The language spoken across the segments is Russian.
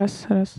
Раз, раз.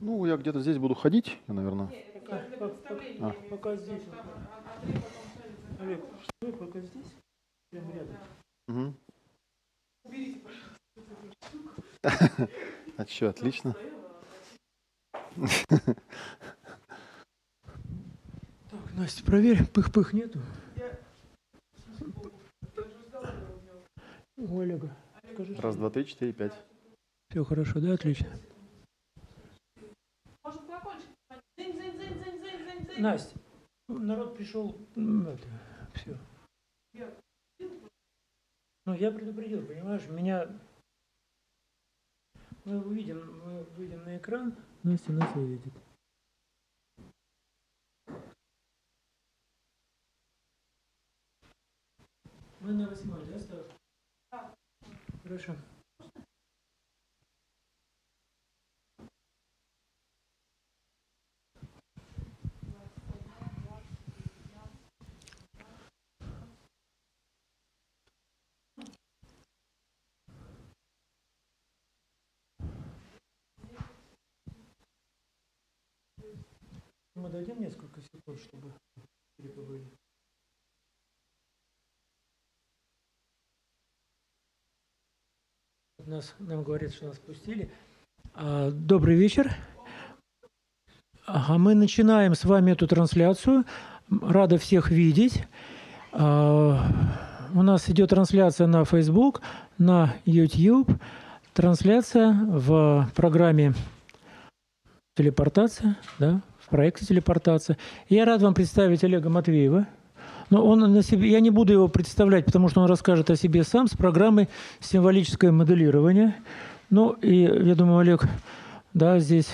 Ну, я где-то здесь буду ходить, наверное. Пока, пока, пока здесь. Олег, что пока здесь? Прямо рядом. Мгм. А что, отлично. Так, Настя, проверь, пых-пых нету. У Олега. Скажи, Раз, два, три, четыре, пять. Все хорошо, да, отлично. Настя, народ пришел, м, это, все. Ну, я предупредил, понимаешь, меня... Мы увидим, мы выйдем на экран, Настя нас увидит. Мы на восьмой, да? Хорошо. Мы дадим несколько секунд, чтобы перепобыли. Нас, нам говорят, что нас пустили. А, Добрый вечер. Ага, мы начинаем с вами эту трансляцию. Рада всех видеть. А, У нас идет трансляция на Facebook, на YouTube, трансляция в программе телепортация, да, в проекте телепортация. Я рад вам представить Олега Матвеева. Но он на себе, я не буду его представлять, потому что он расскажет о себе сам с программой символическое моделирование. Ну и я думаю, Олег, да, здесь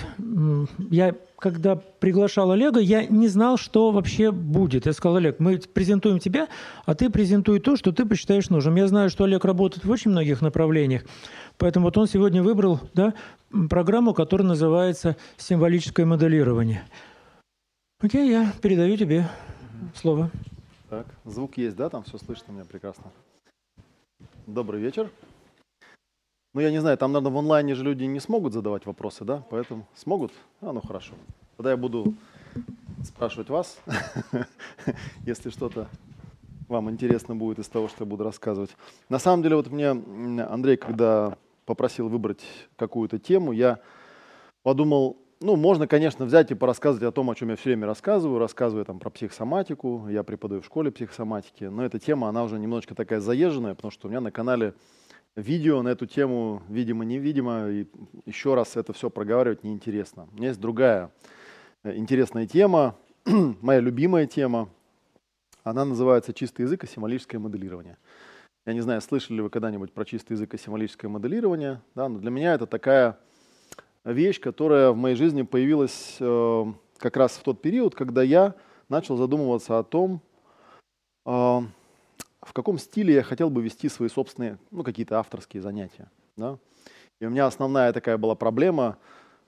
я когда приглашал Олега, я не знал, что вообще будет. Я сказал, Олег, мы презентуем тебя, а ты презентуй то, что ты посчитаешь нужным. Я знаю, что Олег работает в очень многих направлениях, поэтому вот он сегодня выбрал да, программу, которая называется символическое моделирование. Окей, я передаю тебе слово. Так, звук есть, да? Там все слышно меня прекрасно. Добрый вечер. Ну, я не знаю, там, наверное, в онлайне же люди не смогут задавать вопросы, да? Поэтому смогут? А, ну хорошо. Тогда я буду спрашивать вас, если что-то вам интересно будет из того, что я буду рассказывать. На самом деле, вот мне Андрей, когда попросил выбрать какую-то тему, я подумал, ну, можно, конечно, взять и порассказывать о том, о чем я все время рассказываю. Рассказываю там про психосоматику, я преподаю в школе психосоматики, но эта тема, она уже немножечко такая заезженная, потому что у меня на канале видео на эту тему, видимо-невидимо, и еще раз это все проговаривать неинтересно. У меня есть другая э, интересная тема, моя любимая тема. Она называется «Чистый язык и символическое моделирование». Я не знаю, слышали ли вы когда-нибудь про чистый язык и символическое моделирование, да, но для меня это такая вещь, которая в моей жизни появилась э, как раз в тот период, когда я начал задумываться о том, э, в каком стиле я хотел бы вести свои собственные, ну, какие-то авторские занятия. Да? И у меня основная такая была проблема,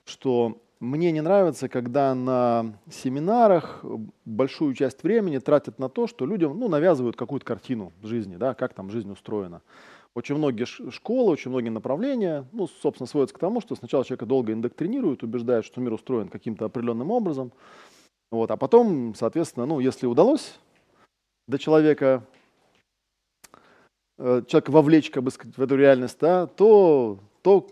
что мне не нравится, когда на семинарах большую часть времени тратят на то, что людям ну, навязывают какую-то картину жизни, да, как там жизнь устроена. Очень многие школы, очень многие направления, ну, собственно, сводятся к тому, что сначала человека долго индоктринируют, убеждают, что мир устроен каким-то определенным образом, Вот, а потом, соответственно, ну, если удалось до человека, э, человека вовлечь, как бы сказать, в эту реальность, да, то, то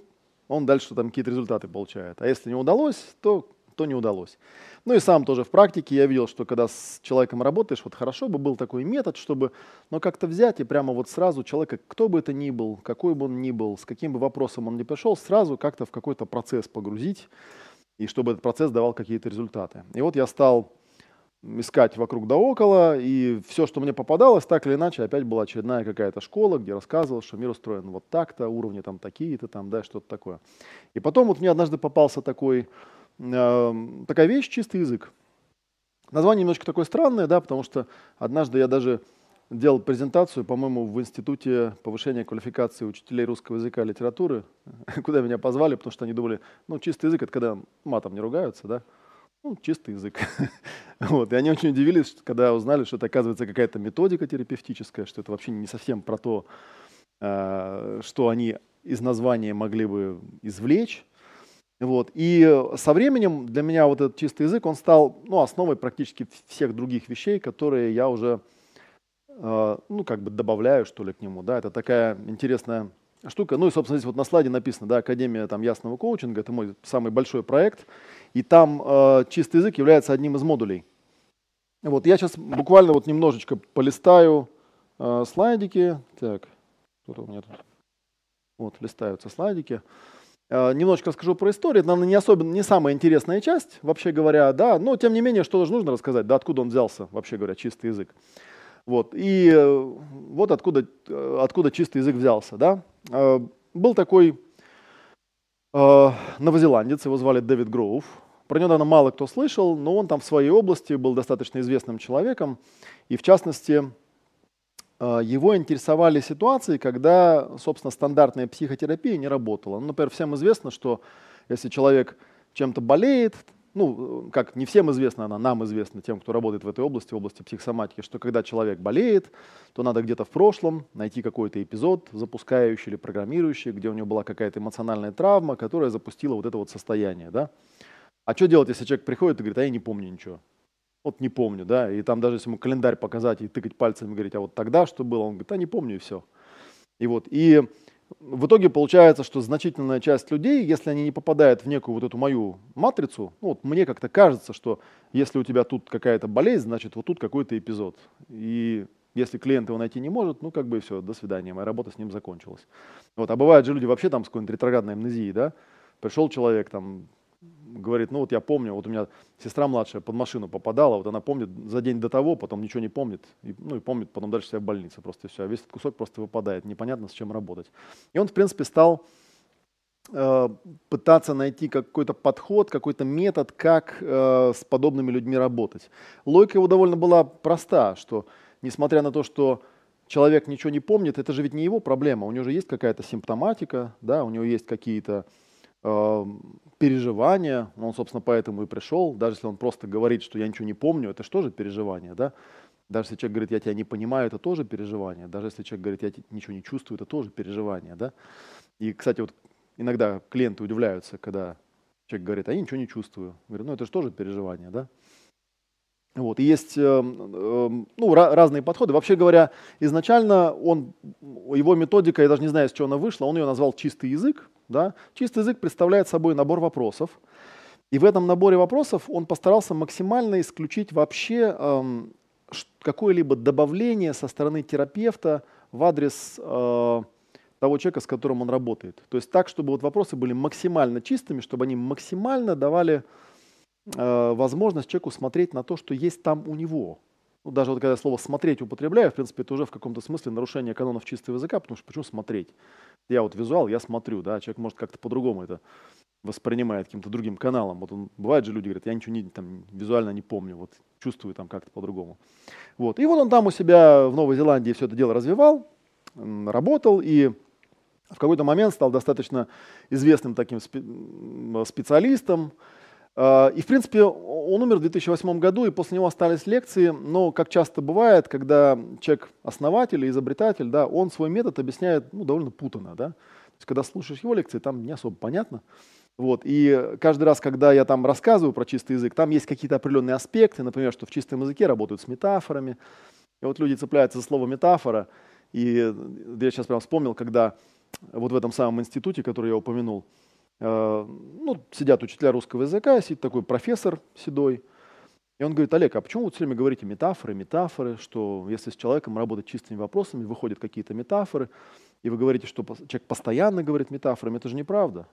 он дальше там какие-то результаты получает. А если не удалось, то, то не удалось. Ну и сам тоже в практике я видел, что когда с человеком работаешь, вот хорошо бы был такой метод, чтобы, ну как-то взять и прямо вот сразу человека, кто бы это ни был, какой бы он ни был, с каким бы вопросом он ни пришел, сразу как-то в какой-то процесс погрузить, и чтобы этот процесс давал какие-то результаты. И вот я стал искать вокруг да около, и все, что мне попадалось, так или иначе, опять была очередная какая-то школа, где рассказывал, что мир устроен вот так-то, уровни там такие-то, там, да, что-то такое. И потом вот мне однажды попался такой, такая вещь, чистый язык. Название немножко такое странное, да, потому что однажды я даже делал презентацию, по-моему, в Институте повышения квалификации учителей русского языка и литературы, куда меня позвали, потому что они думали, ну, чистый язык — это когда матом не ругаются, да, ну, чистый язык. вот. И они очень удивились, когда узнали, что это, оказывается, какая-то методика терапевтическая, что это вообще не совсем про то, э, что они из названия могли бы извлечь. Вот. И со временем для меня вот этот чистый язык, он стал ну, основой практически всех других вещей, которые я уже э, ну, как бы добавляю, что ли, к нему. Да? Это такая интересная штука. Ну и, собственно, здесь вот на слайде написано, да, Академия там, ясного коучинга, это мой самый большой проект, и там э, чистый язык является одним из модулей. Вот я сейчас буквально вот немножечко полистаю э, слайдики. Так, что-то у меня тут. Вот, листаются слайдики. Э, немножечко расскажу про историю. Это, наверное, не особенно, не самая интересная часть, вообще говоря, да, но тем не менее, что же нужно рассказать, да, откуда он взялся, вообще говоря, чистый язык. Вот, и э, вот откуда, э, откуда чистый язык взялся, да. Э, был такой новозеландец, его звали Дэвид Гроув. Про него, наверное, мало кто слышал, но он там в своей области был достаточно известным человеком. И в частности, его интересовали ситуации, когда, собственно, стандартная психотерапия не работала. Ну, например, всем известно, что если человек чем-то болеет, ну, как не всем известно, она нам известна, тем, кто работает в этой области, в области психосоматики, что когда человек болеет, то надо где-то в прошлом найти какой-то эпизод, запускающий или программирующий, где у него была какая-то эмоциональная травма, которая запустила вот это вот состояние, да. А что делать, если человек приходит и говорит, а я не помню ничего? Вот не помню, да, и там даже если ему календарь показать и тыкать пальцами, говорить, а вот тогда что было, он говорит, а не помню и все. И вот, и в итоге получается, что значительная часть людей, если они не попадают в некую вот эту мою матрицу, ну вот мне как-то кажется, что если у тебя тут какая-то болезнь, значит вот тут какой-то эпизод. И если клиент его найти не может, ну как бы и все, до свидания, моя работа с ним закончилась. Вот, а бывают же люди вообще там с какой-нибудь ретроградной амнезией, да, пришел человек там говорит, ну вот я помню, вот у меня сестра младшая под машину попадала, вот она помнит за день до того, потом ничего не помнит, и, ну и помнит потом дальше себя в больнице просто все, а весь этот кусок просто выпадает, непонятно с чем работать. И он, в принципе, стал э, пытаться найти какой-то подход, какой-то метод, как э, с подобными людьми работать. Логика его довольно была проста, что несмотря на то, что человек ничего не помнит, это же ведь не его проблема, у него же есть какая-то симптоматика, да, у него есть какие-то переживания, он, собственно, поэтому и пришел, даже если он просто говорит, что я ничего не помню, это же тоже переживание, да? Даже если человек говорит, я тебя не понимаю, это тоже переживание. Даже если человек говорит, я ничего не чувствую, это тоже переживание, да? И, кстати, вот иногда клиенты удивляются, когда человек говорит, а я ничего не чувствую. Говорю, ну это же тоже переживание, да? Вот. И есть э, э, ну, разные подходы. Вообще говоря, изначально он, его методика, я даже не знаю, с чего она вышла, он ее назвал чистый язык, да? Чистый язык представляет собой набор вопросов, и в этом наборе вопросов он постарался максимально исключить вообще эм, какое-либо добавление со стороны терапевта в адрес э, того человека, с которым он работает. То есть так, чтобы вот вопросы были максимально чистыми, чтобы они максимально давали э, возможность человеку смотреть на то, что есть там у него. Ну, даже вот когда слово «смотреть» употребляю, в принципе, это уже в каком-то смысле нарушение канонов чистого языка, потому что почему смотреть? Я вот визуал, я смотрю, да, человек может как-то по-другому это воспринимает каким-то другим каналом. Вот он, бывает же люди говорят, я ничего не, там, визуально не помню, вот чувствую там как-то по-другому. Вот. И вот он там у себя в Новой Зеландии все это дело развивал, работал и в какой-то момент стал достаточно известным таким специалистом. А, и, в принципе, он умер в 2008 году, и после него остались лекции, но, как часто бывает, когда человек основатель или изобретатель, да, он свой метод объясняет ну, довольно путанно. Да? То есть, когда слушаешь его лекции, там не особо понятно. Вот. И каждый раз, когда я там рассказываю про чистый язык, там есть какие-то определенные аспекты, например, что в чистом языке работают с метафорами. И вот люди цепляются за слово метафора. И я сейчас прям вспомнил, когда вот в этом самом институте, который я упомянул, э, ну, сидят учителя русского языка, сидит такой профессор седой, и он говорит, Олег, а почему вы все время говорите метафоры, метафоры, что если с человеком работать чистыми вопросами, выходят какие-то метафоры, и вы говорите, что человек постоянно говорит метафорами, это же неправда.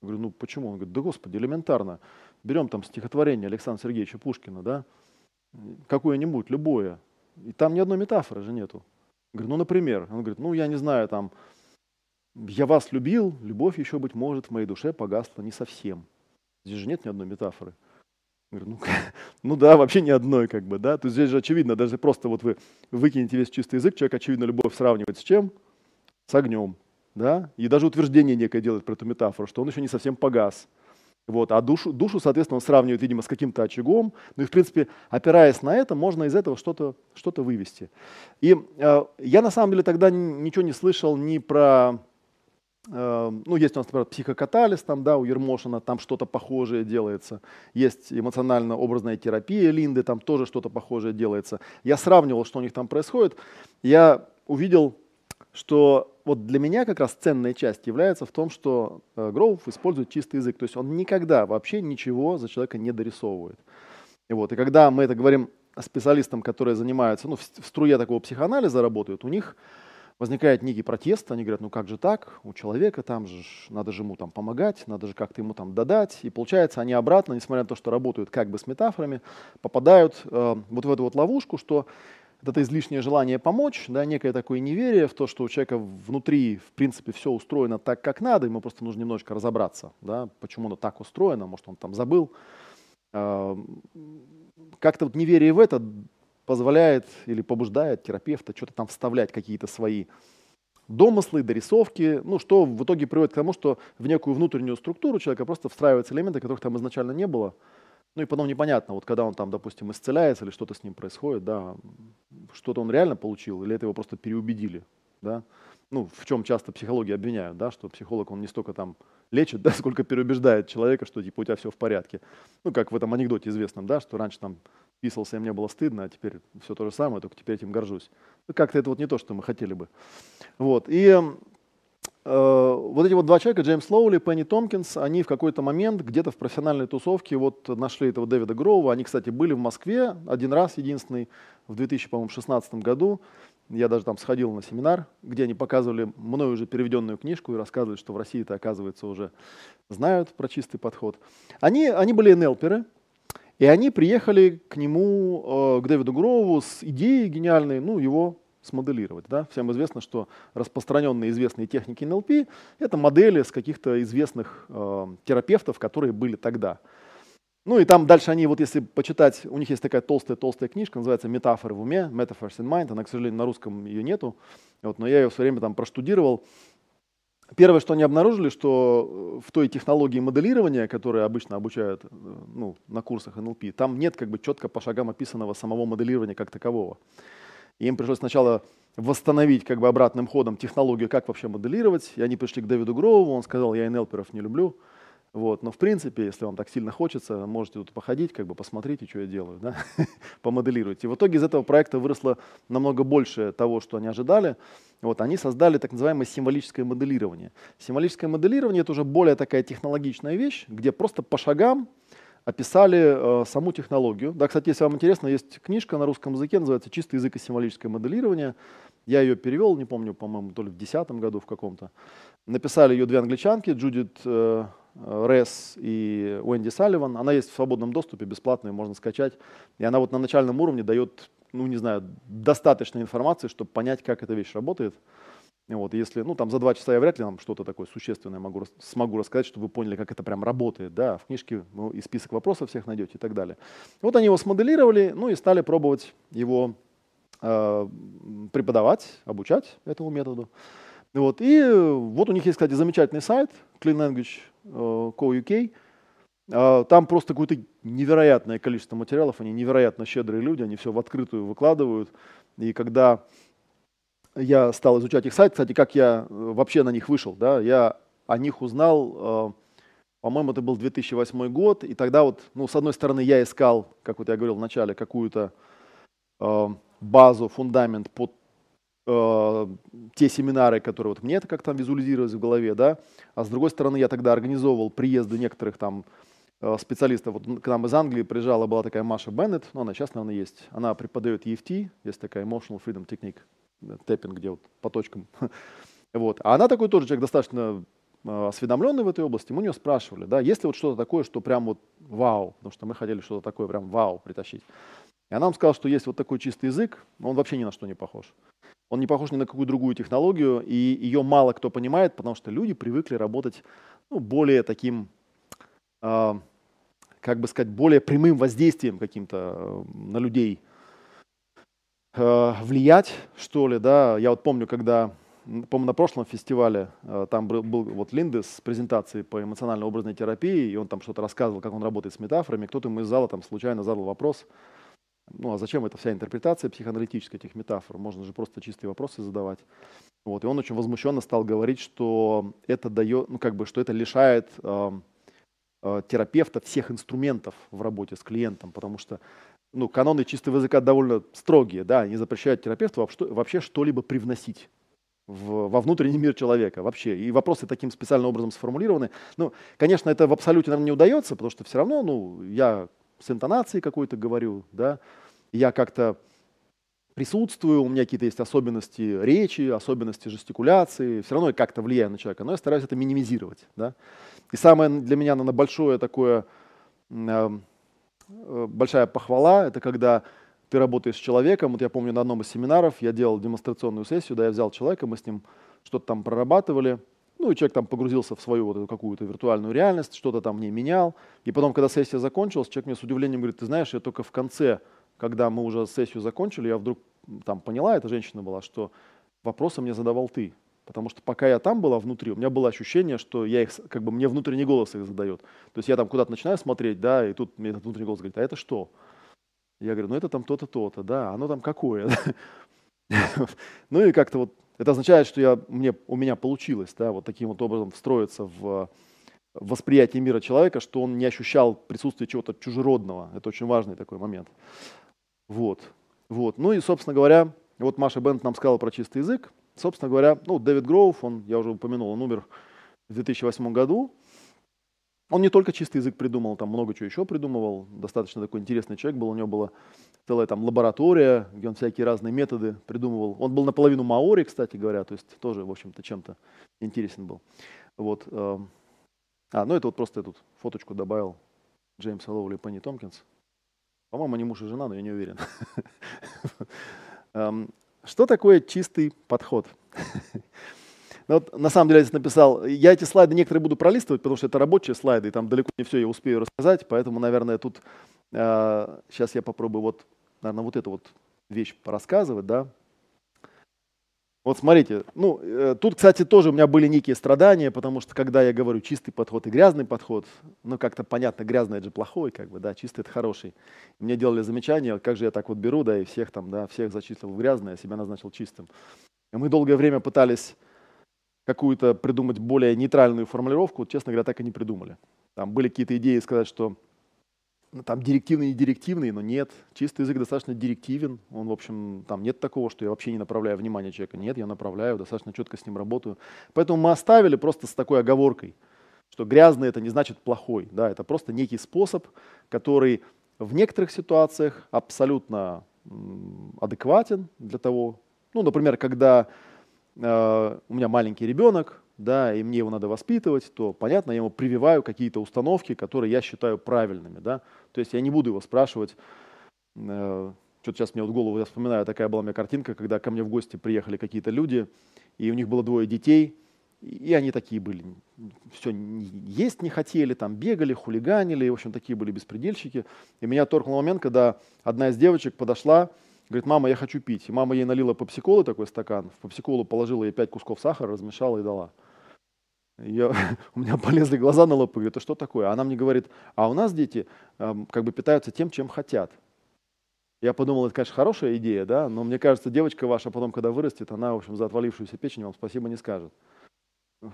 Я говорю, ну почему? Он говорит, да господи, элементарно. Берем там стихотворение Александра Сергеевича Пушкина, да, какое-нибудь, любое, и там ни одной метафоры же нету. Я говорю, ну, например, он говорит, ну, я не знаю, там, я вас любил, любовь еще, быть может, в моей душе погасла не совсем. Здесь же нет ни одной метафоры. Говорю, ну, ну да, вообще ни одной, как бы, да. То есть здесь же очевидно, даже просто вот вы выкинете весь чистый язык, человек, очевидно, любовь сравнивает с чем? С огнем да, и даже утверждение некое делает про эту метафору, что он еще не совсем погас. Вот, а душу, душу, соответственно, он сравнивает, видимо, с каким-то очагом. Ну и, в принципе, опираясь на это, можно из этого что-то что вывести. И э, я, на самом деле, тогда ничего не слышал ни про... Э, ну, есть у нас, например, психокатализ, там, да, у Ермошина, там что-то похожее делается. Есть эмоционально-образная терапия Линды, там тоже что-то похожее делается. Я сравнивал, что у них там происходит. Я увидел что вот для меня как раз ценная часть является в том, что э, Гроув использует чистый язык. То есть он никогда вообще ничего за человека не дорисовывает. И, вот, и когда мы это говорим специалистам, которые занимаются, ну, в струе такого психоанализа работают, у них возникает некий протест, они говорят, ну как же так, у человека там же, надо же ему там помогать, надо же как-то ему там додать. И получается, они обратно, несмотря на то, что работают как бы с метафорами, попадают э, вот в эту вот ловушку, что это излишнее желание помочь, да, некое такое неверие в то, что у человека внутри, в принципе, все устроено так, как надо, ему просто нужно немножко разобраться, да, почему оно так устроено, может, он там забыл. А, как-то вот неверие в это позволяет или побуждает терапевта что-то там вставлять, какие-то свои домыслы, дорисовки, ну, что в итоге приводит к тому, что в некую внутреннюю структуру человека просто встраиваются элементы, которых там изначально не было, ну и потом непонятно, вот когда он там, допустим, исцеляется или что-то с ним происходит, да, что-то он реально получил или это его просто переубедили, да. Ну, в чем часто психологи обвиняют, да, что психолог, он не столько там лечит, да, сколько переубеждает человека, что типа у тебя все в порядке. Ну, как в этом анекдоте известном, да, что раньше там писался, и мне было стыдно, а теперь все то же самое, только теперь этим горжусь. Ну, как-то это вот не то, что мы хотели бы. Вот, и Э, вот эти вот два человека, Джеймс Лоули, Пенни Томпкинс, они в какой-то момент где-то в профессиональной тусовке вот нашли этого Дэвида Гроува. Они, кстати, были в Москве один раз, единственный, в 2016 году. Я даже там сходил на семинар, где они показывали мною уже переведенную книжку и рассказывали, что в России это, оказывается, уже знают про чистый подход. Они, они были НЛперы, и они приехали к нему, э, к Дэвиду Гроуву с идеей гениальной, ну, его смоделировать. Да? Всем известно, что распространенные известные техники НЛП — это модели с каких-то известных э, терапевтов, которые были тогда. Ну и там дальше они, вот если почитать, у них есть такая толстая-толстая книжка, называется «Метафоры в уме», «Metaphors in Mind», она, к сожалению, на русском ее нету, вот, но я ее все время там проштудировал. Первое, что они обнаружили, что в той технологии моделирования, которую обычно обучают э, ну, на курсах НЛП, там нет как бы четко по шагам описанного самого моделирования как такового. Им пришлось сначала восстановить как бы обратным ходом технологию, как вообще моделировать. И они пришли к Дэвиду Гроуву, он сказал, я НЛперов не люблю. Вот. Но в принципе, если вам так сильно хочется, можете тут походить, как бы посмотрите, что я делаю, да? помоделируйте. И в итоге из этого проекта выросло намного больше того, что они ожидали. Вот, они создали так называемое символическое моделирование. Символическое моделирование – это уже более такая технологичная вещь, где просто по шагам описали э, саму технологию. Да, кстати, если вам интересно, есть книжка на русском языке, называется «Чистый язык и символическое моделирование». Я ее перевел, не помню, по-моему, то ли в 2010 году в каком-то. Написали ее две англичанки, Джудит э, Ресс и Уэнди Салливан. Она есть в свободном доступе, бесплатно можно скачать. И она вот на начальном уровне дает, ну не знаю, достаточно информации, чтобы понять, как эта вещь работает. Вот, если, ну, там за два часа я вряд ли вам что-то такое существенное могу, смогу рассказать, чтобы вы поняли, как это прям работает. Да, в книжке ну, и список вопросов всех найдете и так далее. Вот они его смоделировали, ну и стали пробовать его э, преподавать, обучать этому методу. Вот, и вот у них есть, кстати, замечательный сайт Clean Language Co.uk. Э, там просто какое-то невероятное количество материалов, они невероятно щедрые люди, они все в открытую выкладывают. И когда я стал изучать их сайт. Кстати, как я э, вообще на них вышел, да, я о них узнал, По-моему, это был 2008 год, и тогда вот, ну, с одной стороны, я искал, как вот я говорил вначале, какую-то э, базу, фундамент под э, те семинары, которые вот мне это как там визуализировалось в голове, да, а с другой стороны, я тогда организовывал приезды некоторых там э, специалистов. Вот к нам из Англии приезжала, была такая Маша Беннет, ну, она сейчас, наверное, есть. Она преподает EFT, есть такая Emotional Freedom Technique, тэппинг, где вот по точкам. вот. А она такой тоже человек достаточно Э, осведомленный в этой области, мы у нее спрашивали, да, есть ли вот что-то такое, что прям вот вау, потому что мы хотели что-то такое прям вау притащить. И она нам сказала, что есть вот такой чистый язык, но он вообще ни на что не похож. Он не похож ни на какую другую технологию, и ее мало кто понимает, потому что люди привыкли работать ну, более таким, э, как бы сказать, более прямым воздействием каким-то э, на людей э, влиять, что ли, да. Я вот помню, когда по-моему, на прошлом фестивале э, там был, был вот Линдес с презентацией по эмоционально-образной терапии, и он там что-то рассказывал, как он работает с метафорами. Кто-то ему из зала там случайно задал вопрос, ну а зачем эта вся интерпретация психоаналитическая этих метафор? Можно же просто чистые вопросы задавать. Вот, и он очень возмущенно стал говорить, что это дает, ну как бы, что это лишает э, э, терапевта всех инструментов в работе с клиентом, потому что ну, каноны чистого языка довольно строгие, да, они запрещают терапевту вообще что-либо привносить в, во внутренний мир человека вообще. И вопросы таким специальным образом сформулированы. Ну, конечно, это в абсолюте, наверное, не удается, потому что все равно, ну, я с интонацией какой-то говорю, да, я как-то присутствую, у меня какие-то есть особенности речи, особенности жестикуляции, все равно я как-то влияю на человека, но я стараюсь это минимизировать, да. И самое для меня, наверное, большое такое, э, большая похвала, это когда ты работаешь с человеком. Вот я помню на одном из семинаров я делал демонстрационную сессию, да, я взял человека, мы с ним что-то там прорабатывали. Ну, и человек там погрузился в свою вот эту какую-то виртуальную реальность, что-то там не менял. И потом, когда сессия закончилась, человек мне с удивлением говорит, ты знаешь, я только в конце, когда мы уже сессию закончили, я вдруг там поняла, эта женщина была, что вопросы мне задавал ты. Потому что пока я там была внутри, у меня было ощущение, что я их, как бы мне внутренний голос их задает. То есть я там куда-то начинаю смотреть, да, и тут мне этот внутренний голос говорит, а это что? Я говорю, ну это там то-то, то-то, да, оно там какое. ну и как-то вот это означает, что я, мне, у меня получилось, да, вот таким вот образом встроиться в восприятие мира человека, что он не ощущал присутствие чего-то чужеродного. Это очень важный такой момент. Вот. Вот. Ну и, собственно говоря, вот Маша Бент нам сказала про чистый язык. Собственно говоря, ну, Дэвид Гроув, он, я уже упомянул, он умер в 2008 году. Он не только чистый язык придумал, там много чего еще придумывал. Достаточно такой интересный человек был. У него была целая там лаборатория, где он всякие разные методы придумывал. Он был наполовину маори, кстати говоря, то есть тоже, в общем-то, чем-то интересен был. Вот. Эм, а, ну это вот просто я тут фоточку добавил Джеймса Лоули и Пенни Томпкинс. По-моему, они муж и жена, но я не уверен. Эм, что такое чистый подход? Но вот, на самом деле я здесь написал, я эти слайды некоторые буду пролистывать, потому что это рабочие слайды, и там далеко не все я успею рассказать, поэтому, наверное, тут э, сейчас я попробую вот, наверное, вот эту вот вещь порассказывать, да. Вот смотрите, ну, э, тут, кстати, тоже у меня были некие страдания, потому что когда я говорю чистый подход и грязный подход, ну, как-то понятно, грязный это же плохой, как бы, да, чистый это хороший. Мне делали замечания, как же я так вот беру, да, и всех там, да, всех зачислил в грязное, а себя назначил чистым. И мы долгое время пытались какую-то придумать более нейтральную формулировку, честно говоря, так и не придумали. Там были какие-то идеи сказать, что там директивный и директивный, но нет. Чистый язык достаточно директивен. Он, в общем, там нет такого, что я вообще не направляю внимание человека. Нет, я направляю, достаточно четко с ним работаю. Поэтому мы оставили просто с такой оговоркой, что грязный это не значит плохой. Да, это просто некий способ, который в некоторых ситуациях абсолютно адекватен для того, ну, например, когда Э, у меня маленький ребенок, да, и мне его надо воспитывать, то, понятно, я ему прививаю какие-то установки, которые я считаю правильными, да. То есть я не буду его спрашивать, э, что-то сейчас мне вот голову, я вспоминаю, такая была у меня картинка, когда ко мне в гости приехали какие-то люди, и у них было двое детей, и они такие были, все есть не хотели, там бегали, хулиганили, в общем, такие были беспредельщики. И меня торкнул момент, когда одна из девочек подошла, Говорит, мама, я хочу пить. И мама ей налила попсиколы такой стакан, в попсиколу положила ей пять кусков сахара, размешала и дала. Я, у меня полезли глаза на лоб, и говорит, а что такое? Она мне говорит, а у нас дети э, как бы питаются тем, чем хотят. Я подумал, это, конечно, хорошая идея, да, но мне кажется, девочка ваша потом, когда вырастет, она, в общем, за отвалившуюся печень вам спасибо не скажет.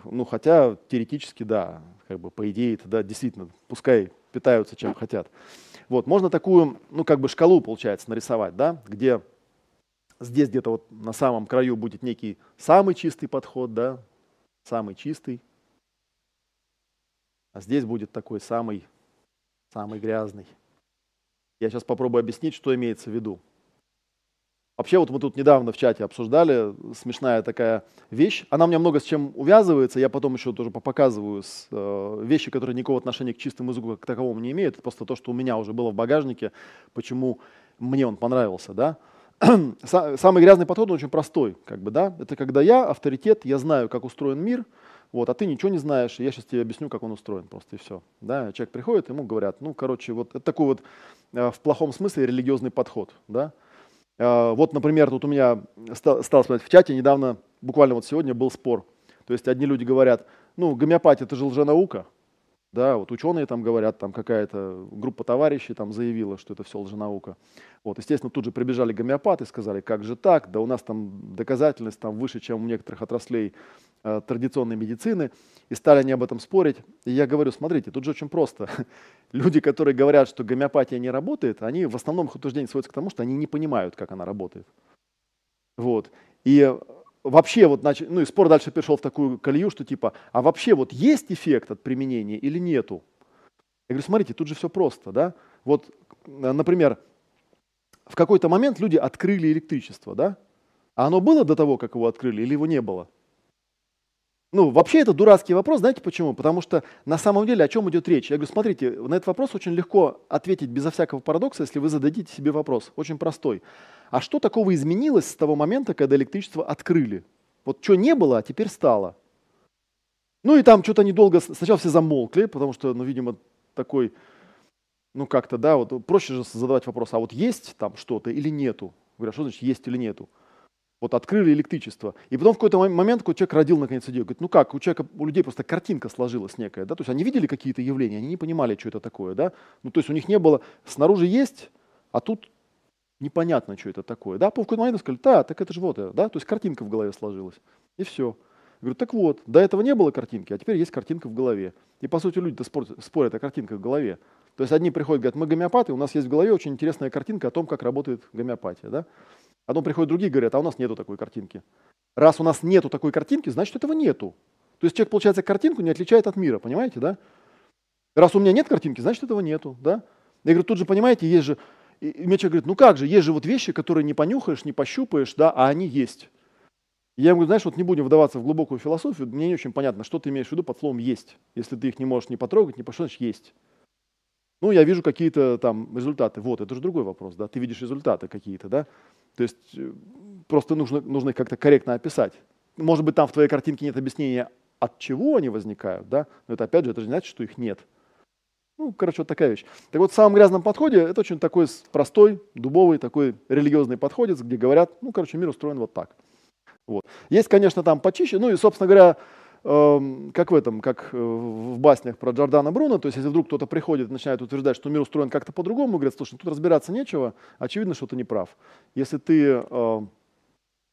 Ну, хотя теоретически, да, как бы по идее, это, да, действительно, пускай питаются чем хотят. Вот, можно такую, ну, как бы шкалу, получается, нарисовать, да, где здесь где-то вот на самом краю будет некий самый чистый подход, да, самый чистый, а здесь будет такой самый, самый грязный. Я сейчас попробую объяснить, что имеется в виду. Вообще, вот мы тут недавно в чате обсуждали, смешная такая вещь. Она меня много с чем увязывается, я потом еще тоже показываю с, э, вещи, которые никакого отношения к чистому языку как таковому не имеют. Это просто то, что у меня уже было в багажнике, почему мне он понравился. Да? Самый грязный подход, он очень простой. Как бы, да? Это когда я авторитет, я знаю, как устроен мир, вот, а ты ничего не знаешь, и я сейчас тебе объясню, как он устроен, просто и все. Да? Человек приходит, ему говорят, ну, короче, вот это такой вот э, в плохом смысле религиозный подход. Да? А, вот, например, тут у меня стал, смотреть в чате недавно, буквально вот сегодня был спор. То есть одни люди говорят, ну, гомеопатия это же лженаука. Да, вот ученые там говорят, там какая-то группа товарищей там заявила, что это все лженаука. Вот, естественно, тут же прибежали гомеопаты, сказали, как же так, да у нас там доказательность там выше, чем у некоторых отраслей э, традиционной медицины, и стали они об этом спорить. И я говорю, смотрите, тут же очень просто. Люди, которые говорят, что гомеопатия не работает, они в основном их утверждение сводятся к тому, что они не понимают, как она работает. Вот. И вообще вот, значит, ну и спор дальше перешел в такую колею, что типа, а вообще вот есть эффект от применения или нету? Я говорю, смотрите, тут же все просто, да? Вот, э, например, в какой-то момент люди открыли электричество, да? А оно было до того, как его открыли, или его не было? Ну, вообще это дурацкий вопрос, знаете почему? Потому что на самом деле о чем идет речь? Я говорю, смотрите, на этот вопрос очень легко ответить безо всякого парадокса, если вы зададите себе вопрос, очень простой. А что такого изменилось с того момента, когда электричество открыли? Вот что не было, а теперь стало. Ну и там что-то недолго, сначала все замолкли, потому что, ну, видимо, такой, ну как-то, да, вот проще же задавать вопрос, а вот есть там что-то или нету? Говорят, что значит есть или нету? Вот открыли электричество. И потом в какой-то момент какой человек родил наконец идею. Говорит, ну как, у человека, у людей просто картинка сложилась некая, да, то есть они видели какие-то явления, они не понимали, что это такое, да. Ну то есть у них не было, снаружи есть, а тут непонятно, что это такое. Да, какой-то момент сказали, да, так это же вот это, да, то есть картинка в голове сложилась. И все. Я говорю, так вот, до этого не было картинки, а теперь есть картинка в голове. И по сути люди-то спорят, спорят о картинках в голове. То есть одни приходят, говорят, мы гомеопаты, у нас есть в голове очень интересная картинка о том, как работает гомеопатия. Да? А потом приходят другие, говорят, а у нас нету такой картинки. Раз у нас нету такой картинки, значит этого нету. То есть человек, получается, картинку не отличает от мира, понимаете, да? Раз у меня нет картинки, значит этого нету, да? Я говорю, тут же, понимаете, есть же и мне человек говорит, ну как же, есть же вот вещи, которые не понюхаешь, не пощупаешь, да, а они есть. я ему говорю, знаешь, вот не будем вдаваться в глубокую философию, мне не очень понятно, что ты имеешь в виду под словом «есть». Если ты их не можешь не потрогать, не пощупать, значит «есть». Ну, я вижу какие-то там результаты. Вот, это же другой вопрос, да, ты видишь результаты какие-то, да. То есть э, просто нужно, нужно их как-то корректно описать. Может быть, там в твоей картинке нет объяснения, от чего они возникают, да, но это опять же, это же не значит, что их нет. Ну, короче, вот такая вещь. Так вот, в самом грязном подходе это очень такой простой, дубовый, такой религиозный подходец, где говорят, ну, короче, мир устроен вот так. Вот. Есть, конечно, там почище, ну и, собственно говоря, э, как в этом, как в баснях про Джордана Бруно, то есть если вдруг кто-то приходит и начинает утверждать, что мир устроен как-то по-другому, говорят, слушай, тут разбираться нечего, очевидно, что ты не прав. Если ты э,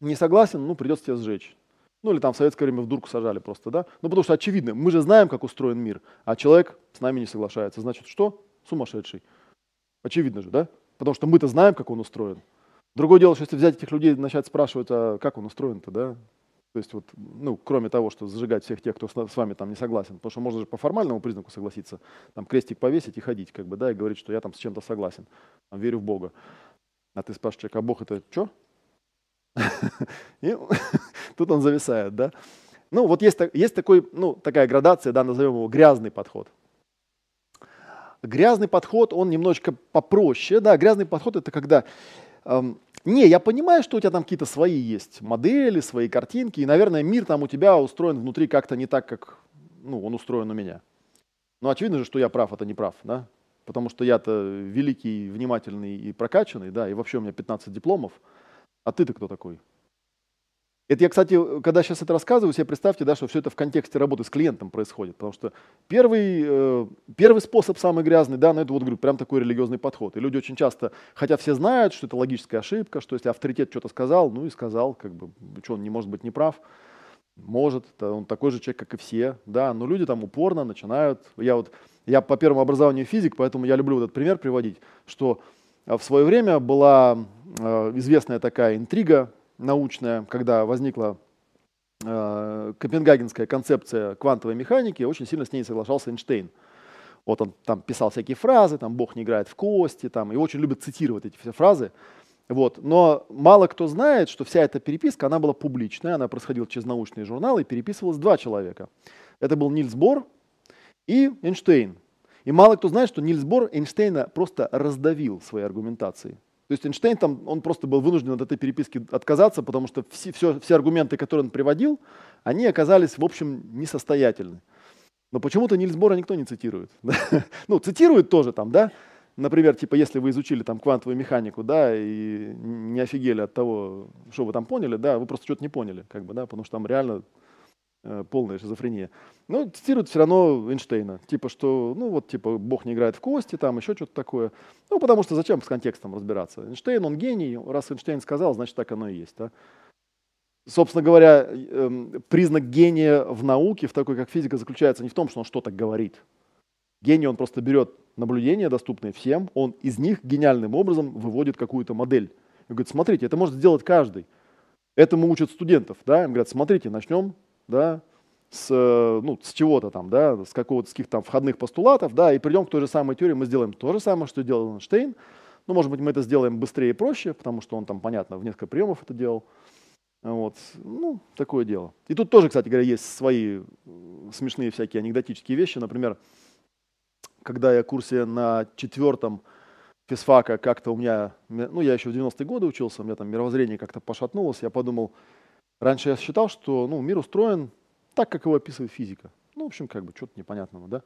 не согласен, ну, придется тебя сжечь. Ну или там в советское время в дурку сажали просто, да? Ну потому что очевидно, мы же знаем, как устроен мир, а человек с нами не соглашается. Значит, что? Сумасшедший. Очевидно же, да? Потому что мы-то знаем, как он устроен. Другое дело, что если взять этих людей и начать спрашивать, а как он устроен-то, да? То есть вот, ну, кроме того, что зажигать всех тех, кто с вами там не согласен, потому что можно же по формальному признаку согласиться, там крестик повесить и ходить, как бы, да, и говорить, что я там с чем-то согласен, там, верю в Бога. А ты спрашиваешь человека, а Бог это что? тут он зависает, да. Ну, вот есть, есть такой, ну, такая градация, да, назовем его грязный подход. Грязный подход, он немножечко попроще, да, грязный подход это когда, эм, не, я понимаю, что у тебя там какие-то свои есть модели, свои картинки, и, наверное, мир там у тебя устроен внутри как-то не так, как, ну, он устроен у меня. Но очевидно же, что я прав, это не прав, да, потому что я-то великий, внимательный и прокачанный, да, и вообще у меня 15 дипломов, а ты-то кто такой? Это я, кстати, когда сейчас это рассказываю, себе представьте, да, что все это в контексте работы с клиентом происходит. Потому что первый, э, первый способ, самый грязный, да, ну это вот, говорю, прям такой религиозный подход. И люди очень часто, хотя все знают, что это логическая ошибка, что если авторитет что-то сказал, ну и сказал, как бы, что он не может быть неправ. может, он такой же человек, как и все, да, но люди там упорно начинают, я вот, я по первому образованию физик, поэтому я люблю этот пример приводить, что в свое время была э, известная такая интрига научная, когда возникла э, копенгагенская концепция квантовой механики, очень сильно с ней соглашался Эйнштейн. Вот он там писал всякие фразы, там Бог не играет в кости, там, и очень любит цитировать эти все фразы. Вот. Но мало кто знает, что вся эта переписка, она была публичная, она происходила через научные журналы, и переписывалось два человека. Это был Нильс Бор и Эйнштейн. И мало кто знает, что Нильс Бор Эйнштейна просто раздавил своей аргументацией. То есть Эйнштейн там, он просто был вынужден от этой переписки отказаться, потому что все, все, все аргументы, которые он приводил, они оказались, в общем, несостоятельны. Но почему-то Нильс Бора никто не цитирует. ну, цитирует тоже там, да, Например, типа, если вы изучили там квантовую механику, да, и не офигели от того, что вы там поняли, да, вы просто что-то не поняли, как бы, да, потому что там реально полная шизофрения. Но цитируют все равно Эйнштейна, типа, что, ну, вот, типа, Бог не играет в кости, там, еще что-то такое. Ну, потому что зачем с контекстом разбираться? Эйнштейн, он гений, раз Эйнштейн сказал, значит, так оно и есть, да. Собственно говоря, э, признак гения в науке, в такой, как физика, заключается не в том, что он что-то говорит. Гений, он просто берет наблюдения, доступные всем, он из них гениальным образом выводит какую-то модель. И говорит, смотрите, это может сделать каждый. Этому учат студентов, да, им говорят, смотрите, начнем, да, с, ну, с чего-то там, да, с какого-то, с каких-то там входных постулатов, да, и придем к той же самой теории, мы сделаем то же самое, что делал Эйнштейн, ну, может быть, мы это сделаем быстрее и проще, потому что он там, понятно, в несколько приемов это делал. Вот, ну, такое дело. И тут тоже, кстати говоря, есть свои смешные всякие анекдотические вещи. Например, когда я в курсе на четвертом физфака как-то у меня, ну, я еще в 90-е годы учился, у меня там мировоззрение как-то пошатнулось, я подумал, раньше я считал, что, ну, мир устроен так, как его описывает физика. Ну, в общем, как бы, что-то непонятного, да.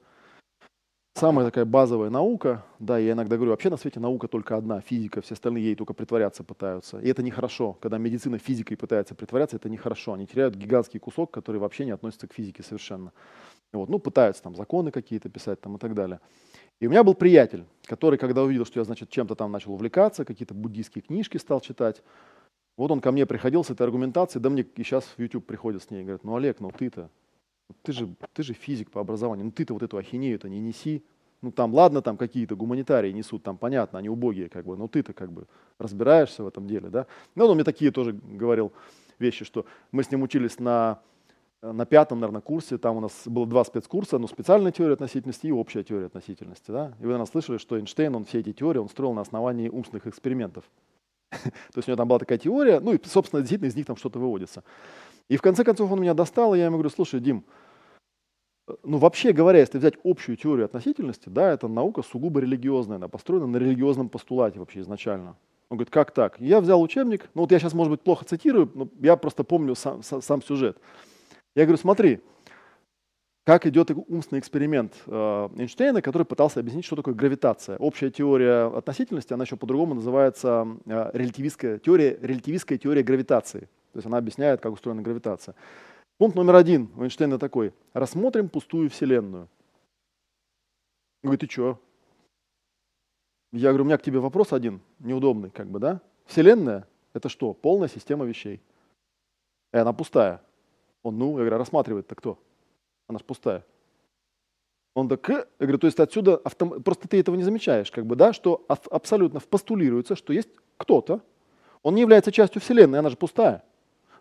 Самая такая базовая наука, да, я иногда говорю, вообще на свете наука только одна, физика, все остальные ей только притворяться пытаются. И это нехорошо. Когда медицина физикой пытается притворяться, это нехорошо. Они теряют гигантский кусок, который вообще не относится к физике совершенно. Вот, ну, пытаются там законы какие-то писать там и так далее. И у меня был приятель, который, когда увидел, что я, значит, чем-то там начал увлекаться, какие-то буддийские книжки стал читать, вот он ко мне приходил с этой аргументацией, да мне и сейчас в YouTube приходит с ней, говорит, ну, Олег, ну ты-то, ты же, ты же физик по образованию, ну ты-то вот эту ахинею-то не неси. Ну там, ладно, там какие-то гуманитарии несут, там понятно, они убогие, как бы, но ты-то как бы разбираешься в этом деле, да. Ну, он мне такие тоже говорил вещи, что мы с ним учились на на пятом, наверное, курсе, там у нас было два спецкурса, ну, специальная теория относительности и общая теория относительности. Да? И вы, наверное, слышали, что Эйнштейн, он все эти теории, он строил на основании умственных экспериментов. То есть у него там была такая теория, ну и, собственно, действительно из них там что-то выводится. И в конце концов он меня достал, и я ему говорю, слушай, Дим, э, ну вообще говоря, если взять общую теорию относительности, да, это наука сугубо религиозная, она построена на религиозном постулате вообще изначально. Он говорит, как так? Я взял учебник, ну вот я сейчас, может быть, плохо цитирую, но я просто помню сам, сам сюжет. Я говорю, смотри, как идет умственный эксперимент э, Эйнштейна, который пытался объяснить, что такое гравитация. Общая теория относительности, она еще по-другому называется э, релятивистская теория, релятивистская теория гравитации. То есть она объясняет, как устроена гравитация. Пункт номер один у Эйнштейна такой. Рассмотрим пустую Вселенную. Он говорит, ты что? Я говорю, у меня к тебе вопрос один, неудобный, как бы, да? Вселенная — это что? Полная система вещей. И она пустая. Он, ну, я говорю, «А рассматривает-то кто? Она же пустая. Он так, э, я говорю, то есть отсюда автом... просто ты этого не замечаешь, как бы, да, что абсолютно постулируется, что есть кто-то, он не является частью Вселенной, она же пустая,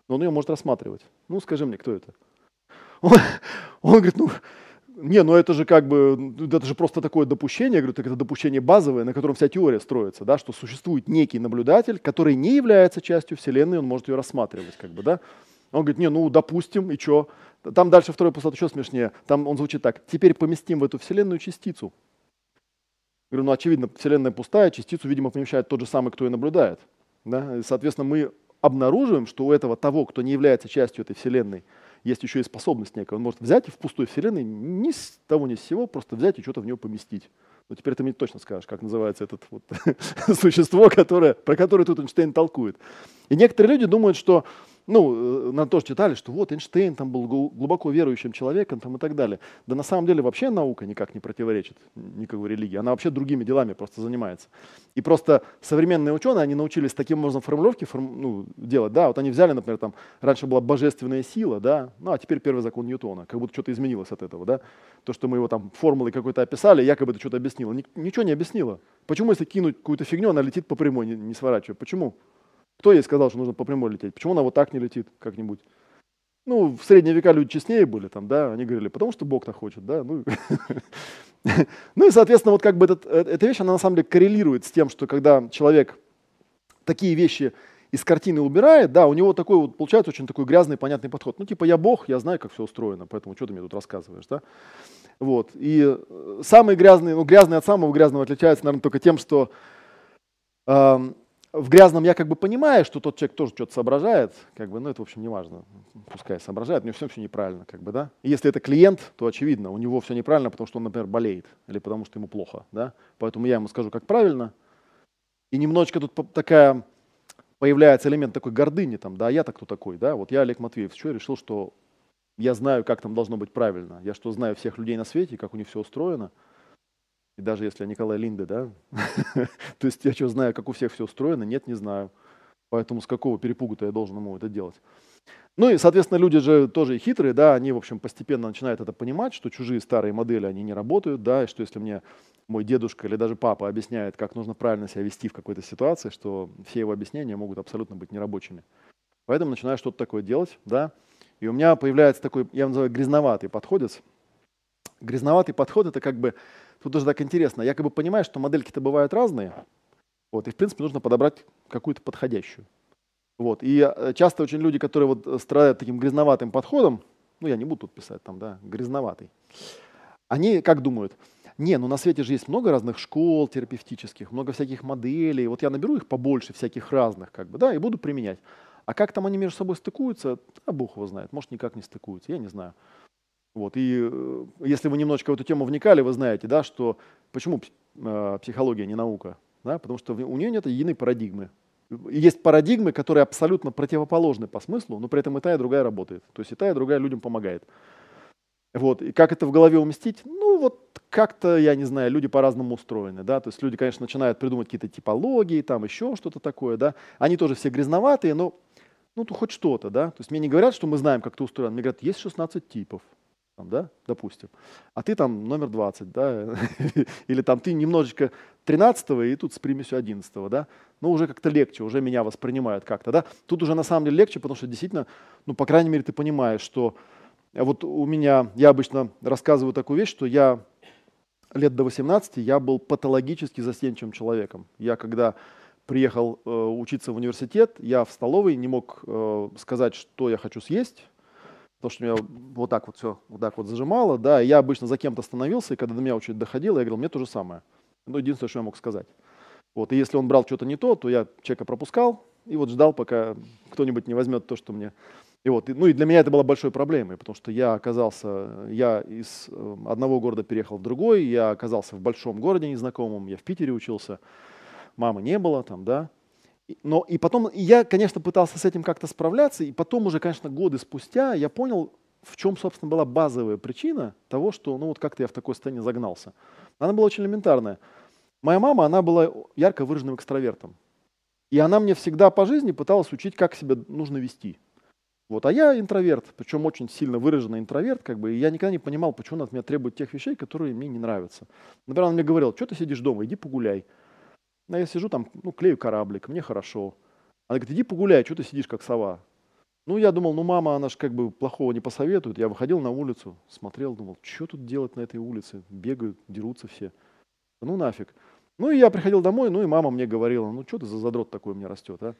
но он ее может рассматривать. Ну, скажи мне, кто это? Он, он говорит, ну, не, ну это же как бы, это же просто такое допущение, я говорю, так это допущение базовое, на котором вся теория строится, да, что существует некий наблюдатель, который не является частью Вселенной, он может ее рассматривать, как бы, да. Он говорит, не, ну, допустим, и что? Там дальше второй постулат еще смешнее. Там он звучит так. Теперь поместим в эту Вселенную частицу. Говорю, ну, очевидно, Вселенная пустая, частицу, видимо, помещает тот же самый, кто и наблюдает. Да? И, соответственно, мы обнаруживаем, что у этого того, кто не является частью этой Вселенной, есть еще и способность некая. Он может взять и в пустой Вселенной ни с того ни с сего просто взять и что-то в нее поместить. Ну, теперь ты мне точно скажешь, как называется это вот существо, которое, про которое тут Эйнштейн толкует. И некоторые люди думают, что ну, э, на тоже читали, что вот Эйнштейн там был глубоко верующим человеком там, и так далее. Да на самом деле вообще наука никак не противоречит никакой религии. Она вообще другими делами просто занимается. И просто современные ученые, они научились таким образом формулировки форм, ну, делать. Да, вот они взяли, например, там раньше была божественная сила, да, ну а теперь первый закон Ньютона. Как будто что-то изменилось от этого, да. То, что мы его там формулой какой-то описали, якобы это что-то объяснило. Ничего не объяснило. Почему, если кинуть какую-то фигню, она летит по прямой, не, не сворачивая? Почему? Кто ей сказал, что нужно по прямой лететь? Почему она вот так не летит как-нибудь? Ну, в средние века люди честнее были там, да, они говорили, потому что Бог так хочет, да, ну, ну и, соответственно, вот как бы этот, э, эта вещь, она на самом деле коррелирует с тем, что когда человек такие вещи из картины убирает, да, у него такой вот получается очень такой грязный, понятный подход. Ну, типа, я Бог, я знаю, как все устроено, поэтому что ты мне тут рассказываешь, да? Вот. И э, самый грязный, ну, грязный от самого грязного отличается, наверное, только тем, что э, в грязном я как бы понимаю, что тот человек тоже что-то соображает, как бы, ну это, в общем, не важно, пускай соображает, него все, все неправильно, как бы, да. И если это клиент, то очевидно, у него все неправильно, потому что он, например, болеет, или потому что ему плохо, да. Поэтому я ему скажу, как правильно. И немножечко тут такая появляется элемент такой гордыни, там, да, я-то кто такой, да, вот я Олег Матвеев, что я решил, что я знаю, как там должно быть правильно, я что знаю всех людей на свете, как у них все устроено, и даже если я Николай Линде, да, то есть я что знаю, как у всех все устроено, нет, не знаю. Поэтому с какого перепугу-то я должен ему это делать? Ну и, соответственно, люди же тоже хитрые, да, они, в общем, постепенно начинают это понимать, что чужие старые модели, они не работают, да, и что если мне мой дедушка или даже папа объясняет, как нужно правильно себя вести в какой-то ситуации, что все его объяснения могут абсолютно быть нерабочими. Поэтому начинаю что-то такое делать, да, и у меня появляется такой, я называю грязноватый подходец. Грязноватый подход – это как бы Тут даже так интересно. Я как бы понимаю, что модельки-то бывают разные. Вот, и, в принципе, нужно подобрать какую-то подходящую. Вот. И э, часто очень люди, которые вот э, страдают таким грязноватым подходом, ну, я не буду тут писать там, да, грязноватый, они как думают? Не, ну на свете же есть много разных школ терапевтических, много всяких моделей. Вот я наберу их побольше, всяких разных, как бы, да, и буду применять. А как там они между собой стыкуются, а Бог его знает, может, никак не стыкуются, я не знаю. Вот, и э, если вы немножечко в эту тему вникали, вы знаете, да, что почему э, психология не наука? Да? Потому что у нее нет единой парадигмы. Есть парадигмы, которые абсолютно противоположны по смыслу, но при этом и та, и другая работает. То есть и та, и другая людям помогает. Вот. И как это в голове уместить? Ну, вот как-то, я не знаю, люди по-разному устроены, да, то есть люди, конечно, начинают придумать какие-то типологии, там еще что-то такое, да, они тоже все грязноватые, но, ну, то хоть что-то, да, то есть мне не говорят, что мы знаем, как ты устроен, мне говорят, есть 16 типов, там, да, допустим, а ты там номер 20, да, или там ты немножечко 13 и тут с примесью 11, да, но уже как-то легче, уже меня воспринимают как-то, да. Тут уже на самом деле легче, потому что действительно, ну, по крайней мере, ты понимаешь, что вот у меня, я обычно рассказываю такую вещь, что я лет до 18 я был патологически застенчивым человеком. Я когда приехал э, учиться в университет, я в столовой не мог э, сказать, что я хочу съесть, Потому что меня вот так вот все вот так вот зажимало, да, я обычно за кем-то становился, и когда до меня очередь доходила, я говорил, мне то же самое. Ну, единственное, что я мог сказать. Вот, и если он брал что-то не то, то я человека пропускал и вот ждал, пока кто-нибудь не возьмет то, что мне... И вот, и, ну и для меня это было большой проблемой, потому что я оказался, я из э, одного города переехал в другой, я оказался в большом городе незнакомом, я в Питере учился, мамы не было там, да, но и потом, я, конечно, пытался с этим как-то справляться, и потом уже, конечно, годы спустя я понял, в чем, собственно, была базовая причина того, что, ну вот как-то я в такой состоянии загнался. Она была очень элементарная. Моя мама, она была ярко выраженным экстравертом. И она мне всегда по жизни пыталась учить, как себя нужно вести. Вот, а я интроверт, причем очень сильно выраженный интроверт, как бы, и я никогда не понимал, почему она от меня требует тех вещей, которые мне не нравятся. Например, она мне говорила, что ты сидишь дома, иди погуляй. А я сижу там, ну, клею кораблик, мне хорошо. Она говорит, иди погуляй, что ты сидишь как сова? Ну, я думал, ну, мама, она же как бы плохого не посоветует. Я выходил на улицу, смотрел, думал, что тут делать на этой улице? Бегают, дерутся все. Ну, нафиг. Ну, и я приходил домой, ну, и мама мне говорила, ну, что ты за задрот такой у меня растет, а?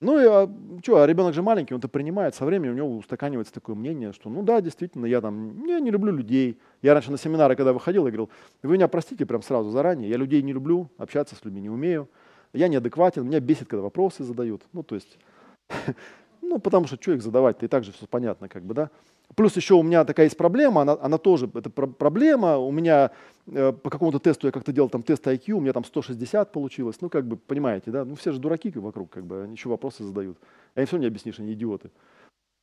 Ну и а, что, а ребенок же маленький, он это принимает, со временем у него устаканивается такое мнение, что ну да, действительно, я там, я не люблю людей. Я раньше на семинары, когда выходил, я говорил, вы меня простите прям сразу заранее, я людей не люблю, общаться с людьми не умею, я неадекватен, меня бесит, когда вопросы задают. Ну то есть, Ну, потому что что их задавать-то, и так же все понятно, как бы, да. Плюс еще у меня такая есть проблема, она, она тоже, это про- проблема, у меня э, по какому-то тесту я как-то делал там тест IQ, у меня там 160 получилось, ну, как бы, понимаете, да, ну, все же дураки вокруг, как бы, они еще вопросы задают, а им все не объяснишь, они идиоты.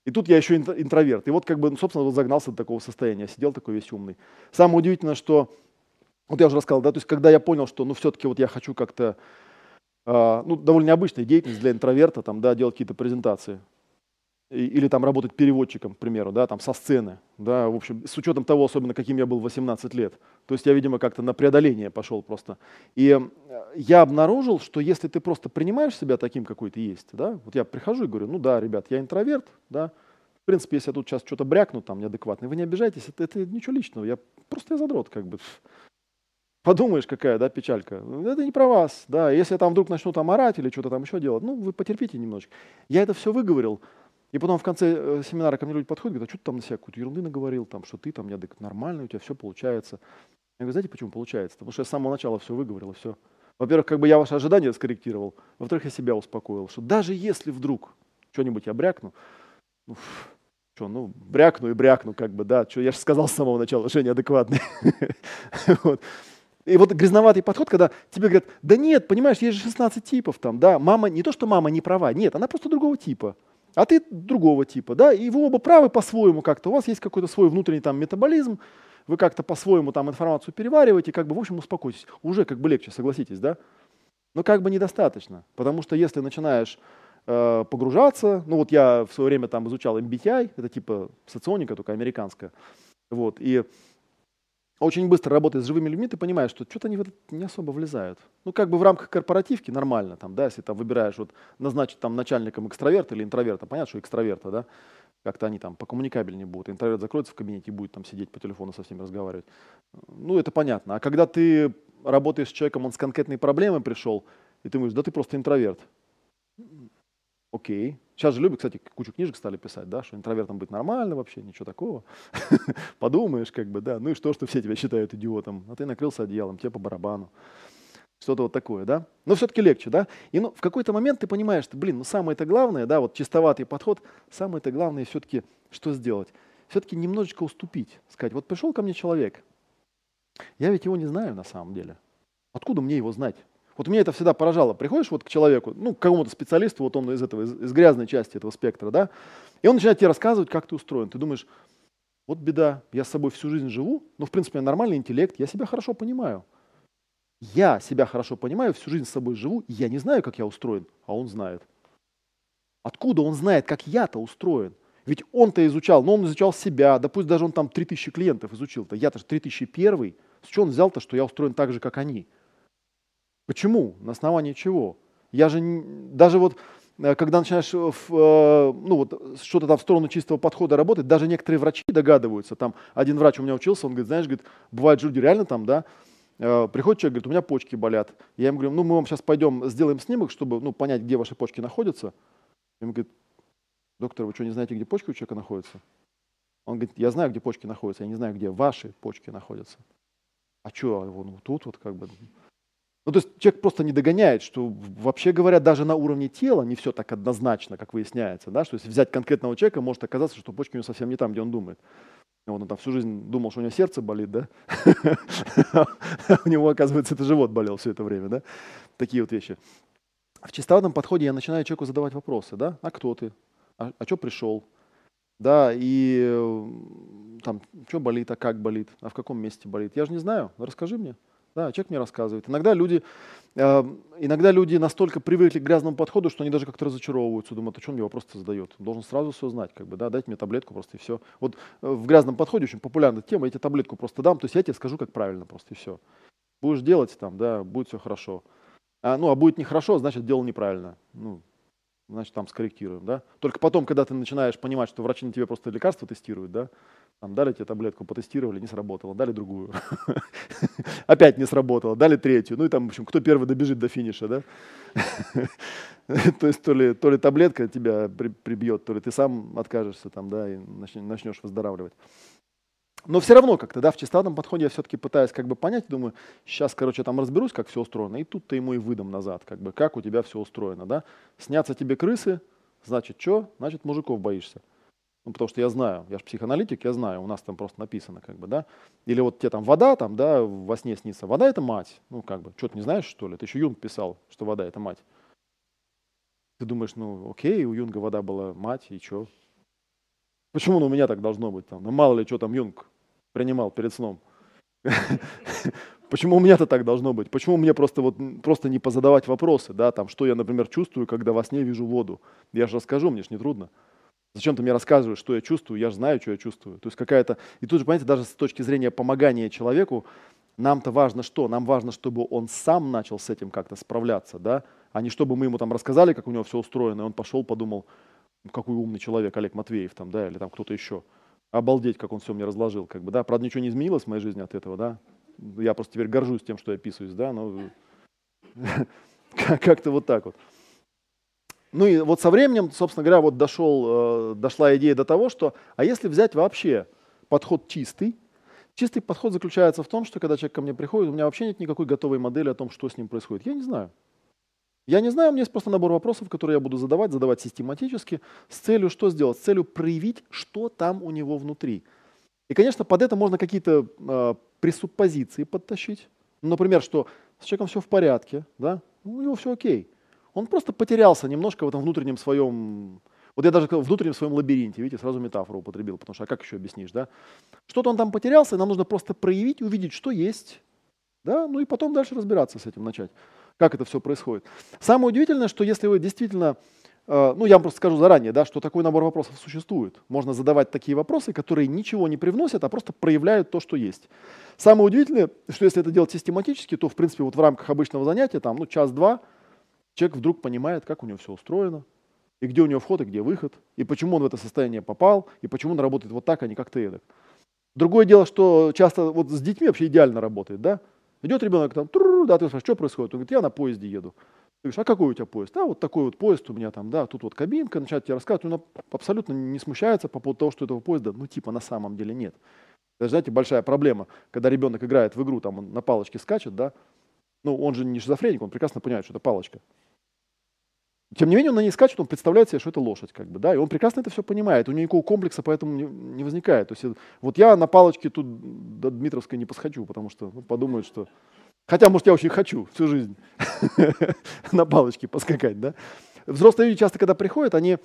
И тут я еще интроверт, и вот, как бы, ну, собственно, вот загнался до такого состояния, сидел такой весь умный. Самое удивительное, что, вот я уже рассказал, да, то есть, когда я понял, что, ну, все-таки вот я хочу как-то, э, ну, довольно необычная деятельность для интроверта, там, да, делать какие-то презентации, или там работать переводчиком, к примеру, да, там со сцены, да, в общем, с учетом того, особенно каким я был 18 лет. То есть я, видимо, как-то на преодоление пошел просто. И э, я обнаружил, что если ты просто принимаешь себя таким, какой ты есть, да, вот я прихожу и говорю, ну да, ребят, я интроверт, да, в принципе, если я тут сейчас что-то брякну там неадекватно, вы не обижайтесь, это, это ничего личного, я просто я задрот, как бы. Подумаешь, какая, да, печалька. Это не про вас, да. Если я там вдруг начну там орать или что-то там еще делать, ну, вы потерпите немножечко. Я это все выговорил, и потом в конце э, семинара ко мне люди подходят, говорят, а что ты там на себя какую-то ерунды наговорил, там, что ты там, я нормально, у тебя все получается. Я говорю, знаете, почему получается? Потому что я с самого начала все выговорил, и все. Во-первых, как бы я ваши ожидания скорректировал, во-вторых, я себя успокоил, что даже если вдруг что-нибудь я брякну, ну, что, ну, брякну и брякну, как бы, да, что я же сказал с самого начала, что неадекватный. вот. И вот грязноватый подход, когда тебе говорят, да нет, понимаешь, есть же 16 типов там, да, мама, не то, что мама не права, нет, она просто другого типа а ты другого типа, да, и вы оба правы по-своему как-то, у вас есть какой-то свой внутренний там метаболизм, вы как-то по-своему там информацию перевариваете, как бы, в общем, успокойтесь. Уже как бы легче, согласитесь, да? Но как бы недостаточно, потому что если начинаешь э, погружаться, ну вот я в свое время там изучал MBTI, это типа соционика, только американская, вот, и очень быстро работая с живыми людьми, ты понимаешь, что что-то они в это не особо влезают. Ну, как бы в рамках корпоративки нормально, там, да, если там выбираешь вот назначить там начальником экстраверта или интроверта, понятно, что экстраверта, да, как-то они там покоммуникабельнее будут. Интроверт закроется в кабинете и будет там сидеть по телефону со всеми разговаривать. Ну, это понятно. А когда ты работаешь с человеком, он с конкретной проблемой пришел, и ты говоришь, да ты просто интроверт. Окей. Сейчас же любят, кстати, кучу книжек стали писать, да, что интровертом быть нормально вообще, ничего такого. Подумаешь, как бы, да, ну и что, что все тебя считают идиотом, а ты накрылся одеялом, тебе по барабану. Что-то вот такое, да? Но все-таки легче, да? И ну, в какой-то момент ты понимаешь, что, блин, ну самое-то главное, да, вот чистоватый подход, самое-то главное все-таки что сделать? Все-таки немножечко уступить, сказать, вот пришел ко мне человек, я ведь его не знаю на самом деле. Откуда мне его знать? Вот меня это всегда поражало. Приходишь вот к человеку, ну, к какому-то специалисту, вот он из этого, из, из грязной части этого спектра, да, и он начинает тебе рассказывать, как ты устроен. Ты думаешь, вот беда, я с собой всю жизнь живу, но в принципе у меня нормальный интеллект, я себя хорошо понимаю. Я себя хорошо понимаю, всю жизнь с собой живу, я не знаю, как я устроен, а он знает. Откуда он знает, как я-то устроен? Ведь он-то изучал, но он изучал себя, да пусть даже он там 3000 клиентов изучил-то, я-то же 3001, с чего он взял-то, что я устроен так же, как они? Почему? На основании чего? Я же даже вот э, когда начинаешь э, ну вот что-то там в сторону чистого подхода работать, даже некоторые врачи догадываются. Там один врач у меня учился, он говорит, знаешь, говорит, бывает люди реально там, да, э, приходит человек, говорит, у меня почки болят. Я ему говорю, ну мы вам сейчас пойдем сделаем снимок, чтобы ну, понять, где ваши почки находятся. И он говорит, доктор, вы что, не знаете, где почки у человека находятся? Он говорит, я знаю, где почки находятся, я не знаю, где ваши почки находятся. А что, вон вот тут вот как бы. Ну, то есть человек просто не догоняет, что вообще говоря, даже на уровне тела не все так однозначно, как выясняется. Да? Что если взять конкретного человека, может оказаться, что почки у него совсем не там, где он думает. Вот он там всю жизнь думал, что у него сердце болит, да? У него, оказывается, это живот болел все это время, да? Такие вот вещи. В чистоватом подходе я начинаю человеку задавать вопросы, да? А кто ты? А, а что пришел? Да, и там, что болит, а как болит, а в каком месте болит? Я же не знаю, расскажи мне. Да, человек мне рассказывает. Иногда люди, э, иногда люди настолько привыкли к грязному подходу, что они даже как-то разочаровываются, думают, а что он мне вопрос задает? Должен сразу все знать, как бы, да, дайте мне таблетку просто и все. Вот э, в грязном подходе очень популярная тема, я тебе таблетку просто дам, то есть я тебе скажу, как правильно просто и все. Будешь делать там, да, будет все хорошо. А, ну, а будет нехорошо, значит, делал неправильно. Ну, значит, там скорректируем, да. Только потом, когда ты начинаешь понимать, что врачи на тебе просто лекарства тестируют, да, там, дали тебе таблетку, потестировали, не сработало, дали другую. Опять не сработало, дали третью. Ну и там, в общем, кто первый добежит до финиша, да? То есть то ли, то ли таблетка тебя при, прибьет, то ли ты сам откажешься там, да, и начнешь выздоравливать. Но все равно как-то, да, в чистотном подходе я все-таки пытаюсь как бы понять, думаю, сейчас, короче, там разберусь, как все устроено, и тут-то ему и выдам назад, как бы, как у тебя все устроено, да. Снятся тебе крысы, Значит, что? Значит, мужиков боишься. Ну, потому что я знаю, я же психоаналитик, я знаю, у нас там просто написано, как бы, да. Или вот тебе там вода, там, да, во сне снится. Вода – это мать. Ну, как бы, что ты не знаешь, что ли? Ты еще Юнг писал, что вода – это мать. Ты думаешь, ну, окей, у Юнга вода была мать, и что? Почему ну, у меня так должно быть? Там? Ну, мало ли, что там Юнг принимал перед сном. Почему у меня-то так должно быть? Почему мне просто, вот, просто не позадавать вопросы, да, там, что я, например, чувствую, когда во сне вижу воду? Я же расскажу, мне же не трудно. Зачем ты мне рассказываешь, что я чувствую? Я же знаю, что я чувствую. То есть какая-то... И тут же, понимаете, даже с точки зрения помогания человеку, нам-то важно что? Нам важно, чтобы он сам начал с этим как-то справляться, да? А не чтобы мы ему там рассказали, как у него все устроено, и он пошел, подумал, какой умный человек Олег Матвеев там, да, или там кто-то еще. Обалдеть, как он все мне разложил, как бы, да. Правда, ничего не изменилось в моей жизни от этого, да. Я просто теперь горжусь тем, что я описываюсь, да, но как-то вот так вот. Ну и вот со временем, собственно говоря, вот дошел, э, дошла идея до того, что, а если взять вообще подход чистый, чистый подход заключается в том, что когда человек ко мне приходит, у меня вообще нет никакой готовой модели о том, что с ним происходит. Я не знаю. Я не знаю, у меня есть просто набор вопросов, которые я буду задавать, задавать систематически, с целью что сделать? С целью проявить, что там у него внутри. И, конечно, под это можно какие-то э, пресуппозиции подтащить. Ну, например, что с человеком все в порядке, да? Ну, у него все окей. Он просто потерялся немножко в этом внутреннем своем, вот я даже сказал, внутреннем своем лабиринте, видите, сразу метафору употребил, потому что а как еще объяснишь, да? Что-то он там потерялся, и нам нужно просто проявить, увидеть, что есть, да, ну и потом дальше разбираться с этим начать, как это все происходит. Самое удивительное, что если вы действительно э, ну, я вам просто скажу заранее, да, что такой набор вопросов существует. Можно задавать такие вопросы, которые ничего не привносят, а просто проявляют то, что есть. Самое удивительное, что если это делать систематически, то, в принципе, вот в рамках обычного занятия, там, ну, час-два, человек вдруг понимает, как у него все устроено, и где у него вход, и где выход, и почему он в это состояние попал, и почему он работает вот так, а не как-то эдак. Другое дело, что часто вот с детьми вообще идеально работает, да? Идет ребенок там, да, ты спрашиваешь, что происходит? Он говорит, я на поезде еду. Ты говоришь, а какой у тебя поезд? А вот такой вот поезд у меня там, да, тут вот кабинка, начинает тебе рассказывать, он абсолютно не смущается по поводу того, что этого поезда, ну, типа, на самом деле нет. Это, знаете, большая проблема, когда ребенок играет в игру, там, он на палочке скачет, да, ну, он же не шизофреник, он прекрасно понимает, что это палочка. Тем не менее, он на ней скачет, он представляет себе, что это лошадь, как бы, да, и он прекрасно это все понимает, у него никакого комплекса поэтому не, не возникает. То есть, вот я на палочке тут до Дмитровской не посхочу, потому что ну, подумают, что... Хотя, может, я очень хочу всю жизнь на палочке поскакать, да. Взрослые люди часто, когда приходят, они,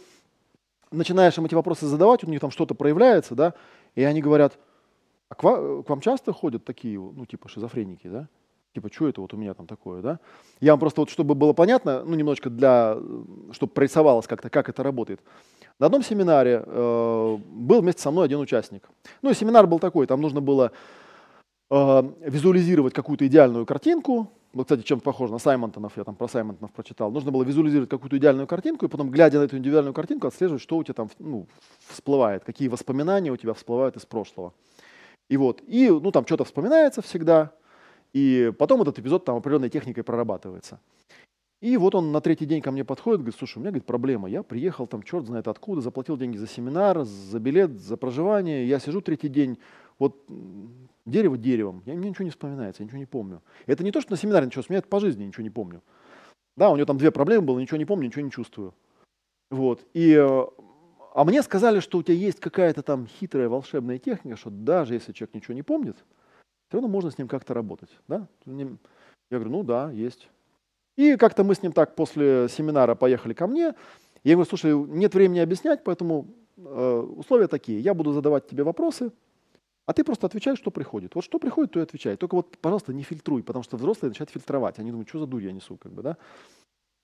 начинаешь им эти вопросы задавать, у них там что-то проявляется, да, и они говорят, а к вам, к вам часто ходят такие, ну, типа шизофреники, да? Типа, что это вот у меня там такое, да? Я вам просто вот, чтобы было понятно, ну, немножечко для, чтобы прорисовалось как-то, как это работает. На одном семинаре э, был вместе со мной один участник. Ну, и семинар был такой, там нужно было э, визуализировать какую-то идеальную картинку. Вот, кстати, чем похоже на Саймонтонов, я там про Саймонтонов прочитал. Нужно было визуализировать какую-то идеальную картинку, и потом, глядя на эту идеальную картинку, отслеживать, что у тебя там ну, всплывает, какие воспоминания у тебя всплывают из прошлого. И вот, и, ну, там что-то вспоминается всегда, и потом этот эпизод там определенной техникой прорабатывается. И вот он на третий день ко мне подходит, говорит, слушай, у меня говорит, проблема, я приехал там черт знает откуда, заплатил деньги за семинар, за билет, за проживание, я сижу третий день, вот дерево деревом, я, мне ничего не вспоминается, я ничего не помню. Это не то, что на семинаре ничего это по жизни ничего не помню. Да, у него там две проблемы было, ничего не помню, ничего не чувствую. Вот, и, э, а мне сказали, что у тебя есть какая-то там хитрая волшебная техника, что даже если человек ничего не помнит, все равно можно с ним как-то работать. Да? Я говорю, ну да, есть. И как-то мы с ним так после семинара поехали ко мне. Я говорю, слушай, нет времени объяснять, поэтому э, условия такие. Я буду задавать тебе вопросы, а ты просто отвечай, что приходит. Вот что приходит, то и отвечай. Только вот, пожалуйста, не фильтруй, потому что взрослые начинают фильтровать. Они думают, что за дурь я несу, как бы, да.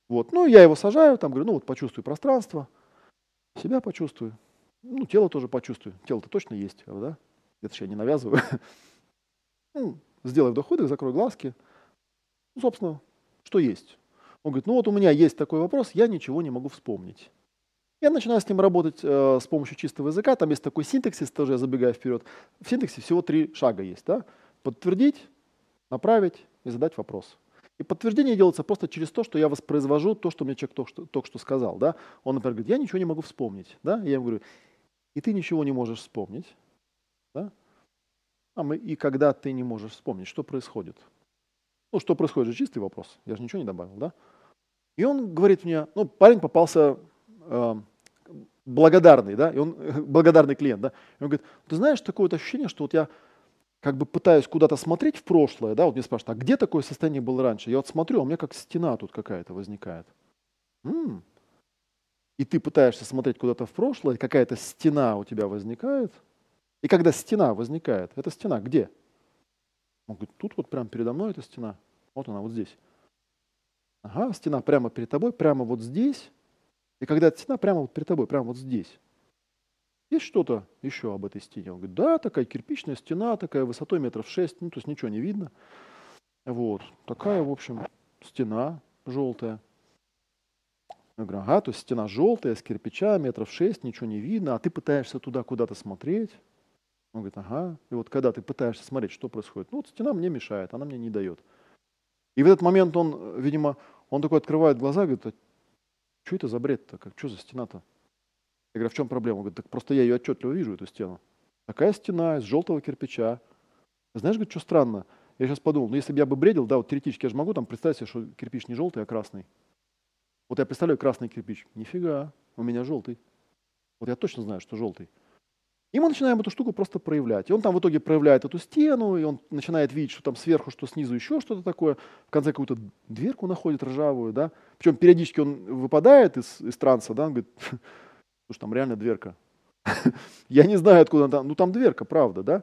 Вот. Ну, я его сажаю, там говорю, ну вот почувствуй пространство, себя почувствуй, ну, тело тоже почувствуй. Тело-то точно есть, да? Это же я не навязываю. Ну, сделай вдох-выдох, закрой глазки. Ну, собственно, что есть? Он говорит, ну вот у меня есть такой вопрос, я ничего не могу вспомнить. Я начинаю с ним работать э, с помощью чистого языка. Там есть такой синтаксис, тоже я забегаю вперед. В синтаксе всего три шага есть. Да? Подтвердить, направить и задать вопрос. И подтверждение делается просто через то, что я воспроизвожу то, что мне человек только что, только что сказал. Да? Он, например, говорит, я ничего не могу вспомнить. Да? Я ему говорю, и ты ничего не можешь вспомнить. Да? А и когда ты не можешь вспомнить, что происходит? Ну, что происходит же чистый вопрос. Я же ничего не добавил, да? И он говорит мне, ну, парень попался э, благодарный, да, и он благодарный клиент, да, и он говорит, ты знаешь, такое вот ощущение, что вот я как бы пытаюсь куда-то смотреть в прошлое, да, вот мне спрашивают, а где такое состояние было раньше? Я вот смотрю, а у меня как стена тут какая-то возникает. М-м. И ты пытаешься смотреть куда-то в прошлое, какая-то стена у тебя возникает. И когда стена возникает, эта стена где? Он говорит, тут вот прямо передо мной эта стена. Вот она, вот здесь. Ага, стена прямо перед тобой, прямо вот здесь. И когда эта стена прямо вот перед тобой, прямо вот здесь. Есть что-то еще об этой стене? Он говорит, да, такая кирпичная стена, такая высотой метров шесть, ну, то есть ничего не видно. Вот, такая, в общем, стена желтая. Я говорю, ага, то есть стена желтая, с кирпича, метров шесть, ничего не видно, а ты пытаешься туда куда-то смотреть. Он говорит, ага. И вот когда ты пытаешься смотреть, что происходит, ну вот стена мне мешает, она мне не дает. И в этот момент он, видимо, он такой открывает глаза, говорит, а что это за бред-то, как, что за стена-то? Я говорю, а в чем проблема? Он говорит, так просто я ее отчетливо вижу, эту стену. Такая стена из желтого кирпича. Знаешь, говорит, что странно? Я сейчас подумал, ну если бы я бы бредил, да, вот теоретически я же могу там представить себе, что кирпич не желтый, а красный. Вот я представляю красный кирпич. Нифига, у меня желтый. Вот я точно знаю, что желтый. И мы начинаем эту штуку просто проявлять. И он там в итоге проявляет эту стену, и он начинает видеть, что там сверху, что снизу еще что-то такое. В конце какую-то дверку находит ржавую, да. Причем периодически он выпадает из, из транса, да, он говорит, слушай, там реально дверка. Я не знаю, откуда там, ну там дверка, правда, да.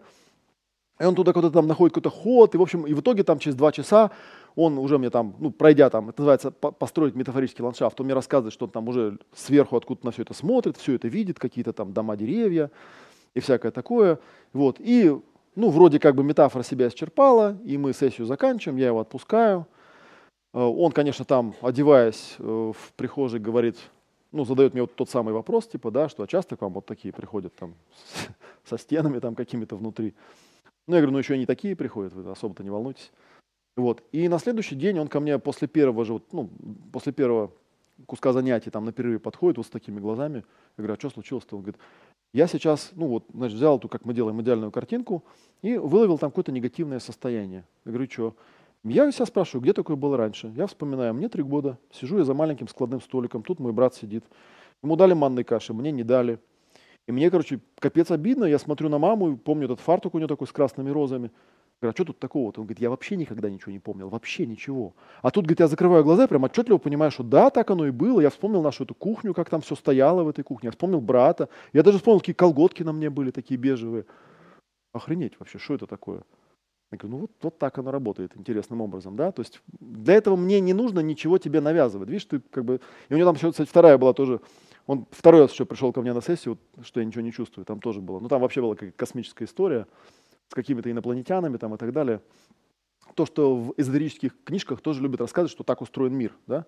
И он туда куда-то там находит какой-то ход, и в общем, и в итоге там через два часа он уже мне там, ну, пройдя там, это называется построить метафорический ландшафт, он мне рассказывает, что он там уже сверху откуда-то на все это смотрит, все это видит, какие-то там дома, деревья, и всякое такое. Вот. И, ну, вроде как бы метафора себя исчерпала, и мы сессию заканчиваем, я его отпускаю. Э, он, конечно, там, одеваясь э, в прихожей, говорит, ну, задает мне вот тот самый вопрос, типа, да, что а часто к вам вот такие приходят там со стенами там какими-то внутри. Ну, я говорю, ну, еще не такие приходят, вы особо-то не волнуйтесь. Вот. И на следующий день он ко мне после первого же, вот, ну, после первого куска занятий там на перерыве подходит вот с такими глазами. Я говорю, а что случилось-то? Он говорит, я сейчас, ну вот, значит, взял эту, как мы делаем, идеальную картинку и выловил там какое-то негативное состояние. Я говорю, что? Я себя спрашиваю, где такое было раньше? Я вспоминаю, мне три года, сижу я за маленьким складным столиком, тут мой брат сидит. Ему дали манной каши, мне не дали. И мне, короче, капец обидно, я смотрю на маму, помню этот фартук у нее такой с красными розами. Говорю, а что тут такого-то? Он говорит, я вообще никогда ничего не помнил, вообще ничего. А тут, говорит, я закрываю глаза и прям отчетливо понимаю, что да, так оно и было. Я вспомнил нашу эту кухню, как там все стояло в этой кухне. Я вспомнил брата. Я даже вспомнил, какие колготки на мне были, такие бежевые. Охренеть вообще, что это такое? Я говорю, ну вот, вот так оно работает интересным образом, да, то есть для этого мне не нужно ничего тебе навязывать, видишь, ты как бы, и у него там еще, кстати, вторая была тоже, он второй раз еще пришел ко мне на сессию, что я ничего не чувствую, там тоже было, ну там вообще была как космическая история, с какими-то инопланетянами там, и так далее. То, что в эзотерических книжках тоже любят рассказывать, что так устроен мир, да?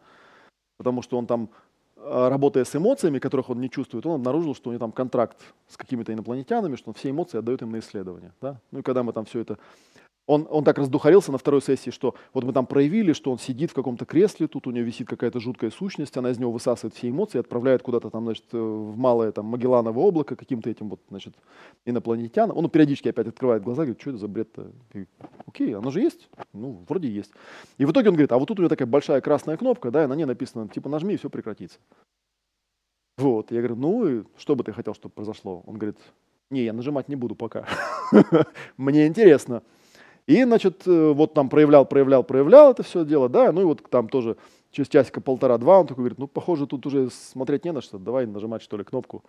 потому что он там, а, работая с эмоциями, которых он не чувствует, он обнаружил, что у него там контракт с какими-то инопланетянами, что он все эмоции отдает им на исследование. Да? Ну и когда мы там все это он, он так раздухарился на второй сессии, что вот мы там проявили, что он сидит в каком-то кресле, тут у него висит какая-то жуткая сущность, она из него высасывает все эмоции, отправляет куда-то там, значит, э, в малое там Магелланово облако каким-то этим вот, значит, инопланетянам. Он периодически опять открывает глаза, говорит, что это за бред-то? Окей, оно же есть? Ну, вроде есть. И в итоге он говорит, а вот тут у него такая большая красная кнопка, да, и на ней написано, типа, нажми, и все прекратится. Вот, я говорю, ну, и что бы ты хотел, чтобы произошло? Он говорит, не, я нажимать не буду пока. Мне интересно. И, значит, э, вот там проявлял, проявлял, проявлял это все дело, да, ну и вот там тоже через часика полтора-два он такой говорит, ну, похоже, тут уже смотреть не на что, давай нажимать, что ли, кнопку.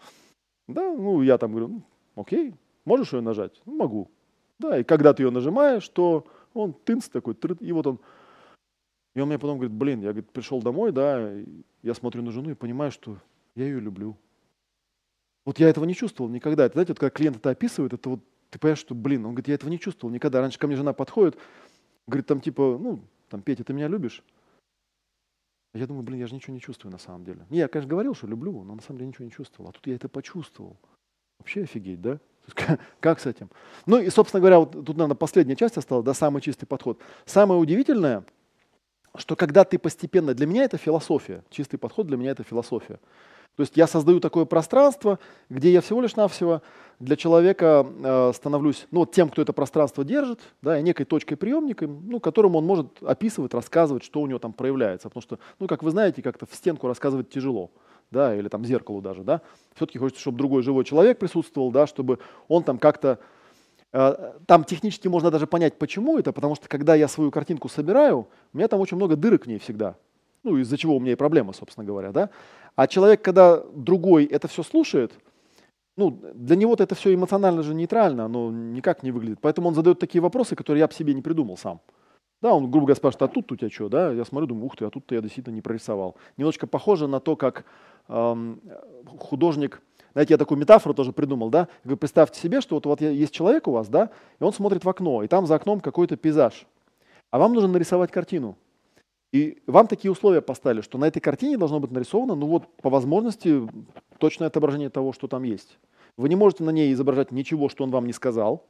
Да, ну, я там говорю, ну, окей, можешь ее нажать? Ну, могу. Да, и когда ты ее нажимаешь, то он тынц такой, и вот он, и он мне потом говорит, блин, я говорит, пришел домой, да, я смотрю на жену и понимаю, что я ее люблю. Вот я этого не чувствовал никогда. Это, знаете, вот когда клиент это описывает, это вот ты понимаешь, что, блин, он говорит, я этого не чувствовал никогда. Раньше ко мне жена подходит, говорит, там типа, ну, там, Петя, ты меня любишь? А я думаю, блин, я же ничего не чувствую на самом деле. Не, я, конечно, говорил, что люблю, но на самом деле ничего не чувствовал. А тут я это почувствовал. Вообще офигеть, да? Как с этим? Ну и, собственно говоря, вот тут, наверное, последняя часть осталась, да, самый чистый подход. Самое удивительное, что когда ты постепенно, для меня это философия, чистый подход для меня это философия. То есть я создаю такое пространство, где я всего лишь навсего для человека э, становлюсь ну, тем, кто это пространство держит, да, и некой точкой приемника, ну, которому он может описывать, рассказывать, что у него там проявляется. Потому что, ну, как вы знаете, как-то в стенку рассказывать тяжело. да, или там зеркалу даже, да. Все-таки хочется, чтобы другой живой человек присутствовал, да, чтобы он там как-то э, там технически можно даже понять, почему это, потому что когда я свою картинку собираю, у меня там очень много дырок в ней всегда. Ну, из-за чего у меня и проблемы, собственно говоря, да. А человек, когда другой это все слушает, ну, для него-то это все эмоционально же нейтрально, оно никак не выглядит. Поэтому он задает такие вопросы, которые я бы себе не придумал сам. Да, он, грубо говоря, спрашивает, а тут у тебя что, да? Я смотрю, думаю, ух ты, а тут-то я действительно не прорисовал. Немножечко похоже на то, как эм, художник, знаете, я такую метафору тоже придумал, да? Вы представьте себе, что вот, вот есть человек у вас, да, и он смотрит в окно, и там за окном какой-то пейзаж. А вам нужно нарисовать картину. И вам такие условия поставили, что на этой картине должно быть нарисовано, ну вот по возможности, точное отображение того, что там есть. Вы не можете на ней изображать ничего, что он вам не сказал.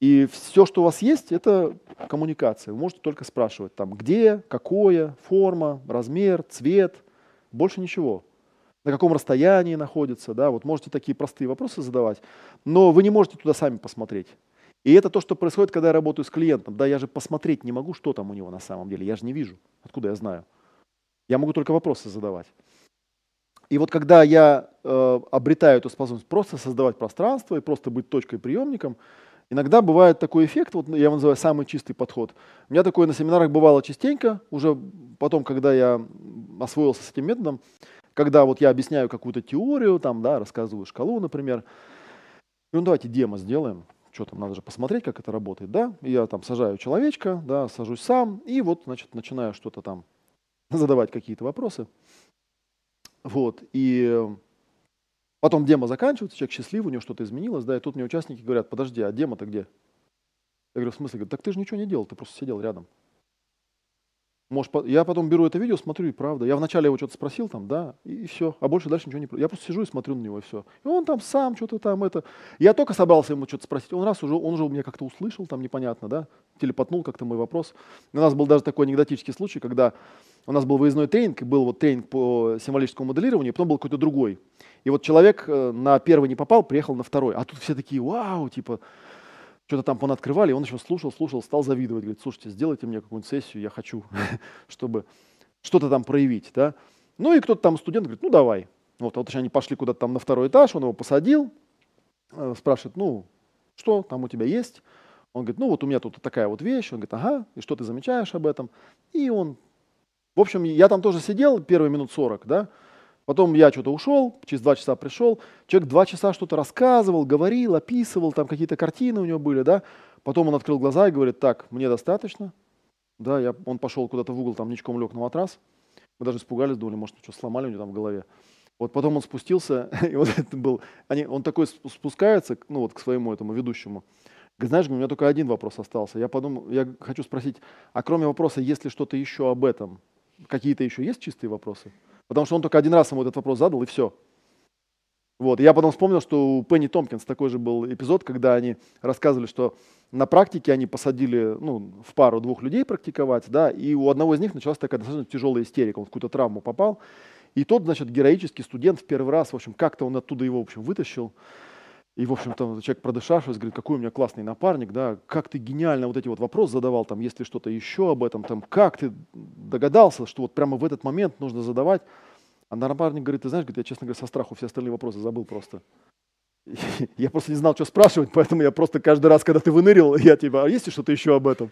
И все, что у вас есть, это коммуникация. Вы можете только спрашивать, там, где, какое, форма, размер, цвет, больше ничего. На каком расстоянии находится, да, вот можете такие простые вопросы задавать, но вы не можете туда сами посмотреть. И это то, что происходит, когда я работаю с клиентом. Да, я же посмотреть не могу, что там у него на самом деле. Я же не вижу. Откуда я знаю? Я могу только вопросы задавать. И вот когда я э, обретаю эту способность просто создавать пространство и просто быть точкой приемником, иногда бывает такой эффект, вот я его называю самый чистый подход. У меня такое на семинарах бывало частенько, уже потом, когда я освоился с этим методом, когда вот я объясняю какую-то теорию, там, да, рассказываю шкалу, например, ну давайте демо сделаем что там, надо же посмотреть, как это работает, да, я там сажаю человечка, да, сажусь сам, и вот, значит, начинаю что-то там задавать какие-то вопросы, вот, и потом демо заканчивается, человек счастливый, у него что-то изменилось, да, и тут мне участники говорят, подожди, а демо-то где? Я говорю, в смысле? Говорю, так ты же ничего не делал, ты просто сидел рядом. Может, я потом беру это видео, смотрю, и правда. Я вначале его что-то спросил там, да, и, и все. А больше дальше ничего не... Я просто сижу и смотрю на него, и все. И он там сам что-то там это... Я только собрался ему что-то спросить. Он раз уже, он уже у меня как-то услышал, там непонятно, да, телепотнул как-то мой вопрос. У нас был даже такой анекдотический случай, когда у нас был выездной тренинг, и был вот тренинг по символическому моделированию, и потом был какой-то другой. И вот человек э, на первый не попал, приехал на второй. А тут все такие, вау, типа, что-то там понаткрывали, и он еще слушал, слушал, стал завидовать, говорит, слушайте, сделайте мне какую-нибудь сессию, я хочу, чтобы что-то там проявить, да. Ну и кто-то там студент говорит, ну давай. Вот, вот они пошли куда-то там на второй этаж, он его посадил, э, спрашивает, ну, что там у тебя есть? Он говорит, ну вот у меня тут такая вот вещь. Он говорит, ага, и что ты замечаешь об этом? И он, в общем, я там тоже сидел первые минут 40, да, Потом я что-то ушел, через два часа пришел, человек два часа что-то рассказывал, говорил, описывал, там какие-то картины у него были, да. Потом он открыл глаза и говорит, так, мне достаточно. Да, я, он пошел куда-то в угол, там ничком лег на матрас. Мы даже испугались, думали, может, что сломали у него там в голове. Вот потом он спустился, и вот это был, они, он такой спускается, ну вот к своему этому ведущему. Знаешь, у меня только один вопрос остался. Я подумал, я хочу спросить, а кроме вопроса, есть ли что-то еще об этом, какие-то еще есть чистые вопросы? Потому что он только один раз ему этот вопрос задал, и все. Вот. Я потом вспомнил, что у Пенни Томпкинс такой же был эпизод, когда они рассказывали, что на практике они посадили ну, в пару двух людей практиковать, да, и у одного из них началась такая достаточно тяжелая истерика, он в какую-то травму попал, и тот, значит, героический студент в первый раз, в общем, как-то он оттуда его, в общем, вытащил, и, в общем-то, человек, продышавшись, говорит, какой у меня классный напарник, да, как ты гениально вот эти вот вопросы задавал, там, есть ли что-то еще об этом, там, как ты догадался, что вот прямо в этот момент нужно задавать. А напарник говорит, ты знаешь, говорит, я, честно говоря, со страху все остальные вопросы забыл просто. Я просто не знал, что спрашивать, поэтому я просто каждый раз, когда ты выныривал, я типа, а есть ли что-то еще об этом?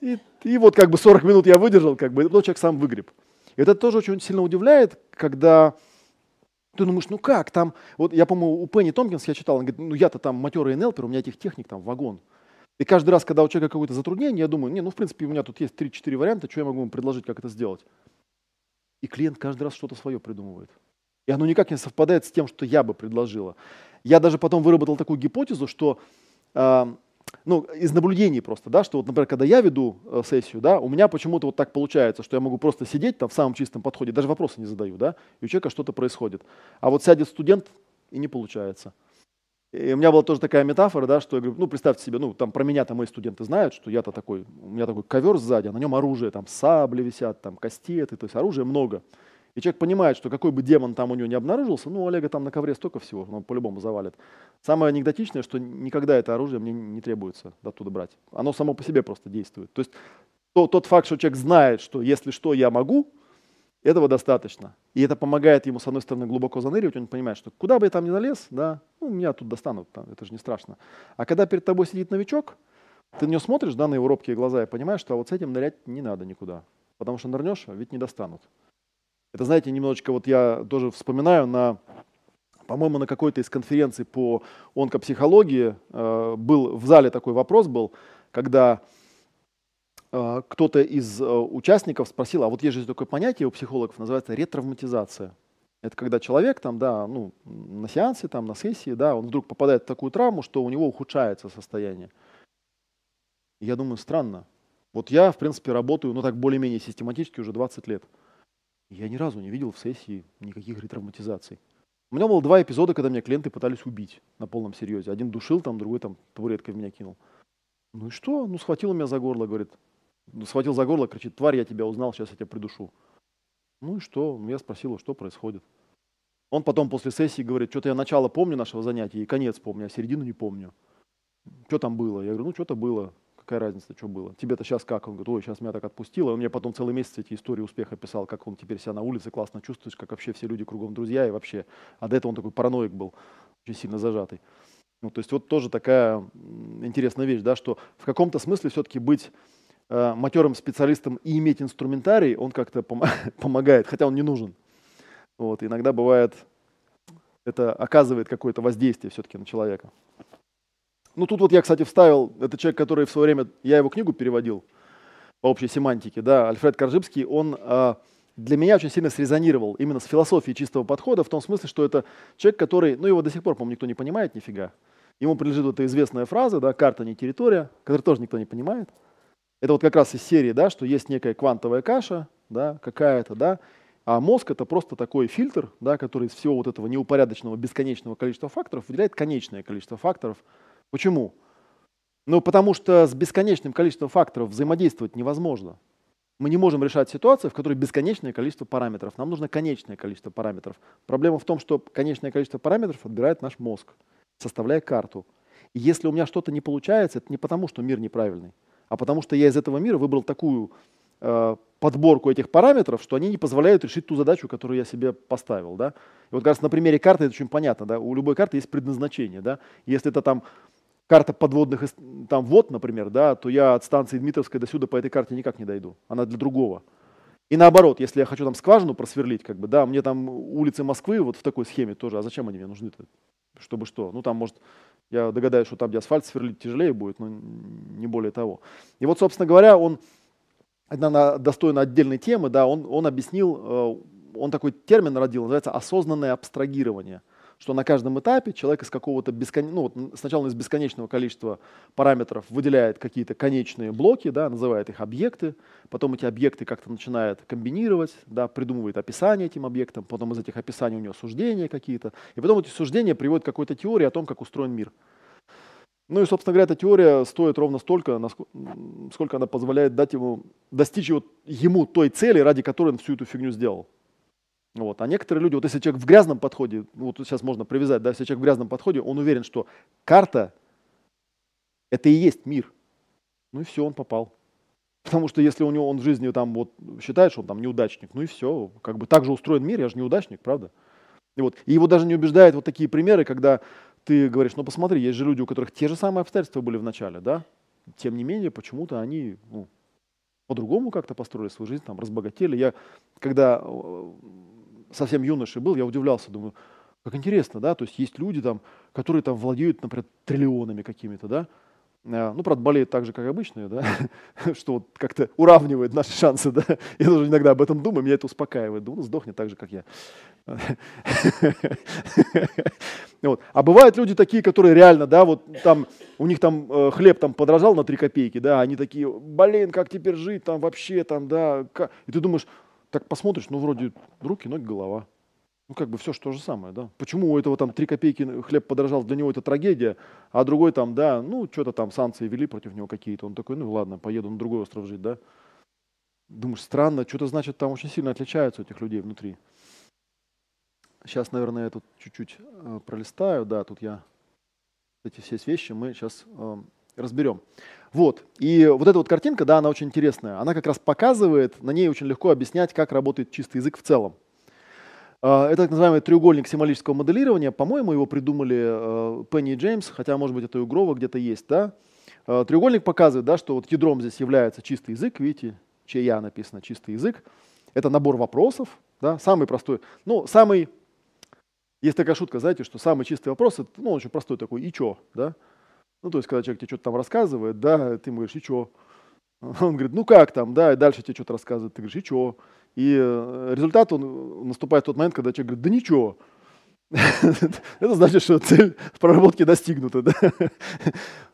И, и вот как бы 40 минут я выдержал, как бы, и человек сам выгреб. И это тоже очень сильно удивляет, когда ты думаешь, ну как там, вот я, по-моему, у Пенни Томпкинс я читал, он говорит, ну я-то там матерый НЛПер, у меня этих техник там вагон. И каждый раз, когда у человека какое-то затруднение, я думаю, не, ну в принципе у меня тут есть 3-4 варианта, что я могу ему предложить, как это сделать. И клиент каждый раз что-то свое придумывает. И оно никак не совпадает с тем, что я бы предложила. Я даже потом выработал такую гипотезу, что э, ну, из наблюдений просто, да, что вот, например, когда я веду э, сессию, да, у меня почему-то вот так получается, что я могу просто сидеть там в самом чистом подходе, даже вопросы не задаю, да, и у человека что-то происходит. А вот сядет студент, и не получается. И у меня была тоже такая метафора, да, что я говорю, ну, представьте себе, ну, там про меня там мои студенты знают, что я-то такой, у меня такой ковер сзади, а на нем оружие, там сабли висят, там кастеты, то есть оружия много. И человек понимает, что какой бы демон там у него не обнаружился, ну, у Олега там на ковре столько всего, он по-любому завалит. Самое анекдотичное, что никогда это оружие мне не требуется оттуда брать. Оно само по себе просто действует. То есть то, тот факт, что человек знает, что если что, я могу, Этого достаточно. И это помогает ему, с одной стороны, глубоко заныривать, он понимает, что куда бы я там ни залез, да, ну, меня тут достанут, там, это же не страшно. А когда перед тобой сидит новичок, ты на него смотришь, да, на его робкие глаза, и понимаешь, что вот с этим нырять не надо никуда. Потому что нырнешь, а ведь не достанут. Это, знаете, немножечко вот я тоже вспоминаю на, по-моему, на какой-то из конференций по онкопсихологии э, был в зале такой вопрос был, когда э, кто-то из э, участников спросил, а вот есть же такое понятие у психологов, называется ретравматизация. Это когда человек там, да, ну, на сеансе, там, на сессии, да, он вдруг попадает в такую травму, что у него ухудшается состояние. Я думаю, странно. Вот я, в принципе, работаю, ну так более-менее систематически уже 20 лет. Я ни разу не видел в сессии никаких ретравматизаций. У меня было два эпизода, когда меня клиенты пытались убить на полном серьезе. Один душил, там, другой там табуреткой в меня кинул. Ну и что? Ну схватил меня за горло, говорит. Ну, схватил за горло, кричит, тварь, я тебя узнал, сейчас я тебя придушу. Ну и что? Я спросил, что происходит. Он потом после сессии говорит, что-то я начало помню нашего занятия и конец помню, а середину не помню. Что там было? Я говорю, ну что-то было. Какая разница, что было? Тебе-то сейчас как? Он говорит, ой, сейчас меня так отпустило. Он мне потом целый месяц эти истории успеха писал, как он теперь себя на улице классно чувствует, как вообще все люди кругом друзья и вообще. А до этого он такой параноик был, очень сильно зажатый. Ну, то есть вот тоже такая интересная вещь, да, что в каком-то смысле все-таки быть э, матерым специалистом и иметь инструментарий, он как-то пом- помогает, хотя он не нужен. Вот, иногда бывает, это оказывает какое-то воздействие все-таки на человека. Ну, тут вот я, кстати, вставил, это человек, который в свое время, я его книгу переводил по общей семантике, да, Альфред Коржибский, он э, для меня очень сильно срезонировал именно с философией чистого подхода, в том смысле, что это человек, который, ну, его до сих пор, по-моему, никто не понимает нифига. Ему принадлежит вот эта известная фраза, да, карта не территория, которую тоже никто не понимает. Это вот как раз из серии, да, что есть некая квантовая каша, да, какая-то, да, а мозг это просто такой фильтр, да, который из всего вот этого неупорядоченного бесконечного количества факторов выделяет конечное количество факторов, Почему? Ну, потому что с бесконечным количеством факторов взаимодействовать невозможно. Мы не можем решать ситуацию, в которой бесконечное количество параметров. Нам нужно конечное количество параметров. Проблема в том, что конечное количество параметров отбирает наш мозг, составляя карту. И если у меня что-то не получается, это не потому, что мир неправильный, а потому что я из этого мира выбрал такую э, подборку этих параметров, что они не позволяют решить ту задачу, которую я себе поставил. Да? И вот как раз на примере карты это очень понятно. Да? У любой карты есть предназначение. Да? Если это там карта подводных, там вот, например, да, то я от станции Дмитровской до сюда по этой карте никак не дойду. Она для другого. И наоборот, если я хочу там скважину просверлить, как бы, да, мне там улицы Москвы вот в такой схеме тоже, а зачем они мне нужны-то? Чтобы что? Ну там, может, я догадаюсь, что там, где асфальт сверлить тяжелее будет, но не более того. И вот, собственно говоря, он, это достойно отдельной темы, да, он, он объяснил, э, он такой термин родил, называется осознанное абстрагирование – что на каждом этапе человек из какого-то бесконечного, ну, сначала из бесконечного количества параметров выделяет какие-то конечные блоки, да, называет их объекты, потом эти объекты как-то начинает комбинировать, да, придумывает описание этим объектам, потом из этих описаний у него суждения какие-то, и потом эти суждения приводят к какой-то теории о том, как устроен мир. Ну и, собственно говоря, эта теория стоит ровно столько, сколько она позволяет дать ему, достичь его, ему той цели, ради которой он всю эту фигню сделал. Вот. А некоторые люди, вот если человек в грязном подходе, ну, вот сейчас можно привязать, да, если человек в грязном подходе, он уверен, что карта – это и есть мир. Ну и все, он попал. Потому что если у него он в жизни там вот считает, что он там неудачник, ну и все, как бы так же устроен мир, я же неудачник, правда? И, вот, и его даже не убеждают вот такие примеры, когда ты говоришь, ну посмотри, есть же люди, у которых те же самые обстоятельства были в начале, да? Тем не менее, почему-то они ну, по-другому как-то построили свою жизнь, там, разбогатели. Я, когда э, совсем юношей был, я удивлялся, думаю, как интересно, да, то есть есть люди там, которые там владеют, например, триллионами какими-то, да, а, ну, правда, болеют так же, как обычные, да, что вот как-то уравнивает наши шансы, да. Я тоже иногда об этом думаю, меня это успокаивает. Думаю, сдохнет так же, как я. вот. А бывают люди такие, которые реально, да, вот там, у них там э, хлеб там подорожал на 3 копейки, да, они такие, блин, как теперь жить там вообще, там, да. И ты думаешь, так посмотришь, ну вроде руки, ноги, голова. Ну как бы все что же самое, да. Почему у этого там три копейки хлеб подорожал, для него это трагедия, а другой там, да, ну что-то там санкции вели против него какие-то. Он такой, ну ладно, поеду на другой остров жить, да. Думаешь, странно, что-то значит там очень сильно отличаются этих людей внутри. Сейчас, наверное, я тут чуть-чуть э, пролистаю, да, тут я эти все вещи мы сейчас э, разберем. Вот. И вот эта вот картинка, да, она очень интересная. Она как раз показывает, на ней очень легко объяснять, как работает чистый язык в целом. А, это так называемый треугольник символического моделирования. По-моему, его придумали э, Пенни и Джеймс, хотя, может быть, это у Грова где-то есть. Да? А, треугольник показывает, да, что вот ядром здесь является чистый язык. Видите, чья написано чистый язык. Это набор вопросов, да, самый простой. Ну, самый, есть такая шутка, знаете, что самый чистый вопрос, это, ну, очень простой такой, и чё, да? Ну, то есть, когда человек тебе что-то там рассказывает, да, ты ему говоришь, и чё? Он говорит, ну как там, да, и дальше тебе что-то рассказывает, ты говоришь, и чё? И э, результат он наступает в тот момент, когда человек говорит, да ничего. Это значит, что цель проработки достигнута. Да?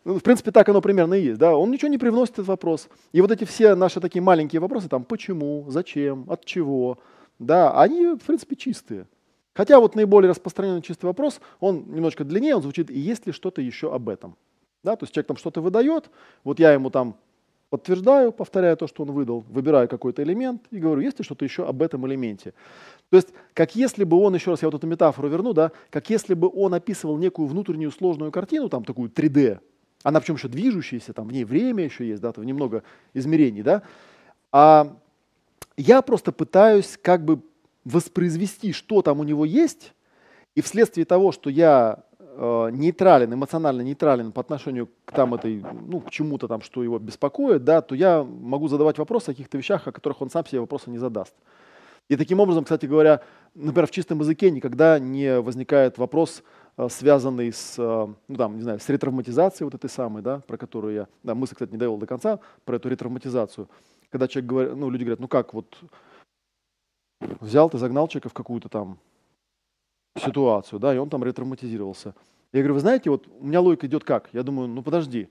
Ну, в принципе, так оно примерно и есть. Да? Он ничего не привносит этот вопрос. И вот эти все наши такие маленькие вопросы, там, почему, зачем, от чего, да, они, в принципе, чистые. Хотя вот наиболее распространенный чистый вопрос, он немножко длиннее, он звучит, есть ли что-то еще об этом? Да, то есть человек там что-то выдает, вот я ему там подтверждаю, повторяю то, что он выдал, выбираю какой-то элемент и говорю, есть ли что-то еще об этом элементе. То есть, как если бы он, еще раз я вот эту метафору верну, да, как если бы он описывал некую внутреннюю сложную картину, там такую 3D, она причем еще движущаяся, там в ней время еще есть, да, там немного измерений, да, а я просто пытаюсь как бы воспроизвести, что там у него есть, и вследствие того, что я э, нейтрален, эмоционально нейтрален по отношению к там этой, ну, к чему-то там, что его беспокоит, да, то я могу задавать вопросы о каких-то вещах, о которых он сам себе вопросы не задаст. И таким образом, кстати говоря, например, в чистом языке никогда не возникает вопрос, э, связанный с, э, ну, там, не знаю, с ретравматизацией вот этой самой, да, про которую я, да, мысль, кстати, не довел до конца, про эту ретравматизацию. Когда человек говорит, ну, люди говорят, ну как, вот взял ты, загнал человека в какую-то там ситуацию, да, и он там ретравматизировался. Я говорю, вы знаете, вот у меня логика идет как? Я думаю, ну подожди,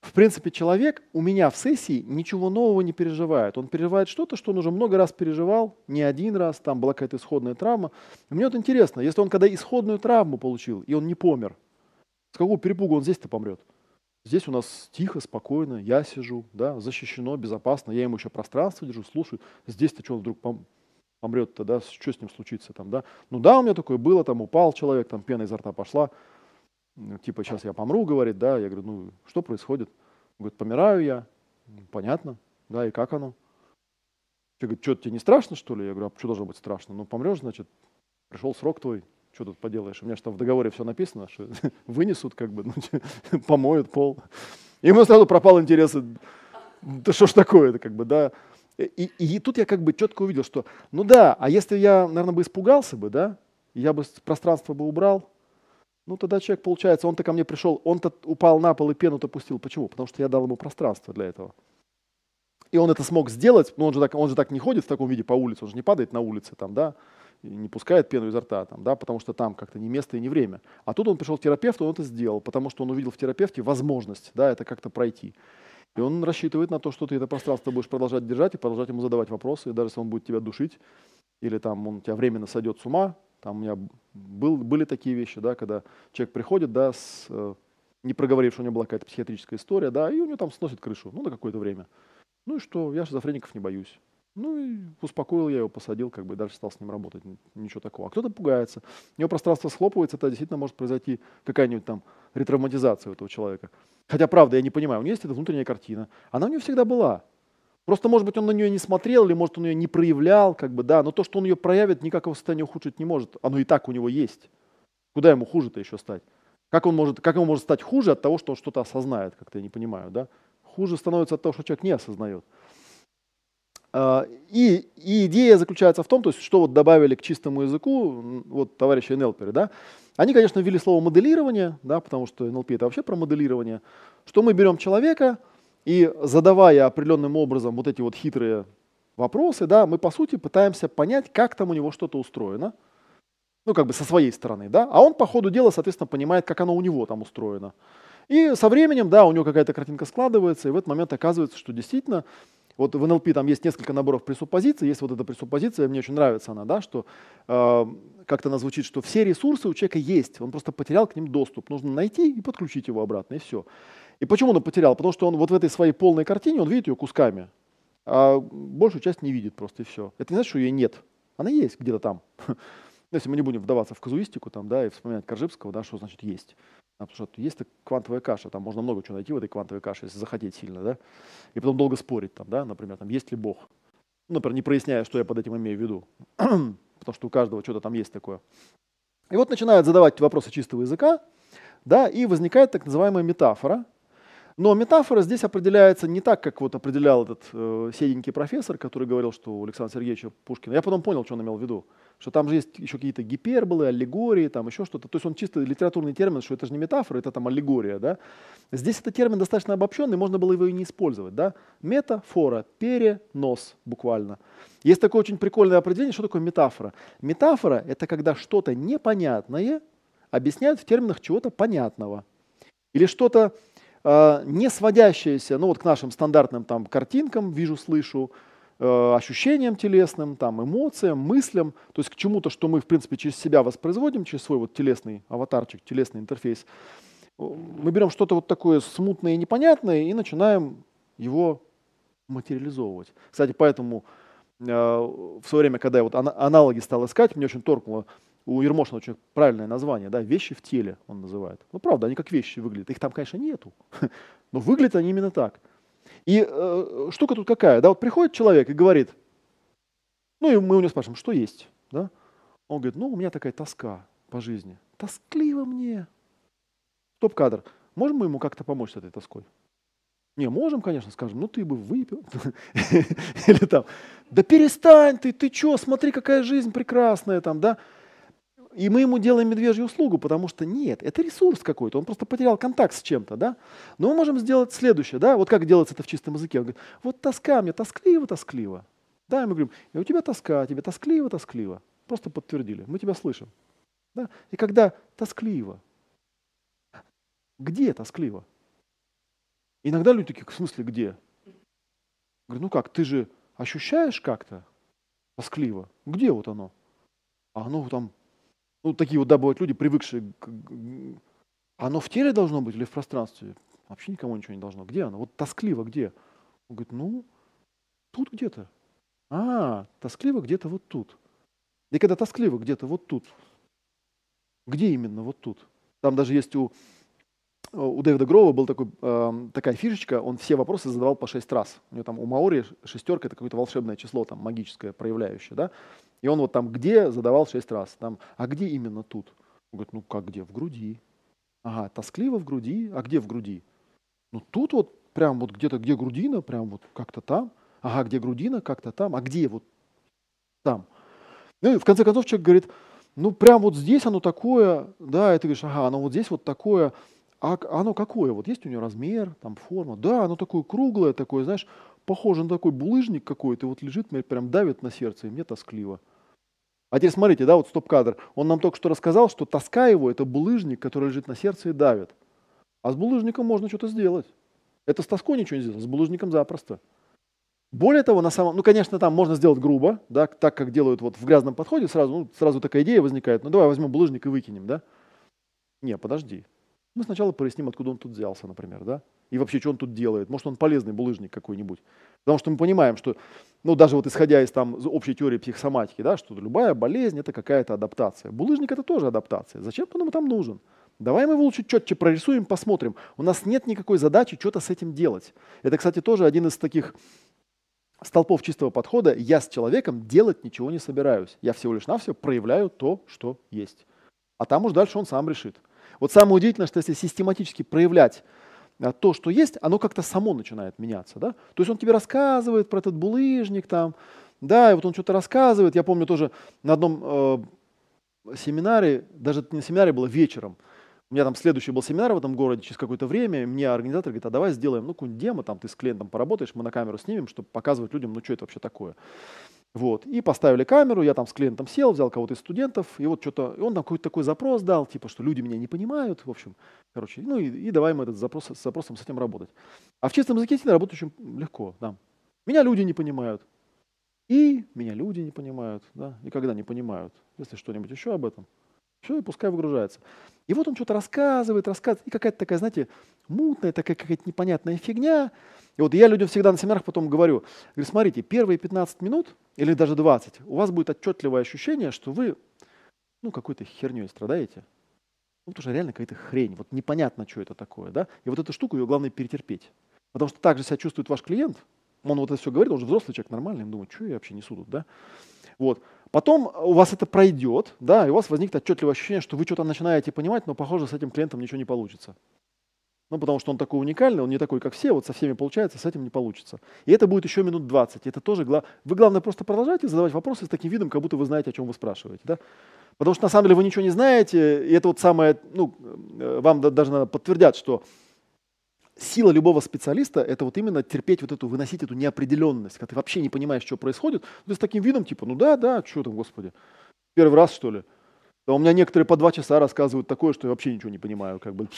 в принципе, человек у меня в сессии ничего нового не переживает. Он переживает что-то, что он уже много раз переживал, не один раз, там была какая-то исходная травма. И мне вот интересно, если он когда исходную травму получил, и он не помер, с какого перепуга он здесь-то помрет? Здесь у нас тихо, спокойно, я сижу, да, защищено, безопасно, я ему еще пространство держу, слушаю. Здесь-то что он вдруг помрет-то, да, что с ним случится там, да? Ну да, у меня такое было, там упал человек, там пена изо рта пошла, типа сейчас я помру, говорит, да, я говорю, ну что происходит? Говорит, помираю я, понятно, да, и как оно? Человек говорит, что тебе не страшно, что ли? Я говорю, а что должно быть страшно? Ну помрешь, значит, пришел срок твой, что тут поделаешь? У меня что в договоре все написано, что вынесут, как бы, ну, помоют пол. И ему сразу пропал интерес, да что ж такое-то, как бы, да. И, и тут я как бы четко увидел, что, ну да, а если я, наверное, бы испугался бы, да, я бы пространство бы убрал, ну, тогда человек, получается, он-то ко мне пришел, он-то упал на пол и пену-то пустил. Почему? Потому что я дал ему пространство для этого. И он это смог сделать, но он же так, он же так не ходит в таком виде по улице, он же не падает на улице там, да, и не пускает пену изо рта, там, да, потому что там как-то не место и не время. А тут он пришел к терапевту, он это сделал, потому что он увидел в терапевте возможность, да, это как-то пройти. И он рассчитывает на то, что ты это пространство будешь продолжать держать и продолжать ему задавать вопросы, и даже если он будет тебя душить, или там он тебя временно сойдет с ума, там у меня был, были такие вещи, да, когда человек приходит, да, с, э, не проговорив, что у него была какая-то психиатрическая история, да, и у него там сносит крышу, ну, на какое-то время. Ну и что, я шизофреников не боюсь. Ну и успокоил я его, посадил, как бы дальше стал с ним работать, ничего такого. А кто-то пугается, у него пространство схлопывается, это действительно может произойти какая-нибудь там ретравматизация у этого человека. Хотя, правда, я не понимаю, у него есть эта внутренняя картина, она у него всегда была. Просто, может быть, он на нее не смотрел, или, может, он ее не проявлял, как бы, да, но то, что он ее проявит, никак его состояние ухудшить не может. Оно и так у него есть. Куда ему хуже-то еще стать? Как, он может, как ему может стать хуже от того, что он что-то осознает, как-то я не понимаю, да? Хуже становится от того, что человек не осознает. А, и, и идея заключается в том, то есть, что вот добавили к чистому языку, вот товарищи НЛПеры, да, они, конечно, ввели слово моделирование, да, потому что НЛП это вообще про моделирование, что мы берем человека, и задавая определенным образом вот эти вот хитрые вопросы, да, мы по сути пытаемся понять, как там у него что-то устроено, ну как бы со своей стороны, да, а он по ходу дела, соответственно, понимает, как оно у него там устроено. И со временем, да, у него какая-то картинка складывается, и в этот момент оказывается, что действительно, вот в НЛП там есть несколько наборов пресуппозиций, есть вот эта пресуппозиция, мне очень нравится она, да, что э, как-то она звучит, что все ресурсы у человека есть, он просто потерял к ним доступ, нужно найти и подключить его обратно, и все. И почему он потерял? Потому что он вот в этой своей полной картине, он видит ее кусками, а большую часть не видит просто и все. Это не значит, что ее нет. Она есть где-то там. Если мы не будем вдаваться в казуистику там, да, и вспоминать Коржибского, да, что значит есть. А потому что есть квантовая каша, там можно много чего найти в этой квантовой каше, если захотеть сильно, да, и потом долго спорить там, да, например, там, есть ли Бог. Ну, например, не проясняя, что я под этим имею в виду, потому что у каждого что-то там есть такое. И вот начинают задавать вопросы чистого языка, да, и возникает так называемая метафора – но метафора здесь определяется не так, как вот определял этот э, седенький профессор, который говорил, что у Александра Сергеевича Пушкина. Я потом понял, что он имел в виду. Что там же есть еще какие-то гиперболы, аллегории, там еще что-то. То есть он чисто литературный термин, что это же не метафора, это там аллегория. Да? Здесь этот термин достаточно обобщенный, можно было его и не использовать. Да? Метафора, перенос буквально. Есть такое очень прикольное определение, что такое метафора. Метафора – это когда что-то непонятное объясняют в терминах чего-то понятного. Или что-то не сводящаяся, ну вот к нашим стандартным там картинкам, вижу, слышу, э, ощущениям телесным, там, эмоциям, мыслям, то есть к чему-то, что мы, в принципе, через себя воспроизводим, через свой вот телесный аватарчик, телесный интерфейс. Мы берем что-то вот такое смутное и непонятное и начинаем его материализовывать. Кстати, поэтому э, в свое время, когда я вот аналоги стал искать, мне очень торкнуло у Ермошина очень правильное название, да, вещи в теле он называет. Ну, правда, они как вещи выглядят. Их там, конечно, нету, но выглядят они именно так. И э, штука тут какая, да, вот приходит человек и говорит, ну, и мы у него спрашиваем, что есть, да? Он говорит, ну, у меня такая тоска по жизни. Тоскливо мне. Стоп-кадр. Можем мы ему как-то помочь с этой тоской? Не, можем, конечно, скажем, ну ты бы выпил. Или там, да перестань ты, ты что, смотри, какая жизнь прекрасная там, да. И мы ему делаем медвежью услугу, потому что нет, это ресурс какой-то, он просто потерял контакт с чем-то, да. Но мы можем сделать следующее, да, вот как делается это в чистом языке. Он говорит, вот тоска, мне тоскливо, тоскливо. Да, и мы говорим, и у тебя тоска, тебе тоскливо, тоскливо. Просто подтвердили, мы тебя слышим. Да? И когда тоскливо, где тоскливо? Иногда люди такие, в смысле где? Говорю, ну как, ты же ощущаешь как-то тоскливо? Где вот оно? А оно там ну, такие вот, да, бывают люди, привыкшие к... Оно в теле должно быть или в пространстве? Вообще никому ничего не должно. Где оно? Вот тоскливо где? Он говорит, ну, тут где-то. А, тоскливо где-то вот тут. И когда тоскливо где-то вот тут, где именно вот тут? Там даже есть у, у Дэвида Грова был такой, э, такая фишечка, он все вопросы задавал по шесть раз. У него там у Маори шестерка это какое-то волшебное число, там магическое, проявляющее, да? И он вот там где задавал шесть раз. Там, а где именно тут? Он говорит, ну как где? В груди. Ага, тоскливо в груди. А где в груди? Ну тут вот прям вот где-то, где грудина, прям вот как-то там. Ага, где грудина, как-то там. А где вот там? Ну и в конце концов человек говорит, ну прям вот здесь оно такое, да, и ты говоришь, ага, оно вот здесь вот такое, а оно какое? Вот есть у него размер, там форма, да, оно такое круглое, такое, знаешь, похоже на такой булыжник какой-то, вот лежит, мне прям давит на сердце, и мне тоскливо. А теперь смотрите, да, вот стоп-кадр. Он нам только что рассказал, что тоска его – это булыжник, который лежит на сердце и давит. А с булыжником можно что-то сделать. Это с тоской ничего не сделать, с булыжником запросто. Более того, на самом, ну, конечно, там можно сделать грубо, да, так как делают вот в грязном подходе, сразу, ну, сразу такая идея возникает, ну, давай возьмем булыжник и выкинем, да. Не, подожди. Мы сначала проясним, откуда он тут взялся, например, да. И вообще, что он тут делает. Может, он полезный булыжник какой-нибудь. Потому что мы понимаем, что, ну, даже вот исходя из там общей теории психосоматики, да, что любая болезнь – это какая-то адаптация. Булыжник – это тоже адаптация. Зачем он нам там нужен? Давай мы его лучше четче прорисуем, посмотрим. У нас нет никакой задачи что-то с этим делать. Это, кстати, тоже один из таких столпов чистого подхода. Я с человеком делать ничего не собираюсь. Я всего лишь навсего проявляю то, что есть. А там уж дальше он сам решит. Вот самое удивительное, что если систематически проявлять а то, что есть, оно как-то само начинает меняться. Да? То есть он тебе рассказывает про этот булыжник, там, да, и вот он что-то рассказывает. Я помню тоже на одном э, семинаре, даже не семинаре, было вечером, у меня там следующий был семинар в этом городе через какое-то время, мне организатор говорит, а давай сделаем, ну, какую-нибудь демо, там ты с клиентом поработаешь, мы на камеру снимем, чтобы показывать людям, ну, что это вообще такое. Вот. И поставили камеру, я там с клиентом сел, взял кого-то из студентов, и вот что-то, и он там какой-то такой запрос дал, типа, что люди меня не понимают, в общем, короче, ну и, и давай мы этот запрос, с запросом с этим работать. А в чистом языке сильно работать очень легко, да. Меня люди не понимают, и меня люди не понимают, да, и когда не понимают, если что-нибудь еще об этом, все, и пускай выгружается. И вот он что-то рассказывает, рассказывает, и какая-то такая, знаете, мутная, такая какая-то непонятная фигня. И вот я людям всегда на семинарах потом говорю, говорю, смотрите, первые 15 минут или даже 20, у вас будет отчетливое ощущение, что вы, ну, какой-то херней страдаете. Ну, потому что реально какая-то хрень, вот непонятно, что это такое, да. И вот эту штуку ее главное перетерпеть. Потому что так же себя чувствует ваш клиент, он вот это все говорит, он же взрослый человек, нормальный, он думает, что я вообще несу тут, да. Вот. Потом у вас это пройдет, да, и у вас возникнет отчетливое ощущение, что вы что-то начинаете понимать, но, похоже, с этим клиентом ничего не получится. Ну, потому что он такой уникальный, он не такой, как все, вот со всеми получается, с этим не получится. И это будет еще минут 20. Это тоже, гла... вы, главное, просто продолжайте задавать вопросы с таким видом, как будто вы знаете, о чем вы спрашиваете, да. Потому что, на самом деле, вы ничего не знаете, и это вот самое, ну, э, вам даже надо подтвердят, что сила любого специалиста – это вот именно терпеть вот эту, выносить эту неопределенность, когда ты вообще не понимаешь, что происходит. Ты с таким видом, типа, ну да, да, что там, господи, первый раз, что ли? Да у меня некоторые по два часа рассказывают такое, что я вообще ничего не понимаю, как бы.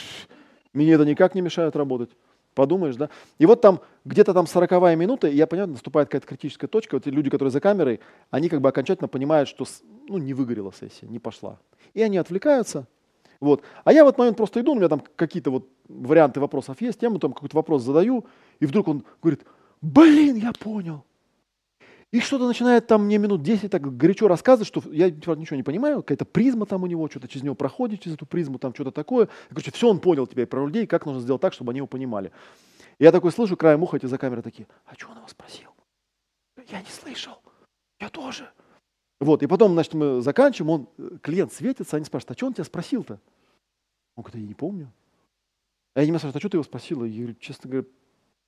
Мне это никак не мешает работать. Подумаешь, да? И вот там где-то там сороковая минута, и я понимаю, наступает какая-то критическая точка. Вот люди, которые за камерой, они как бы окончательно понимают, что ну, не выгорела сессия, не пошла. И они отвлекаются. Вот. А я в этот момент просто иду, у меня там какие-то вот варианты вопросов есть, я ему там какой-то вопрос задаю, и вдруг он говорит, блин, я понял. И что-то начинает там мне минут 10 так горячо рассказывать, что я типа, ничего не понимаю, какая-то призма там у него, что-то через него проходит, через эту призму, там что-то такое. Короче, все он понял теперь про людей, как нужно сделать так, чтобы они его понимали. И я такой слышу, краем уха эти за камерой такие, а что он его спросил? Я не слышал. Я тоже. Вот, и потом, значит, мы заканчиваем, он, э, клиент светится, они спрашивают, а что он тебя спросил-то? Он говорит, я не помню. А я не спрашиваю, а что ты его спросила? Я говорю, честно говоря,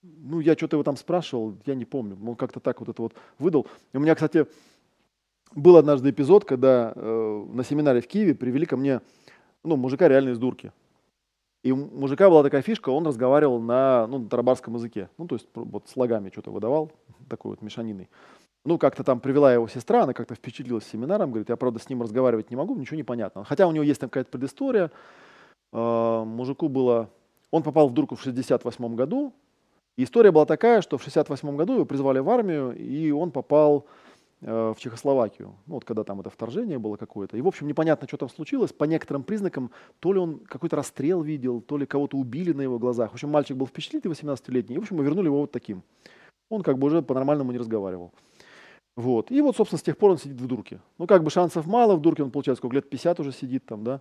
ну, я что-то его там спрашивал, я не помню. Он как-то так вот это вот выдал. И у меня, кстати, был однажды эпизод, когда э, на семинаре в Киеве привели ко мне, ну, мужика реально из дурки. И у мужика была такая фишка, он разговаривал на, ну, на тарабарском языке. Ну, то есть вот слогами что-то выдавал, такой вот мешаниной. Ну, как-то там привела его сестра, она как-то впечатлилась семинаром, говорит, я, правда, с ним разговаривать не могу, ничего не понятно. Хотя у него есть там какая-то предыстория. Э, мужику было... Он попал в дурку в 68 году, история была такая, что в 1968 году его призвали в армию, и он попал э, в Чехословакию, ну, вот когда там это вторжение было какое-то. И, в общем, непонятно, что там случилось. По некоторым признакам, то ли он какой-то расстрел видел, то ли кого-то убили на его глазах. В общем, мальчик был впечатлительный, 18-летний. И, в общем, мы вернули его вот таким. Он как бы уже по-нормальному не разговаривал. Вот. И вот, собственно, с тех пор он сидит в дурке. Ну, как бы шансов мало, в дурке он, получается, сколько лет, 50 уже сидит там, да.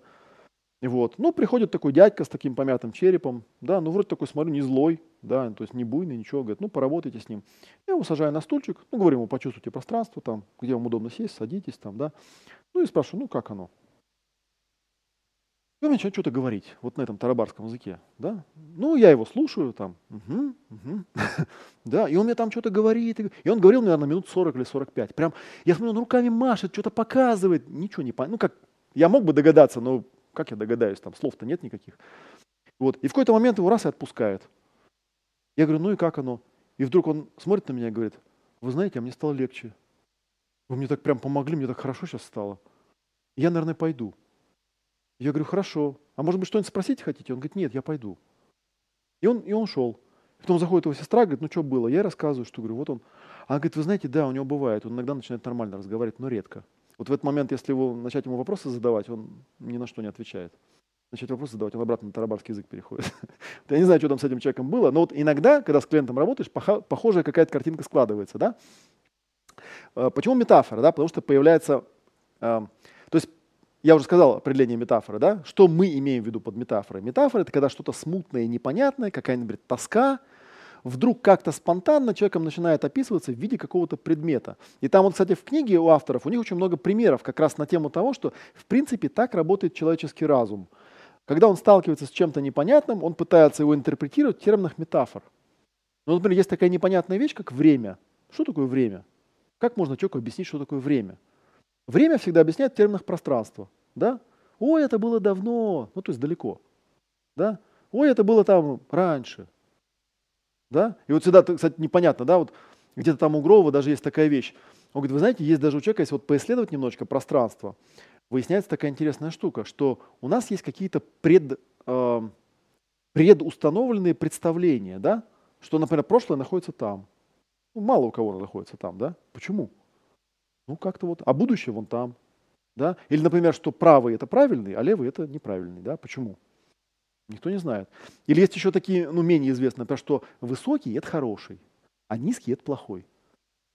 Вот. Ну, приходит такой дядька с таким помятым черепом, да, ну, вроде такой, смотрю, не злой, да, то есть не буйный, ничего, говорит, ну, поработайте с ним. Я его сажаю на стульчик, ну, говорю ему, почувствуйте пространство там, где вам удобно сесть, садитесь там, да. Ну, и спрашиваю, ну, как оно? И он начинает что-то говорить, вот на этом тарабарском языке, да. Ну, я его слушаю там, угу, угу. да, и он мне там что-то говорит, и он говорил, наверное, минут 40 или 45. Прям, я смотрю, он руками машет, что-то показывает, ничего не понятно. Ну, как, я мог бы догадаться, но как я догадаюсь, там слов-то нет никаких. Вот. И в какой-то момент его раз и отпускает. Я говорю, ну и как оно? И вдруг он смотрит на меня и говорит, вы знаете, а мне стало легче. Вы мне так прям помогли, мне так хорошо сейчас стало. Я, наверное, пойду. Я говорю, хорошо. А может быть, что-нибудь спросить хотите? Он говорит, нет, я пойду. И он, и он шел. Потом заходит его сестра, говорит, ну что было? Я рассказываю, что говорю, вот он. Она говорит, вы знаете, да, у него бывает, он иногда начинает нормально разговаривать, но редко. Вот в этот момент, если его, начать ему вопросы задавать, он ни на что не отвечает. Начать вопросы задавать, он обратно на тарабарский язык переходит. Я не знаю, что там с этим человеком было, но вот иногда, когда с клиентом работаешь, похожая какая-то картинка складывается. Да? А, почему метафора? Да? Потому что появляется... А, то есть я уже сказал определение метафоры, да? Что мы имеем в виду под метафорой? Метафора — это когда что-то смутное непонятное, какая-нибудь тоска, вдруг как-то спонтанно человеком начинает описываться в виде какого-то предмета. И там вот, кстати, в книге у авторов у них очень много примеров как раз на тему того, что в принципе так работает человеческий разум. Когда он сталкивается с чем-то непонятным, он пытается его интерпретировать в терминах метафор. Ну, например, есть такая непонятная вещь, как время. Что такое время? Как можно человеку объяснить, что такое время? Время всегда объясняют в терминах пространства. Да? Ой, это было давно, ну то есть далеко. Да? Ой, это было там раньше. Да? И вот всегда, кстати, непонятно, да, вот где-то там у Грова даже есть такая вещь. Он говорит, вы знаете, есть даже у человека, если вот поисследовать немножечко пространство, выясняется такая интересная штука, что у нас есть какие-то пред, э, предустановленные представления, да, что, например, прошлое находится там. Ну, мало у кого находится там, да? Почему? Ну, как-то вот, а будущее вон там, да? Или, например, что правый это правильный, а левый это неправильный, да? Почему? Никто не знает. Или есть еще такие, ну, менее известные, то, что высокий – это хороший, а низкий – это плохой.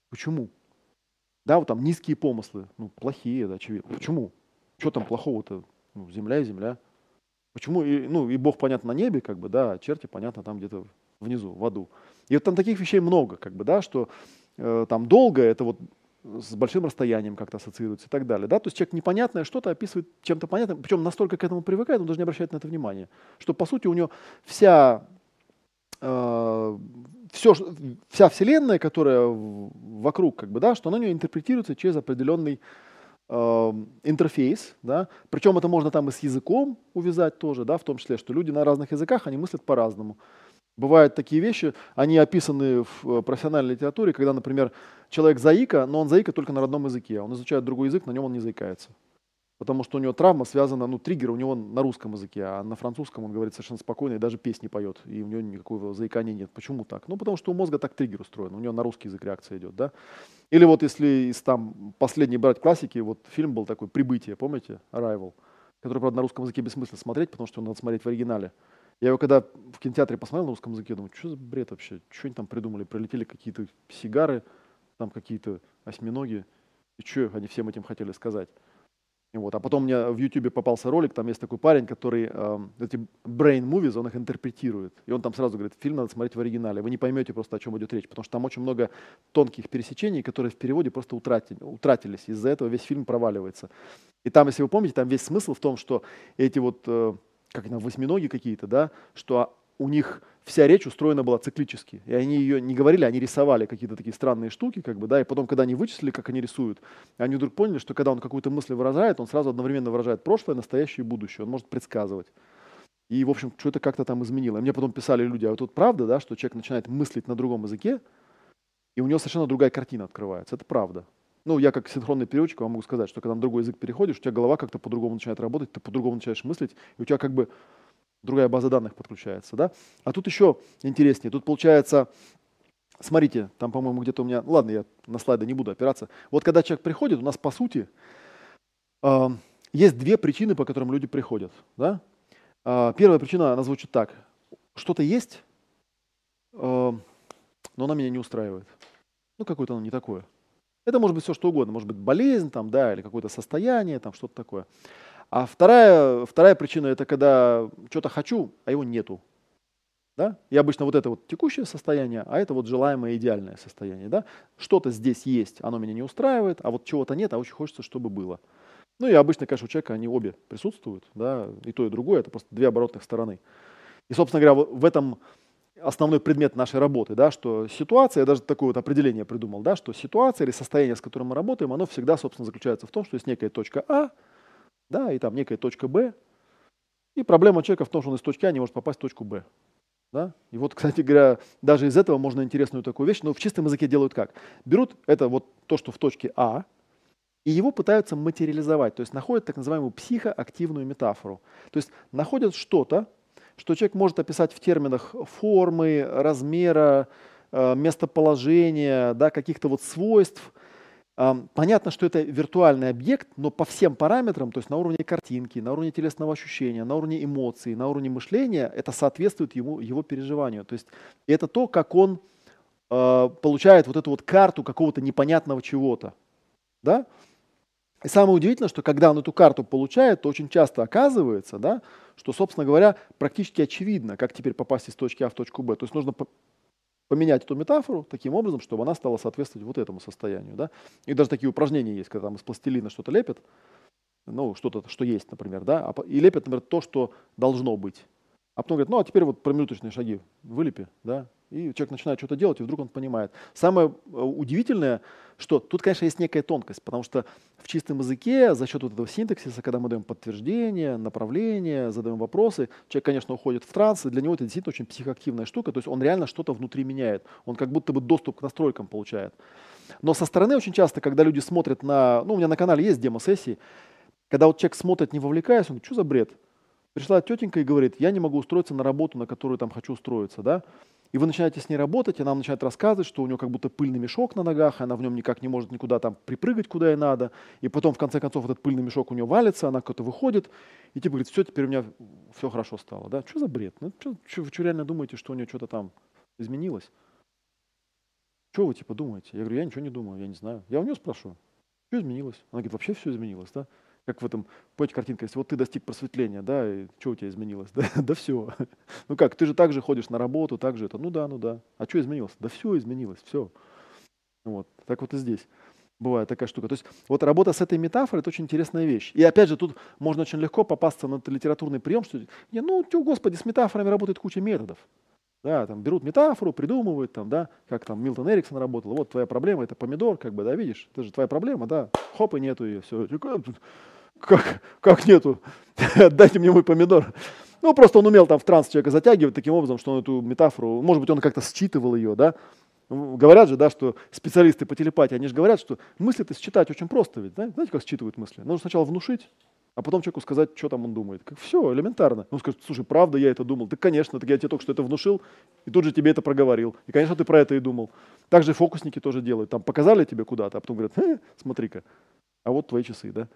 Почему? Да, вот там низкие помыслы, ну, плохие, да, очевидно. Почему? Что там плохого-то? Ну, земля и земля. Почему, и, ну, и Бог, понятно, на небе, как бы, да, а черти, понятно, там где-то внизу, в аду. И вот там таких вещей много, как бы, да, что э, там долго это вот с большим расстоянием как-то ассоциируется и так далее. Да? То есть человек непонятное что-то описывает чем-то понятным, причем настолько к этому привыкает, он даже не обращает на это внимания. Что, по сути, у него вся, э, все, вся вселенная, которая вокруг, как бы, да, что она у него интерпретируется через определенный Эм, интерфейс, да, причем это можно там и с языком увязать тоже, да, в том числе, что люди на разных языках, они мыслят по-разному. Бывают такие вещи, они описаны в э, профессиональной литературе, когда, например, человек заика, но он заика только на родном языке, а он изучает другой язык, на нем он не заикается потому что у него травма связана, ну, триггер у него на русском языке, а на французском он говорит совершенно спокойно и даже песни поет, и у него никакого заикания нет. Почему так? Ну, потому что у мозга так триггер устроен, у него на русский язык реакция идет, да. Или вот если из там последней брать классики, вот фильм был такой «Прибытие», помните, «Arrival», который, правда, на русском языке бессмысленно смотреть, потому что надо смотреть в оригинале. Я его когда в кинотеатре посмотрел на русском языке, думаю, что за бред вообще, что они там придумали, прилетели какие-то сигары, там какие-то осьминоги, и что они всем этим хотели сказать. Вот. А потом мне в YouTube попался ролик, там есть такой парень, который э, эти brain movies, он их интерпретирует. И он там сразу говорит, фильм надо смотреть в оригинале. Вы не поймете просто, о чем идет речь, потому что там очень много тонких пересечений, которые в переводе просто утратили, утратились. Из-за этого весь фильм проваливается. И там, если вы помните, там весь смысл в том, что эти вот, э, как они, восьминоги какие-то, да, что у них вся речь устроена была циклически. И они ее не говорили, они рисовали какие-то такие странные штуки, как бы, да, и потом, когда они вычислили, как они рисуют, они вдруг поняли, что когда он какую-то мысль выражает, он сразу одновременно выражает прошлое, настоящее и будущее. Он может предсказывать. И, в общем, что-то как-то там изменило. И мне потом писали люди, а вот тут правда, да, что человек начинает мыслить на другом языке, и у него совершенно другая картина открывается. Это правда. Ну, я как синхронный переводчик вам могу сказать, что когда на другой язык переходишь, у тебя голова как-то по-другому начинает работать, ты по-другому начинаешь мыслить, и у тебя как бы другая база данных подключается, да. А тут еще интереснее, тут получается, смотрите, там, по-моему, где-то у меня, ладно, я на слайды не буду опираться. Вот когда человек приходит, у нас по сути э, есть две причины, по которым люди приходят, да. Э, первая причина, она звучит так, что-то есть, э, но она меня не устраивает. Ну, какое-то оно не такое. Это может быть все что угодно, может быть болезнь там, да, или какое-то состояние, там что-то такое. А вторая, вторая причина – это когда что-то хочу, а его нету. Да? И обычно вот это вот текущее состояние, а это вот желаемое идеальное состояние. Да? Что-то здесь есть, оно меня не устраивает, а вот чего-то нет, а очень хочется, чтобы было. Ну и обычно, конечно, у человека они обе присутствуют, да, и то, и другое, это просто две оборотных стороны. И, собственно говоря, в этом основной предмет нашей работы, да, что ситуация, я даже такое вот определение придумал, да, что ситуация или состояние, с которым мы работаем, оно всегда, собственно, заключается в том, что есть некая точка А, да, и там некая точка Б. И проблема человека в том, что он из точки А не может попасть в точку Б. Да? И вот, кстати говоря, даже из этого можно интересную такую вещь, но в чистом языке делают как? Берут это вот то, что в точке А, и его пытаются материализовать, то есть находят так называемую психоактивную метафору. То есть находят что-то, что человек может описать в терминах формы, размера, э, местоположения, да, каких-то вот свойств – Понятно, что это виртуальный объект, но по всем параметрам, то есть на уровне картинки, на уровне телесного ощущения, на уровне эмоций, на уровне мышления, это соответствует ему, его переживанию. То есть это то, как он э, получает вот эту вот карту какого-то непонятного чего-то. Да? И самое удивительное, что когда он эту карту получает, то очень часто оказывается, да, что, собственно говоря, практически очевидно, как теперь попасть из точки А в точку Б. То есть нужно поменять эту метафору таким образом, чтобы она стала соответствовать вот этому состоянию. Да? И даже такие упражнения есть, когда там из пластилина что-то лепят, ну, что-то, что есть, например, да, а и лепят, например, то, что должно быть. А потом говорят, ну, а теперь вот промежуточные шаги вылепи, да, и человек начинает что-то делать, и вдруг он понимает. Самое э, удивительное, что тут, конечно, есть некая тонкость, потому что в чистом языке за счет вот этого синтаксиса, когда мы даем подтверждение, направление, задаем вопросы, человек, конечно, уходит в транс, и для него это действительно очень психоактивная штука, то есть он реально что-то внутри меняет, он как будто бы доступ к настройкам получает. Но со стороны очень часто, когда люди смотрят на, ну, у меня на канале есть демо-сессии, когда вот человек смотрит, не вовлекаясь, он говорит, что за бред? Пришла тетенька и говорит, я не могу устроиться на работу, на которую там хочу устроиться, да? И вы начинаете с ней работать, и она начинает рассказывать, что у нее как будто пыльный мешок на ногах, и она в нем никак не может никуда там припрыгать, куда ей надо. И потом, в конце концов, этот пыльный мешок у нее валится, она куда-то выходит, и типа говорит, все, теперь у меня все хорошо стало. Да? Что за бред? Ну, что, вы что, реально думаете, что у нее что-то там изменилось? Что вы типа думаете? Я говорю, я ничего не думаю, я не знаю. Я у нее спрашиваю, что изменилось? Она говорит, вообще все изменилось, да? Как в этом, помните, картинка есть, вот ты достиг просветления, да, и что у тебя изменилось? Да, да все. Ну как, ты же также ходишь на работу, так же это, ну да, ну да. А что изменилось? Да все изменилось, все. Вот, так вот и здесь бывает такая штука. То есть вот работа с этой метафорой – это очень интересная вещь. И опять же, тут можно очень легко попасться на литературный прием, что, не, ну, тю, господи, с метафорами работает куча методов. Да, там берут метафору, придумывают, там, да, как там Милтон Эриксон работал. Вот твоя проблема – это помидор, как бы, да, видишь, это же твоя проблема, да, хоп, и нету ее, все. Как, как нету? Дайте мне мой помидор. Ну, просто он умел там в транс человека затягивать таким образом, что он эту метафору, может быть, он как-то считывал ее, да, Говорят же, да, что специалисты по телепатии, они же говорят, что мысли-то считать очень просто ведь. Да? Знаете, как считывают мысли? Нужно сначала внушить, а потом человеку сказать, что там он думает. Как, все, элементарно. Он скажет, слушай, правда я это думал? Да, конечно, так я тебе только что это внушил, и тут же тебе это проговорил. И, конечно, ты про это и думал. Так же фокусники тоже делают. Там показали тебе куда-то, а потом говорят, э, смотри-ка, а вот твои часы, да?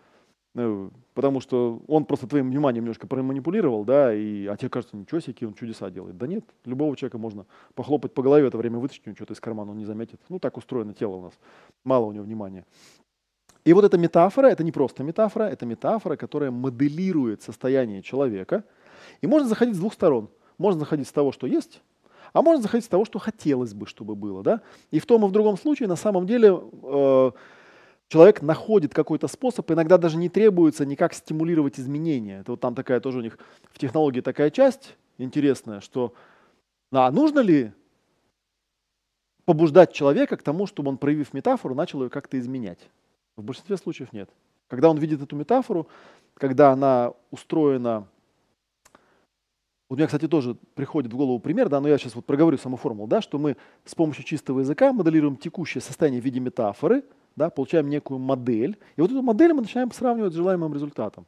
Ну, потому что он просто твоим вниманием немножко проманипулировал, да, и, а тебе кажется, ничего себе, он чудеса делает. Да нет, любого человека можно похлопать по голове, это время вытащить у него что-то из кармана, он не заметит. Ну, так устроено тело у нас, мало у него внимания. И вот эта метафора, это не просто метафора, это метафора, которая моделирует состояние человека. И можно заходить с двух сторон. Можно заходить с того, что есть, а можно заходить с того, что хотелось бы, чтобы было. Да? И в том и в другом случае на самом деле э, человек находит какой-то способ, иногда даже не требуется никак стимулировать изменения. Это вот там такая тоже у них в технологии такая часть интересная, что а нужно ли побуждать человека к тому, чтобы он, проявив метафору, начал ее как-то изменять? В большинстве случаев нет. Когда он видит эту метафору, когда она устроена... Вот меня, кстати, тоже приходит в голову пример, да, но я сейчас вот проговорю саму формулу, да, что мы с помощью чистого языка моделируем текущее состояние в виде метафоры – да, получаем некую модель, и вот эту модель мы начинаем сравнивать с желаемым результатом.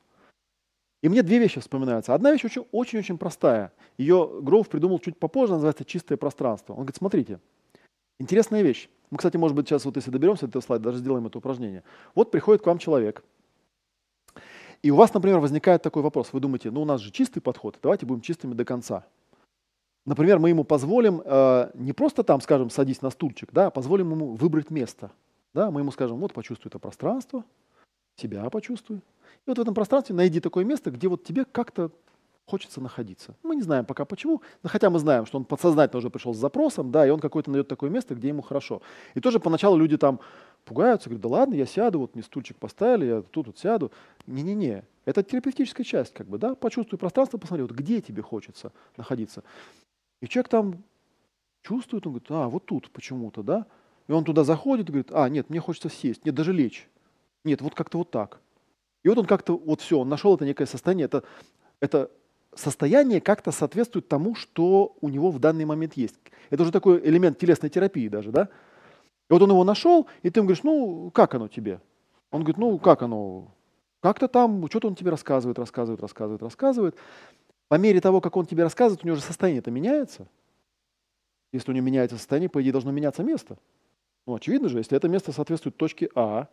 И мне две вещи вспоминаются. Одна вещь очень-очень простая. Ее Гроув придумал чуть попозже, называется чистое пространство. Он говорит, смотрите, интересная вещь. Мы, кстати, может быть, сейчас вот если доберемся до этого слайда, даже сделаем это упражнение. Вот приходит к вам человек, и у вас, например, возникает такой вопрос. Вы думаете, ну у нас же чистый подход, давайте будем чистыми до конца. Например, мы ему позволим э, не просто там, скажем, садись на стульчик, да, а позволим ему выбрать место – да, мы ему скажем, вот почувствуй это пространство, себя почувствуй. И вот в этом пространстве найди такое место, где вот тебе как-то хочется находиться. Мы не знаем пока почему, но хотя мы знаем, что он подсознательно уже пришел с запросом, да, и он какое-то найдет такое место, где ему хорошо. И тоже поначалу люди там пугаются, говорят, да ладно, я сяду, вот мне стульчик поставили, я тут вот сяду. Не-не-не, это терапевтическая часть, как бы, да, почувствуй пространство, посмотри, вот где тебе хочется находиться. И человек там чувствует, он говорит, а, вот тут почему-то, да, и он туда заходит и говорит, а, нет, мне хочется сесть, нет, даже лечь. Нет, вот как-то вот так. И вот он как-то, вот все, он нашел это некое состояние, это, это состояние как-то соответствует тому, что у него в данный момент есть. Это уже такой элемент телесной терапии даже, да? И вот он его нашел, и ты ему говоришь, ну, как оно тебе? Он говорит, ну, как оно? Как-то там, что-то он тебе рассказывает, рассказывает, рассказывает, рассказывает. По мере того, как он тебе рассказывает, у него же состояние это меняется. Если у него меняется состояние, по идее, должно меняться место. Ну, очевидно же, если это место соответствует точке А,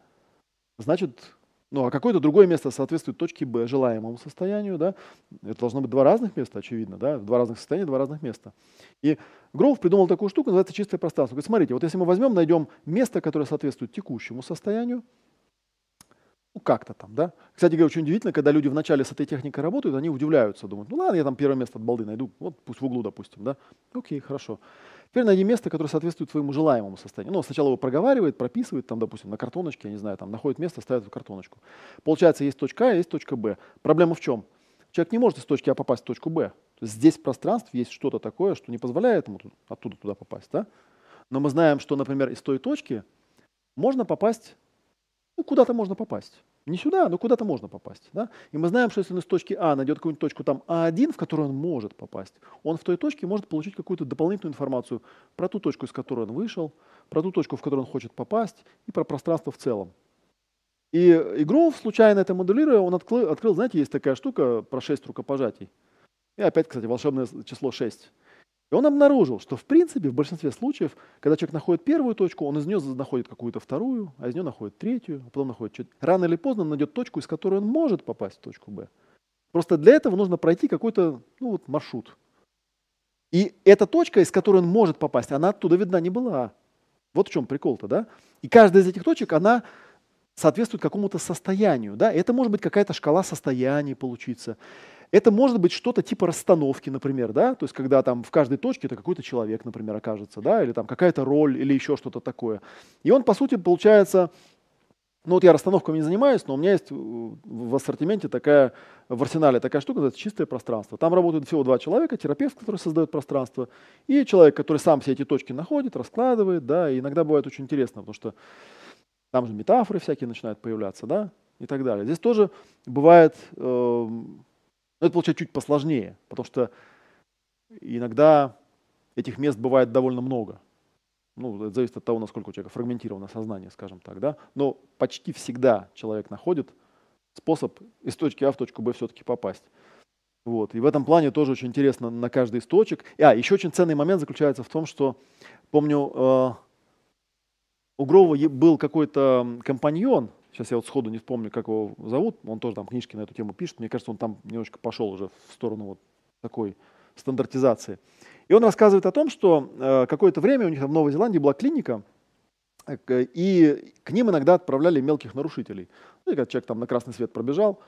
значит, ну, а какое-то другое место соответствует точке Б, желаемому состоянию, да, это должно быть два разных места, очевидно, да, два разных состояния, два разных места. И Гроув придумал такую штуку, называется чистое пространство. Говорит, смотрите, вот если мы возьмем, найдем место, которое соответствует текущему состоянию, ну, как-то там, да. Кстати говоря, очень удивительно, когда люди вначале с этой техникой работают, они удивляются, думают, ну ладно, я там первое место от балды найду, вот пусть в углу, допустим, да. Окей, хорошо. Теперь найди место, которое соответствует твоему желаемому состоянию. Ну, сначала его проговаривает, прописывает, там, допустим, на картоночке, я не знаю, там, находит место, ставит эту картоночку. Получается, есть точка А, есть точка Б. Проблема в чем? Человек не может из точки А попасть в точку Б. То есть здесь в пространстве есть что-то такое, что не позволяет ему оттуда туда попасть. Да? Но мы знаем, что, например, из той точки можно попасть, ну, куда-то можно попасть. Не сюда, но куда-то можно попасть. Да? И мы знаем, что если он из точки А найдет какую-нибудь точку там А1, в которую он может попасть, он в той точке может получить какую-то дополнительную информацию про ту точку, из которой он вышел, про ту точку, в которую он хочет попасть, и про пространство в целом. И Игров, случайно это моделируя, он открыл, открыл, знаете, есть такая штука про 6 рукопожатий. И опять, кстати, волшебное число 6. И он обнаружил, что в принципе в большинстве случаев, когда человек находит первую точку, он из нее находит какую-то вторую, а из нее находит третью, а потом находит четвертую. Рано или поздно он найдет точку, из которой он может попасть в точку Б. Просто для этого нужно пройти какой-то ну, вот, маршрут. И эта точка, из которой он может попасть, она оттуда видна не была. Вот в чем прикол-то, да? И каждая из этих точек, она соответствует какому-то состоянию. Да? Это может быть какая-то шкала состояний получиться. Это может быть что-то типа расстановки, например, да, то есть когда там в каждой точке это какой-то человек, например, окажется, да, или там какая-то роль, или еще что-то такое. И он, по сути, получается, ну вот я расстановками не занимаюсь, но у меня есть в ассортименте такая, в арсенале такая штука, это чистое пространство. Там работают всего два человека, терапевт, который создает пространство, и человек, который сам все эти точки находит, раскладывает, да, и иногда бывает очень интересно, потому что там же метафоры всякие начинают появляться, да, и так далее. Здесь тоже бывает э, но это получается чуть посложнее, потому что иногда этих мест бывает довольно много. Ну, это зависит от того, насколько у человека фрагментировано сознание, скажем так, да. Но почти всегда человек находит способ из точки А в точку Б все-таки попасть. Вот. И в этом плане тоже очень интересно на каждый из точек. А, еще очень ценный момент заключается в том, что, помню, э, у Грова был какой-то компаньон, Сейчас я вот сходу не вспомню, как его зовут. Он тоже там книжки на эту тему пишет. Мне кажется, он там немножко пошел уже в сторону вот такой стандартизации. И он рассказывает о том, что э, какое-то время у них в Новой Зеландии была клиника, э, и к ним иногда отправляли мелких нарушителей. Ну, когда человек там на красный свет пробежал,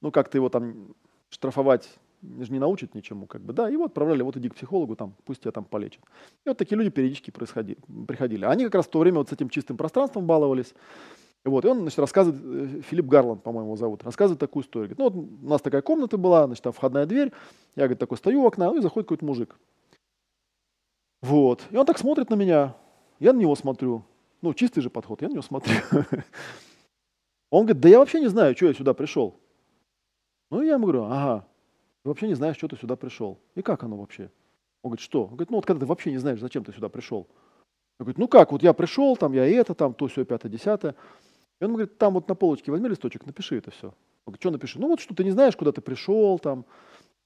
ну, как-то его там штрафовать же не научит ничему, как бы, да, его отправляли, вот иди к психологу, там, пусть тебя там полечат. И вот такие люди периодически приходили. Они как раз в то время вот с этим чистым пространством баловались. Вот, и он, значит, рассказывает, э, Филипп Гарланд, по-моему, его зовут, рассказывает такую историю. Говорит, ну, вот у нас такая комната была, значит, там входная дверь, я, говорит, такой стою у окна, ну, и заходит какой-то мужик. Вот, и он так смотрит на меня, я на него смотрю, ну, чистый же подход, я на него смотрю. Он говорит, да я вообще не знаю, что я сюда пришел. Ну, я ему говорю, ага, вообще не знаешь, что ты сюда пришел. И как оно вообще? Он говорит, что? Он говорит, ну, вот когда ты вообще не знаешь, зачем ты сюда пришел. Он говорит, ну как, вот я пришел, там я это, там то, все, пятое, десятое. И он говорит, там вот на полочке возьми листочек, напиши это все. Он говорит, что напиши? Ну вот что ты не знаешь, куда ты пришел, там,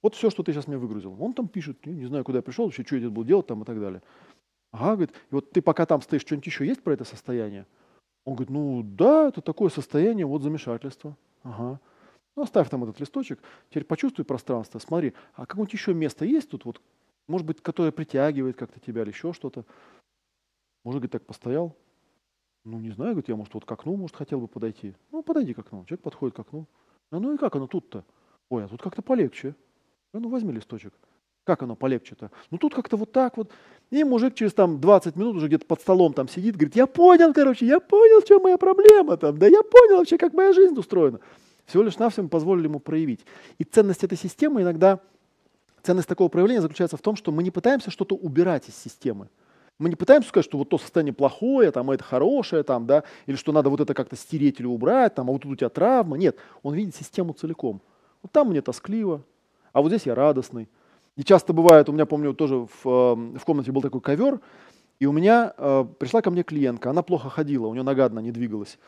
вот все, что ты сейчас мне выгрузил. Он там пишет, не, знаю, куда я пришел, вообще, что я здесь буду делать там и так далее. Ага, говорит, и вот ты пока там стоишь, что-нибудь еще есть про это состояние? Он говорит, ну да, это такое состояние, вот замешательство. Ага. Ну, оставь там этот листочек, теперь почувствуй пространство, смотри, а какое-нибудь еще место есть тут, вот, может быть, которое притягивает как-то тебя или еще что-то. Может, говорит, так постоял, ну, не знаю, говорит, я, может, вот к окну, может, хотел бы подойти. Ну, подойди к окну. Человек подходит к окну. А ну и как оно тут-то? Ой, а тут как-то полегче. А ну, возьми листочек. Как оно полегче-то? Ну, тут как-то вот так вот. И мужик через там 20 минут уже где-то под столом там сидит, говорит, я понял, короче, я понял, в чем моя проблема там. Да я понял вообще, как моя жизнь устроена. Всего лишь навсего позволили ему проявить. И ценность этой системы иногда, ценность такого проявления заключается в том, что мы не пытаемся что-то убирать из системы. Мы не пытаемся сказать, что вот то состояние плохое, там, а это хорошее, там, да, или что надо вот это как-то стереть или убрать, там, а вот тут у тебя травма. Нет, он видит систему целиком. Вот там мне тоскливо, а вот здесь я радостный. И часто бывает, у меня, помню, тоже в, эм, в комнате был такой ковер, и у меня э, пришла ко мне клиентка, она плохо ходила, у нее нога одна не двигалась.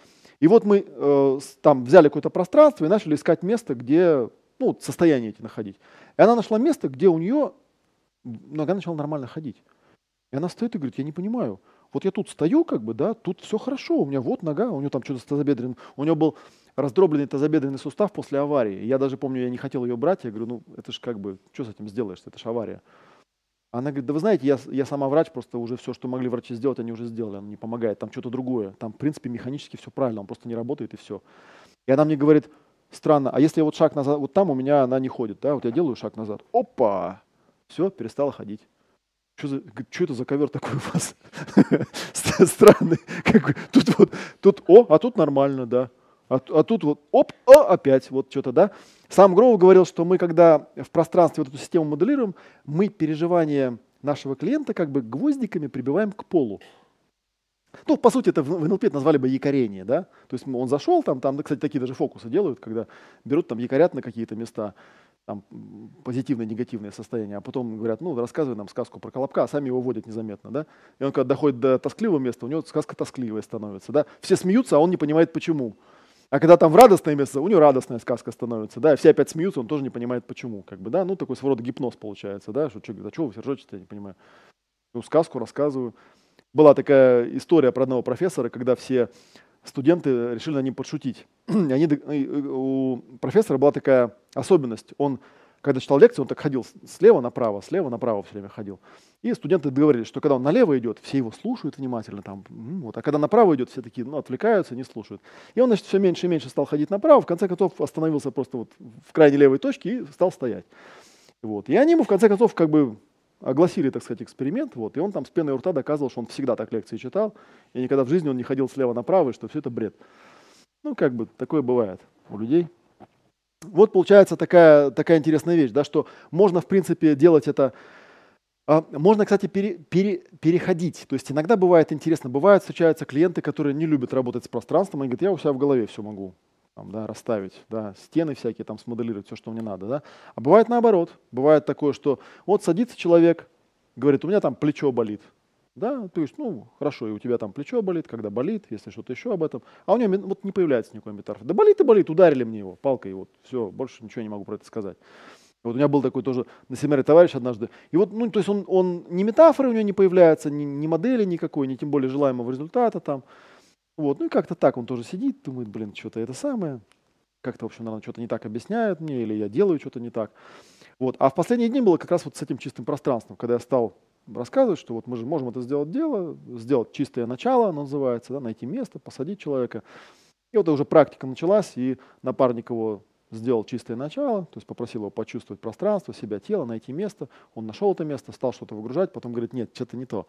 И вот мы э, там взяли какое-то пространство и начали искать место, где, ну, состояние эти находить. И она нашла место, где у нее нога начала нормально ходить. И она стоит и говорит, я не понимаю, вот я тут стою, как бы, да, тут все хорошо, у меня вот нога, у нее там что-то с тазобедренным, у нее был раздробленный тазобедренный сустав после аварии. Я даже помню, я не хотел ее брать, я говорю, ну это же как бы, что с этим сделаешь, это же авария. Она говорит, да вы знаете, я, я сама врач, просто уже все, что могли врачи сделать, они уже сделали, он не помогает, там что-то другое. Там, в принципе, механически все правильно, он просто не работает и все. И она мне говорит, странно, а если я вот шаг назад, вот там у меня она не ходит, да, вот я делаю шаг назад, опа, все, перестала ходить что, за, что это за ковер такой у вас? Странный. Тут вот, тут о, а тут нормально, да. А, а тут вот оп, о, опять вот что-то, да. Сам Гроу говорил, что мы, когда в пространстве вот эту систему моделируем, мы переживания нашего клиента как бы гвоздиками прибиваем к полу. Ну, по сути, это в НЛП назвали бы якорение, да? То есть он зашел, там, там, кстати, такие даже фокусы делают, когда берут там якорят на какие-то места, там, позитивное, негативное состояние, а потом говорят, ну, рассказывай нам сказку про Колобка, а сами его водят незаметно, да? И он, когда доходит до тоскливого места, у него сказка тоскливая становится, да? Все смеются, а он не понимает, почему. А когда там в радостное место, у него радостная сказка становится, да, и все опять смеются, он тоже не понимает, почему, как бы, да, ну, такой своего рода гипноз получается, да, что, что, да, что вы все ржете, я не понимаю. Ну, сказку рассказываю. Была такая история про одного профессора, когда все студенты решили на ним подшутить. Они, у профессора была такая особенность. Он когда читал лекции, он так ходил слева направо, слева направо все время ходил. И студенты договорились, что когда он налево идет, все его слушают внимательно, там, вот, а когда направо идет, все такие ну, отвлекаются, не слушают. И он, значит, все меньше и меньше стал ходить направо, в конце концов остановился просто вот в крайней левой точке и стал стоять. Вот. И они ему, в конце концов, как бы огласили, так сказать, эксперимент, вот, и он там с пеной у рта доказывал, что он всегда так лекции читал, и никогда в жизни он не ходил слева направо, и что все это бред. Ну, как бы, такое бывает у людей. Вот получается такая, такая интересная вещь, да, что можно, в принципе, делать это а, можно, кстати, пере, пере, переходить. То есть иногда бывает интересно, бывают, встречаются клиенты, которые не любят работать с пространством, они говорят, я у себя в голове все могу там, да, расставить, да, стены всякие там смоделировать, все, что мне надо. Да. А бывает наоборот. Бывает такое, что вот садится человек, говорит, у меня там плечо болит. Да, то есть, ну, хорошо, и у тебя там плечо болит, когда болит, если что-то еще об этом. А у него вот не появляется никакой метафоры. Да болит и болит, ударили мне его палкой, вот, все, больше ничего не могу про это сказать. Вот у меня был такой тоже на семинаре товарищ однажды. И вот, ну, то есть он, он ни метафоры у него не появляется, ни, ни модели никакой, ни тем более желаемого результата там. Вот, ну и как-то так он тоже сидит, думает, блин, что-то это самое. Как-то, в общем, наверное, что-то не так объясняют мне, или я делаю что-то не так. Вот. А в последние дни было как раз вот с этим чистым пространством, когда я стал рассказывать, что вот мы же можем это сделать дело, сделать чистое начало, называется, да, найти место, посадить человека. И вот уже практика началась, и напарник его сделал чистое начало, то есть попросил его почувствовать пространство, себя, тело, найти место. Он нашел это место, стал что-то выгружать, потом говорит, нет, что-то не то.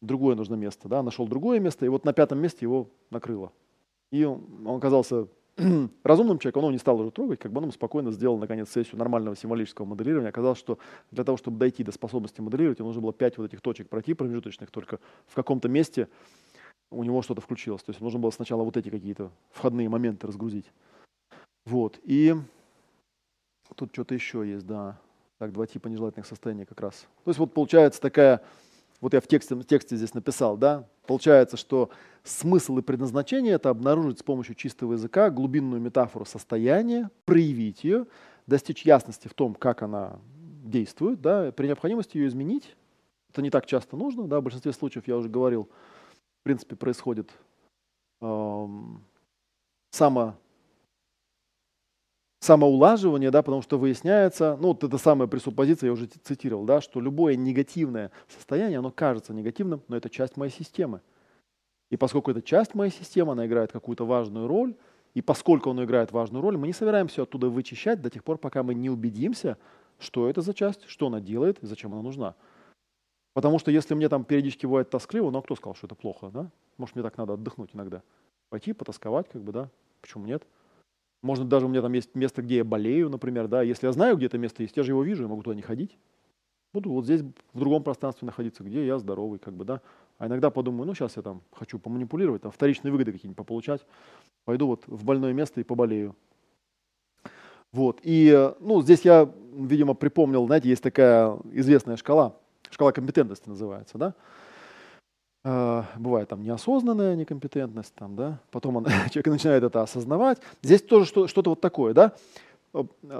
Другое нужно место. Да? Нашел другое место, и вот на пятом месте его накрыло. И он, оказался разумным человеком, он не стал уже трогать, как бы он спокойно сделал, наконец, сессию нормального символического моделирования. Оказалось, что для того, чтобы дойти до способности моделировать, ему нужно было пять вот этих точек пройти промежуточных, только в каком-то месте у него что-то включилось. То есть нужно было сначала вот эти какие-то входные моменты разгрузить. Вот, и тут что-то еще есть, да. Так, два типа нежелательных состояний как раз. То есть вот получается такая, вот я в тексте, в тексте здесь написал, да, получается, что смысл и предназначение – это обнаружить с помощью чистого языка глубинную метафору состояния, проявить ее, достичь ясности в том, как она действует, да, при необходимости ее изменить. Это не так часто нужно, да, в большинстве случаев, я уже говорил, в принципе, происходит эм, само самоулаживание, да, потому что выясняется, ну вот это самая пресуппозиция, я уже цитировал, да, что любое негативное состояние, оно кажется негативным, но это часть моей системы. И поскольку это часть моей системы, она играет какую-то важную роль, и поскольку она играет важную роль, мы не собираемся оттуда вычищать до тех пор, пока мы не убедимся, что это за часть, что она делает зачем она нужна. Потому что если мне там периодически бывает тоскливо, ну а кто сказал, что это плохо, да? Может, мне так надо отдохнуть иногда. Пойти, потасковать, как бы, да? Почему нет? Можно даже у меня там есть место, где я болею, например, да, если я знаю, где это место есть, я же его вижу, я могу туда не ходить. Буду вот здесь в другом пространстве находиться, где я здоровый, как бы, да. А иногда подумаю, ну сейчас я там хочу поманипулировать, там вторичные выгоды какие-нибудь пополучать, пойду вот в больное место и поболею. Вот, и, ну, здесь я, видимо, припомнил, знаете, есть такая известная шкала, шкала компетентности называется, да, бывает там неосознанная некомпетентность, там, да, потом он, человек начинает это осознавать. Здесь тоже что, что-то вот такое, да.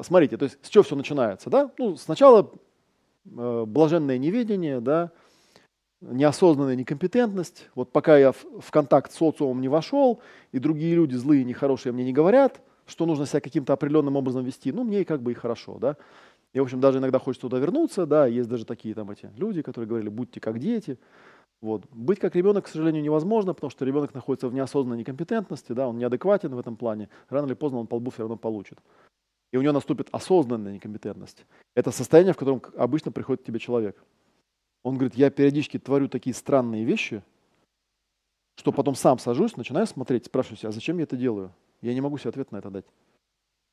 Смотрите, то есть с чего все начинается, да? Ну, сначала э, блаженное неведение, да, неосознанная некомпетентность. Вот пока я в, контакт с социумом не вошел, и другие люди злые, нехорошие мне не говорят, что нужно себя каким-то определенным образом вести, ну, мне как бы и хорошо, да. И, в общем, даже иногда хочется туда вернуться, да, есть даже такие там эти люди, которые говорили, будьте как дети, вот. Быть как ребенок, к сожалению, невозможно, потому что ребенок находится в неосознанной некомпетентности, да, он неадекватен в этом плане, рано или поздно он по лбу все равно получит. И у него наступит осознанная некомпетентность. Это состояние, в котором обычно приходит к тебе человек. Он говорит, я периодически творю такие странные вещи, что потом сам сажусь, начинаю смотреть, спрашиваю себя, а зачем я это делаю? Я не могу себе ответ на это дать.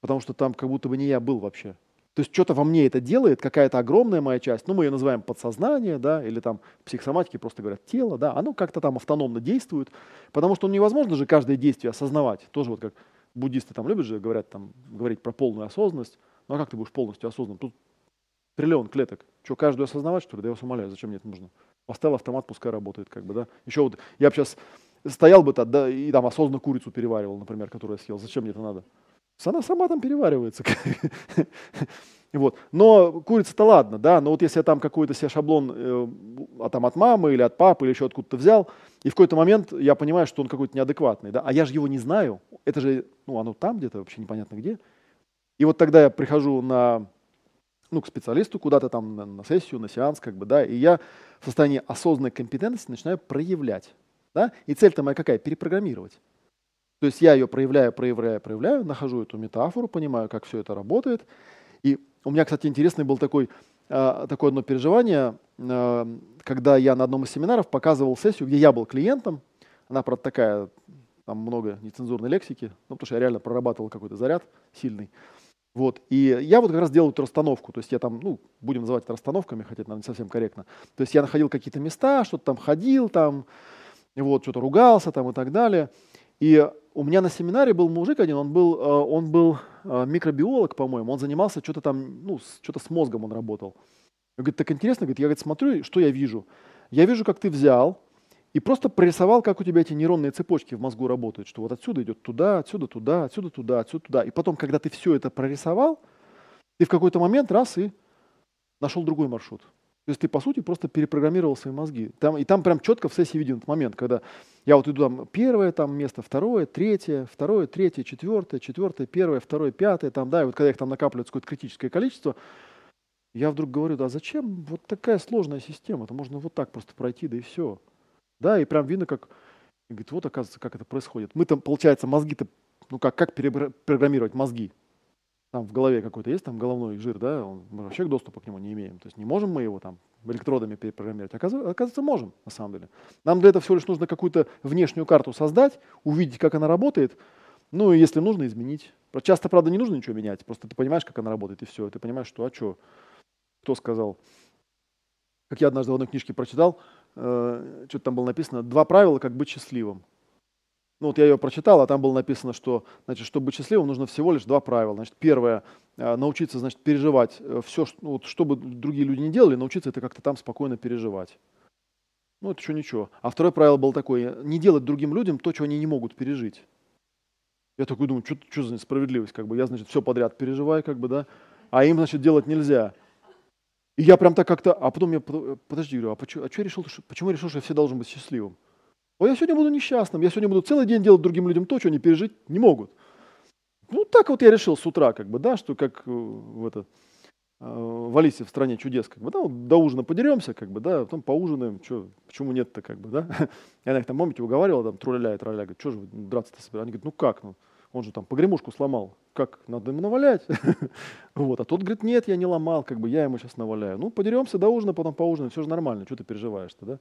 Потому что там как будто бы не я был вообще. То есть что-то во мне это делает, какая-то огромная моя часть, ну мы ее называем подсознание, да, или там психосоматики просто говорят тело, да, оно как-то там автономно действует, потому что невозможно же каждое действие осознавать. Тоже вот как буддисты там любят же говорят, там, говорить про полную осознанность. Ну а как ты будешь полностью осознан? Тут триллион клеток. Что, каждую осознавать, что ли? Да я вас умоляю, зачем мне это нужно? Поставил автомат, пускай работает, как бы, да. Еще вот я бы сейчас стоял бы тогда и там осознанно курицу переваривал, например, которую я съел. Зачем мне это надо? Она сама там переваривается. Вот. Но курица-то ладно, да, но вот если я там какой-то себе шаблон э, а там от мамы или от папы или еще откуда-то взял, и в какой-то момент я понимаю, что он какой-то неадекватный, да, а я же его не знаю, это же, ну, оно там где-то вообще непонятно где. И вот тогда я прихожу на ну, к специалисту куда-то там на, на сессию, на сеанс, как бы, да, и я в состоянии осознанной компетентности начинаю проявлять, да, и цель-то моя какая? Перепрограммировать. То есть я ее проявляю, проявляю, проявляю, нахожу эту метафору, понимаю, как все это работает. И у меня, кстати, интересный был такой, э, такое одно переживание, э, когда я на одном из семинаров показывал сессию, где я был клиентом. Она, правда, такая, там много нецензурной лексики, ну, потому что я реально прорабатывал какой-то заряд сильный. Вот. И я вот как раз делал эту расстановку. То есть я там, ну, будем называть это расстановками, хотя это, наверное, не совсем корректно. То есть я находил какие-то места, что-то там ходил, там, вот, что-то ругался там и так далее. И у меня на семинаре был мужик один, он был, э, он был э, микробиолог, по-моему, он занимался что-то там, ну, что-то с мозгом он работал. Он говорит, так интересно, говорит, я говорит, смотрю, что я вижу. Я вижу, как ты взял и просто прорисовал, как у тебя эти нейронные цепочки в мозгу работают, что вот отсюда идет туда, отсюда туда, отсюда туда, отсюда туда. И потом, когда ты все это прорисовал, ты в какой-то момент раз и нашел другой маршрут. То есть ты, по сути, просто перепрограммировал свои мозги. Там, и там прям четко в сессии виден этот момент, когда я вот иду там первое там место, второе, третье, второе, третье, четвертое, четвертое, первое, второе, пятое, там, да, и вот когда их там накапливается какое-то критическое количество, я вдруг говорю, да зачем вот такая сложная система? Это можно вот так просто пройти, да и все. Да, и прям видно, как, говорит, вот оказывается, как это происходит. Мы там, получается, мозги-то, ну как, как перепрограммировать мозги? Там в голове какой-то есть там головной жир, да, он, мы вообще доступа к нему не имеем. То есть не можем мы его там электродами перепрограммировать. Оказывается, оказывается, можем, на самом деле. Нам для этого всего лишь нужно какую-то внешнюю карту создать, увидеть, как она работает, ну и если нужно, изменить. Часто, правда, не нужно ничего менять, просто ты понимаешь, как она работает, и все. Ты понимаешь, что, а что, кто сказал. Как я однажды в одной книжке прочитал, э, что-то там было написано, два правила, как быть счастливым. Ну вот я ее прочитал, а там было написано, что, значит, чтобы быть счастливым, нужно всего лишь два правила. Значит, первое, э, научиться, значит, переживать э, все, ну, вот, что другие люди не делали, научиться это как-то там спокойно переживать. Ну, это еще ничего. А второе правило было такое, не делать другим людям то, чего они не могут пережить. Я такой думаю, что, что за несправедливость, как бы, я, значит, все подряд переживаю, как бы, да, а им, значит, делать нельзя. И я прям так как-то, а потом я, подожди, говорю, а почему, а что я решил, почему я решил, что я все должен быть счастливым? О, я сегодня буду несчастным, я сегодня буду целый день делать другим людям то, что они пережить не могут. Ну, так вот я решил с утра, как бы, да, что как э, в, это, э, в Алисе в стране чудес, как бы, да, вот до ужина подеремся, как бы, да, потом поужинаем, что, почему нет-то, как бы, да. Я их там, помните, уговаривал, там, труляля и траля, говорит, что же вы драться-то собираетесь? Они говорят, ну как, ну, он же там погремушку сломал, как, надо ему навалять? вот, а тот говорит, нет, я не ломал, как бы, я ему сейчас наваляю. Ну, подеремся до ужина, потом поужинаем, все же нормально, что ты переживаешь-то, да.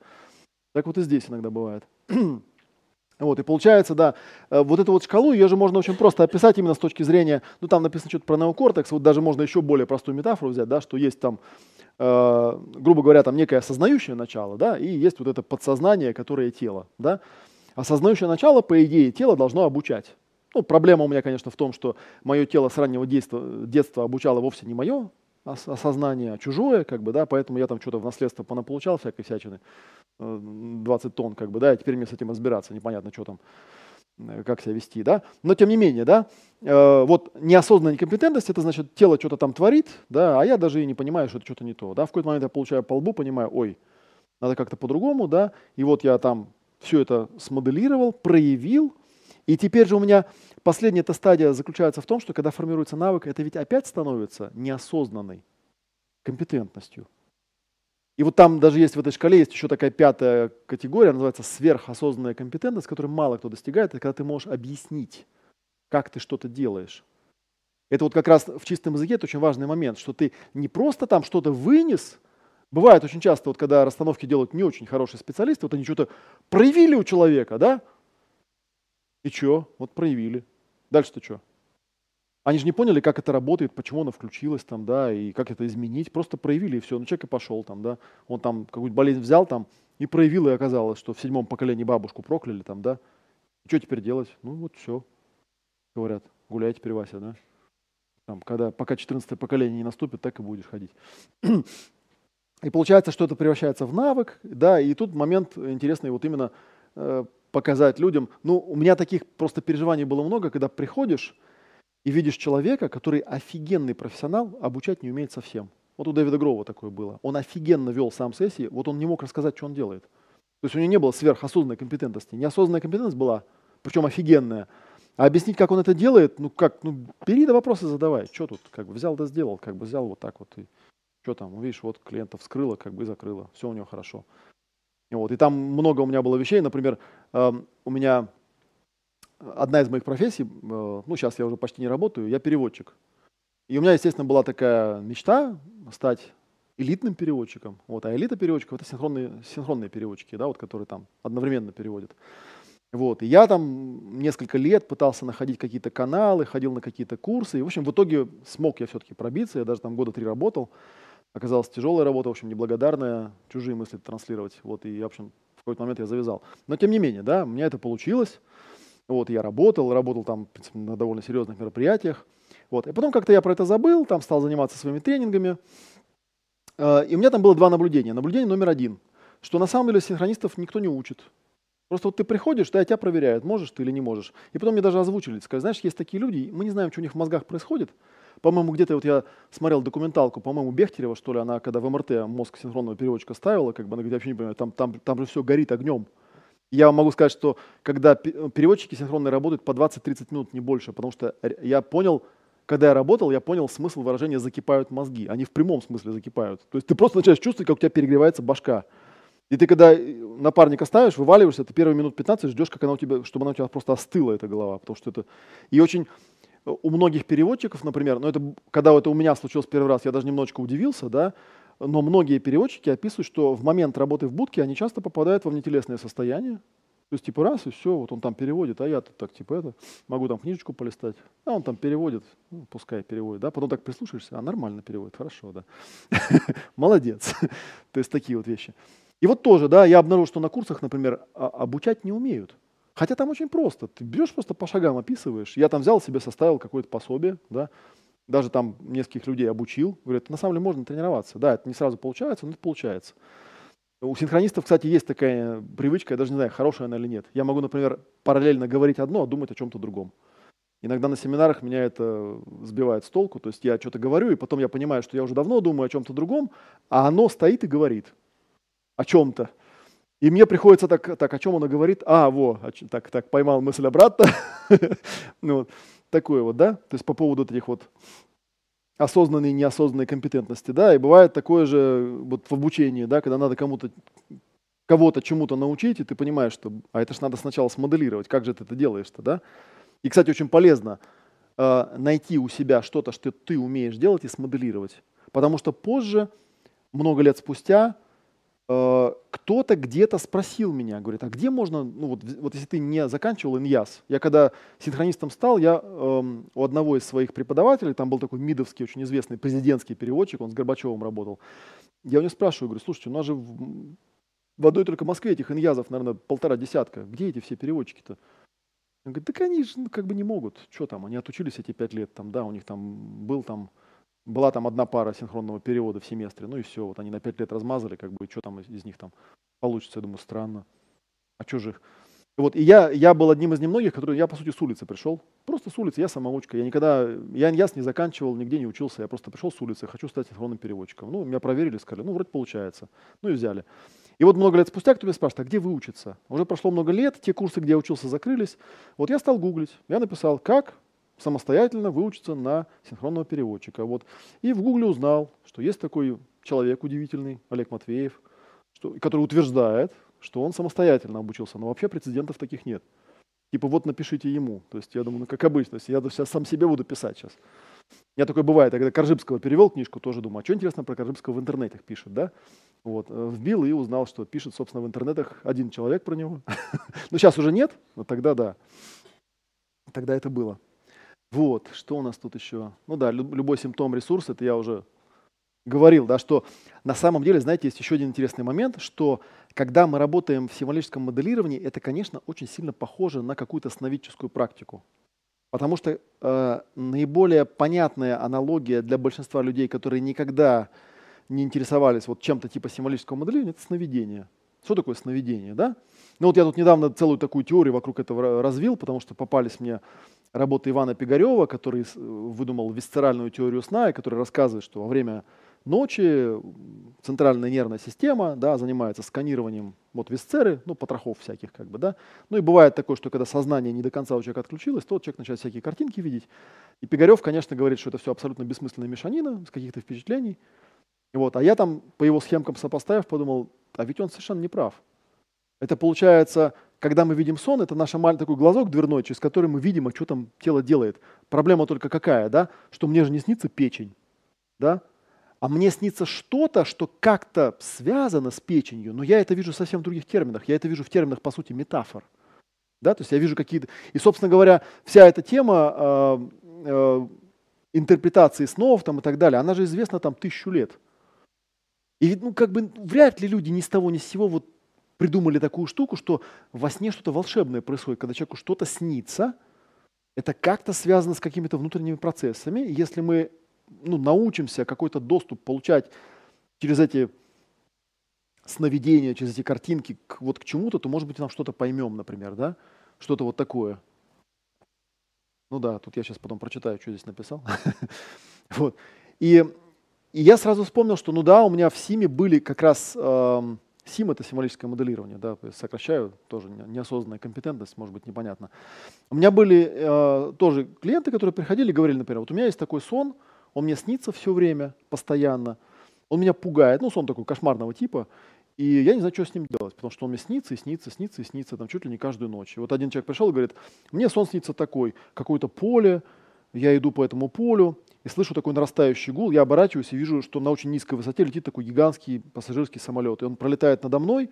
Так вот и здесь иногда бывает. Вот, и получается, да, э, вот эту вот шкалу, ее же можно очень просто описать именно с точки зрения, ну там написано что-то про неокортекс, вот даже можно еще более простую метафору взять, да, что есть там, э, грубо говоря, там некое осознающее начало, да, и есть вот это подсознание, которое тело, да. Осознающее начало, по идее, тело должно обучать. Ну, проблема у меня, конечно, в том, что мое тело с раннего детства, детства обучало вовсе не мое осознание, чужое, как бы, да, поэтому я там что-то в наследство понаполучал всякой всячины, 20 э, тонн, как бы, да, и теперь мне с этим разбираться, непонятно, что там, э, как себя вести, да. Но тем не менее, да, э, вот неосознанная некомпетентность, это значит, тело что-то там творит, да, а я даже и не понимаю, что это что-то не то, да. В какой-то момент я получаю по лбу, понимаю, ой, надо как-то по-другому, да, и вот я там все это смоделировал, проявил, и теперь же у меня последняя эта стадия заключается в том, что когда формируется навык, это ведь опять становится неосознанной компетентностью. И вот там даже есть в этой шкале есть еще такая пятая категория, называется сверхосознанная компетентность, которую мало кто достигает, это когда ты можешь объяснить, как ты что-то делаешь. Это вот как раз в чистом языке это очень важный момент, что ты не просто там что-то вынес, бывает очень часто, вот когда расстановки делают не очень хорошие специалисты, вот они что-то проявили у человека, да, и что? Вот проявили. Дальше-то что? Они же не поняли, как это работает, почему оно включилось там, да, и как это изменить. Просто проявили, и все. Ну, человек и пошел там, да. Он там какую-то болезнь взял там и проявил, и оказалось, что в седьмом поколении бабушку прокляли там, да. И что теперь делать? Ну, вот все. Говорят, гуляй теперь, Вася, да. Там, когда, пока 14 поколение не наступит, так и будешь ходить. И получается, что это превращается в навык, да, и тут момент интересный вот именно э, показать людям. Ну, у меня таких просто переживаний было много, когда приходишь, и видишь человека, который офигенный профессионал, обучать не умеет совсем. Вот у Дэвида Грова такое было. Он офигенно вел сам сессии, вот он не мог рассказать, что он делает. То есть у него не было сверхосознанной компетентности. Неосознанная компетентность была, причем офигенная. А объяснить, как он это делает, ну как, ну бери да вопросы задавай. Что тут, как бы взял да сделал, как бы взял вот так вот. И что там, видишь, вот клиента вскрыло, как бы и закрыло. Все у него хорошо. Вот. И там много у меня было вещей. Например, э, у меня одна из моих профессий, э, ну сейчас я уже почти не работаю, я переводчик. И у меня, естественно, была такая мечта стать элитным переводчиком. Вот, а элита переводчиков это синхронные, синхронные переводчики, да, вот, которые там одновременно переводят. Вот, и я там несколько лет пытался находить какие-то каналы, ходил на какие-то курсы. И, в общем, в итоге смог я все-таки пробиться. Я даже там года три работал. Оказалась тяжелая работа, в общем, неблагодарная, чужие мысли транслировать. Вот, и, в общем, в какой-то момент я завязал. Но, тем не менее, да, у меня это получилось. Вот, я работал, работал там принципе, на довольно серьезных мероприятиях. Вот. И потом как-то я про это забыл, там стал заниматься своими тренингами. Э, и у меня там было два наблюдения. Наблюдение номер один, что на самом деле синхронистов никто не учит. Просто вот ты приходишь, да, тебя проверяют, можешь ты или не можешь. И потом мне даже озвучили, сказали, знаешь, есть такие люди, мы не знаем, что у них в мозгах происходит. По-моему, где-то вот я смотрел документалку, по-моему, Бехтерева, что ли, она когда в МРТ мозг синхронного переводчика ставила, как бы она говорит, я вообще не понимаю, там, там, там же все горит огнем. Я вам могу сказать, что когда переводчики синхронные работают по 20-30 минут, не больше, потому что я понял, когда я работал, я понял смысл выражения «закипают мозги». Они в прямом смысле закипают. То есть ты просто начинаешь чувствовать, как у тебя перегревается башка. И ты когда напарника ставишь, вываливаешься, ты первые минут 15 ждешь, как она у тебя, чтобы она у тебя просто остыла, эта голова. Потому что это... И очень э, у многих переводчиков, например, ну это, когда это у меня случилось первый раз, я даже немножечко удивился, да, но многие переводчики описывают, что в момент работы в будке они часто попадают во внетелесное состояние, то есть типа раз и все, вот он там переводит, а я тут так типа это, могу там книжечку полистать, а он там переводит, ну, пускай переводит, да, потом так прислушаешься, а нормально переводит, хорошо, да, молодец, то есть такие вот вещи. И вот тоже, да, я обнаружил, что на курсах, например, обучать не умеют. Хотя там очень просто. Ты берешь просто по шагам описываешь. Я там взял себе, составил какое-то пособие, да, даже там нескольких людей обучил. Говорят, на самом деле можно тренироваться. Да, это не сразу получается, но это получается. У синхронистов, кстати, есть такая привычка, я даже не знаю, хорошая она или нет. Я могу, например, параллельно говорить одно, а думать о чем-то другом. Иногда на семинарах меня это сбивает с толку, то есть я что-то говорю, и потом я понимаю, что я уже давно думаю о чем-то другом, а оно стоит и говорит о чем-то. И мне приходится так, так, о чем он говорит? А, во, так, так, поймал мысль обратно. ну, вот, такое вот, да? То есть по поводу этих вот осознанной и неосознанной компетентности, да, и бывает такое же вот в обучении, да, когда надо кому-то кого-то чему-то научить, и ты понимаешь, что, а это же надо сначала смоделировать, как же ты это делаешь-то, да? И, кстати, очень полезно э, найти у себя что-то, что ты умеешь делать и смоделировать, потому что позже, много лет спустя, кто-то где-то спросил меня, говорит, а где можно, ну вот, вот если ты не заканчивал иньяс, я когда синхронистом стал, я эм, у одного из своих преподавателей, там был такой мидовский, очень известный президентский переводчик, он с Горбачевым работал, я у него спрашиваю, говорю, слушайте, у нас же в, в одной только Москве этих иньязов, наверное, полтора десятка, где эти все переводчики-то? Он говорит, так они же как бы не могут, что там, они отучились эти пять лет, там, да, у них там был там была там одна пара синхронного перевода в семестре, ну и все, вот они на пять лет размазали, как бы, что там из, из них там получится, я думаю, странно. А что же их? Вот, и я, я был одним из немногих, который, я, по сути, с улицы пришел. Просто с улицы, я самоучка. Я никогда, я яс не заканчивал, нигде не учился. Я просто пришел с улицы, хочу стать синхронным переводчиком. Ну, меня проверили, сказали, ну, вроде получается. Ну, и взяли. И вот много лет спустя кто меня спрашивает, а где вы учиться? Уже прошло много лет, те курсы, где я учился, закрылись. Вот я стал гуглить. Я написал, как самостоятельно выучиться на синхронного переводчика. Вот. И в Гугле узнал, что есть такой человек удивительный, Олег Матвеев, что, который утверждает, что он самостоятельно обучился, но вообще прецедентов таких нет. Типа вот напишите ему. То есть я думаю, ну как обычно, я сейчас сам себе буду писать сейчас. Я такое бывает, когда Коржибского перевел книжку, тоже думаю, а что интересно про Коржибского в интернетах пишет, да? Вот, э, вбил и узнал, что пишет, собственно, в интернетах один человек про него. ну, сейчас уже нет, но тогда да. Тогда это было. Вот, что у нас тут еще? Ну да, любой симптом ресурса, это я уже говорил, да, что на самом деле, знаете, есть еще один интересный момент, что когда мы работаем в символическом моделировании, это, конечно, очень сильно похоже на какую-то сновидческую практику. Потому что э, наиболее понятная аналогия для большинства людей, которые никогда не интересовались вот чем-то типа символического моделирования, это сновидение. Что такое сновидение, да? Ну вот я тут недавно целую такую теорию вокруг этого развил, потому что попались мне работы Ивана Пигарева, который выдумал висцеральную теорию сна, и который рассказывает, что во время ночи центральная нервная система, да, занимается сканированием вот висцеры, ну, потрохов всяких, как бы, да. Ну и бывает такое, что когда сознание не до конца у человека отключилось, то человек начинает всякие картинки видеть. И Пигарев, конечно, говорит, что это все абсолютно бессмысленная мешанина с каких-то впечатлений. Вот. А я там по его схемкам сопоставив подумал, а ведь он совершенно не прав. Это получается, когда мы видим сон, это наш такой глазок дверной, через который мы видим, а что там тело делает. Проблема только какая, да? Что мне же не снится печень, да? А мне снится что-то, что как-то связано с печенью, но я это вижу совсем в других терминах. Я это вижу в терминах, по сути, метафор. Да? То есть я вижу какие-то... И, собственно говоря, вся эта тема э, э, интерпретации снов там, и так далее, она же известна там тысячу лет. И ну, как бы вряд ли люди ни с того ни с сего вот придумали такую штуку, что во сне что-то волшебное происходит, когда человеку что-то снится, это как-то связано с какими-то внутренними процессами. И если мы ну, научимся какой-то доступ получать через эти сновидения, через эти картинки к, вот к чему-то, то, может быть, нам что-то поймем, например, да? Что-то вот такое. Ну да, тут я сейчас потом прочитаю, что здесь написал. вот. И, я сразу вспомнил, что, ну да, у меня в СИМе были как раз эм, СИМ — это символическое моделирование, да, сокращаю, тоже неосознанная компетентность, может быть, непонятно. У меня были э, тоже клиенты, которые приходили и говорили, например, вот у меня есть такой сон, он мне снится все время, постоянно, он меня пугает, ну, сон такой кошмарного типа, и я не знаю, что с ним делать, потому что он мне снится и снится, снится и снится, там чуть ли не каждую ночь. И вот один человек пришел и говорит, мне сон снится такой, какое-то поле, я иду по этому полю, и слышу такой нарастающий гул, я оборачиваюсь и вижу, что на очень низкой высоте летит такой гигантский пассажирский самолет. И он пролетает надо мной,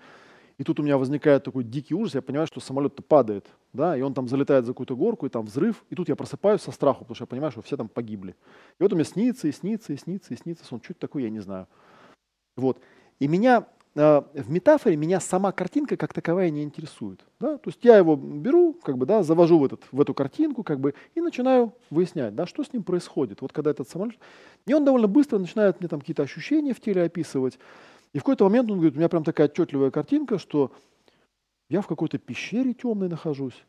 и тут у меня возникает такой дикий ужас, я понимаю, что самолет-то падает, да, и он там залетает за какую-то горку, и там взрыв, и тут я просыпаюсь со страху, потому что я понимаю, что все там погибли. И вот у меня снится, и снится, и снится, и снится сон. Чуть такой, я не знаю. Вот. И меня Э, в метафоре меня сама картинка как таковая не интересует. Да? То есть я его беру, как бы, да, завожу в, этот, в эту картинку как бы, и начинаю выяснять, да, что с ним происходит. Вот когда этот самолет... И он довольно быстро начинает мне там какие-то ощущения в теле описывать. И в какой-то момент он говорит, у меня прям такая отчетливая картинка, что я в какой-то пещере темной нахожусь.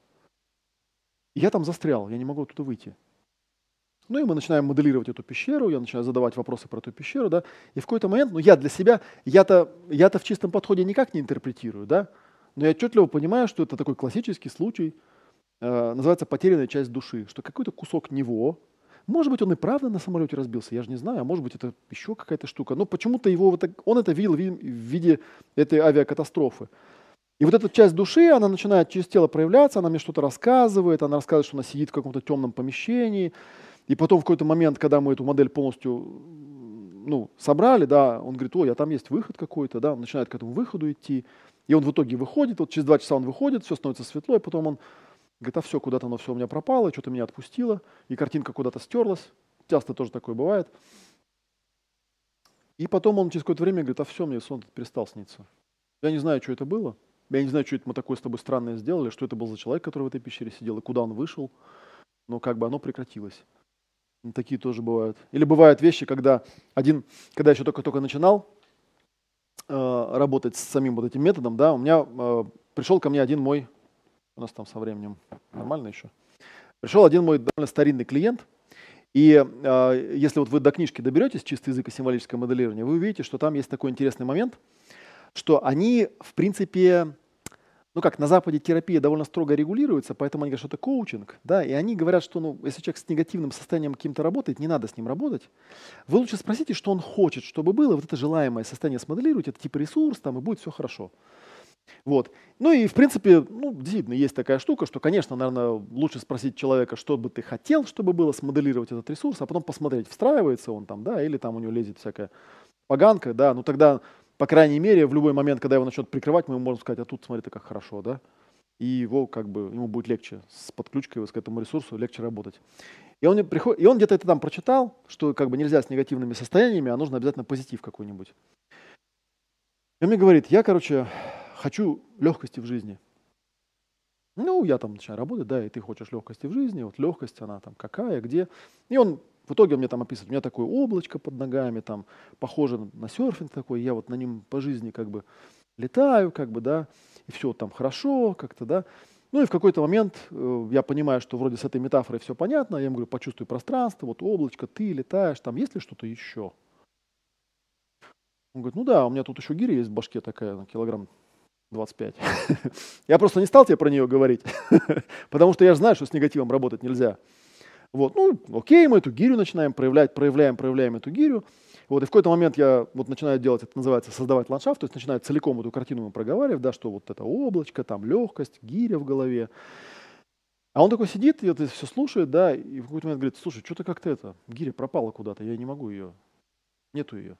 И я там застрял, я не могу оттуда выйти. Ну и мы начинаем моделировать эту пещеру, я начинаю задавать вопросы про эту пещеру, да, и в какой-то момент, ну я для себя, я-то я в чистом подходе никак не интерпретирую, да, но я отчетливо понимаю, что это такой классический случай, э, называется потерянная часть души, что какой-то кусок него, может быть, он и правда на самолете разбился, я же не знаю, а может быть, это еще какая-то штука, но почему-то его вот так, он это видел в виде этой авиакатастрофы. И вот эта часть души, она начинает через тело проявляться, она мне что-то рассказывает, она рассказывает, что она сидит в каком-то темном помещении, и потом в какой-то момент, когда мы эту модель полностью ну, собрали, да, он говорит, ой, а там есть выход какой-то, да, он начинает к этому выходу идти, и он в итоге выходит, вот через два часа он выходит, все становится светло, и потом он говорит, а все, куда-то оно все у меня пропало, что-то меня отпустило, и картинка куда-то стерлась, часто тоже такое бывает. И потом он через какое-то время говорит, а все, мне сон перестал сниться. Я не знаю, что это было, я не знаю, что это мы такое с тобой странное сделали, что это был за человек, который в этой пещере сидел, и куда он вышел, но как бы оно прекратилось. Такие тоже бывают. Или бывают вещи, когда один, когда еще только-только начинал э, работать с самим вот этим методом, да, у меня э, пришел ко мне один мой, у нас там со временем нормально еще, пришел один мой довольно старинный клиент, и э, если вот вы до книжки доберетесь, чистый язык и символическое моделирование, вы увидите, что там есть такой интересный момент, что они, в принципе, ну как, на Западе терапия довольно строго регулируется, поэтому они говорят, что это коучинг, да, и они говорят, что, ну, если человек с негативным состоянием каким-то работает, не надо с ним работать. Вы лучше спросите, что он хочет, чтобы было, вот это желаемое состояние смоделируйте, это типа ресурс, там, и будет все хорошо. Вот. Ну и, в принципе, ну, действительно, есть такая штука, что, конечно, наверное, лучше спросить человека, что бы ты хотел, чтобы было, смоделировать этот ресурс, а потом посмотреть, встраивается он там, да, или там у него лезет всякая поганка, да, ну тогда по крайней мере, в любой момент, когда его начнет прикрывать, мы ему можем сказать, а тут смотри, как хорошо, да? И его как бы, ему будет легче с подключкой к этому ресурсу, легче работать. И он, приходит, и он где-то это там прочитал, что как бы нельзя с негативными состояниями, а нужно обязательно позитив какой-нибудь. И он мне говорит, я, короче, хочу легкости в жизни. Ну, я там начинаю работать, да, и ты хочешь легкости в жизни, вот легкость, она там какая, где. И он в итоге он мне там описывает, у меня такое облачко под ногами, там, похоже на серфинг такой, я вот на нем по жизни как бы летаю, как бы, да, и все там хорошо как-то, да. Ну и в какой-то момент э, я понимаю, что вроде с этой метафорой все понятно, я ему говорю, почувствуй пространство, вот облачко, ты летаешь, там есть ли что-то еще? Он говорит, ну да, у меня тут еще гиря есть в башке такая, килограмм 25. Я просто не стал тебе про нее говорить, потому что я же знаю, что с негативом работать нельзя. Вот, ну, окей, мы эту гирю начинаем проявлять, проявляем, проявляем эту гирю. Вот, и в какой-то момент я вот начинаю делать, это называется создавать ландшафт, то есть начинаю целиком эту картину проговаривать, да, что вот это облачко, там легкость, гиря в голове. А он такой сидит, и это все слушает, да, и в какой-то момент говорит, слушай, что-то как-то это, гиря пропала куда-то, я не могу ее, нету ее.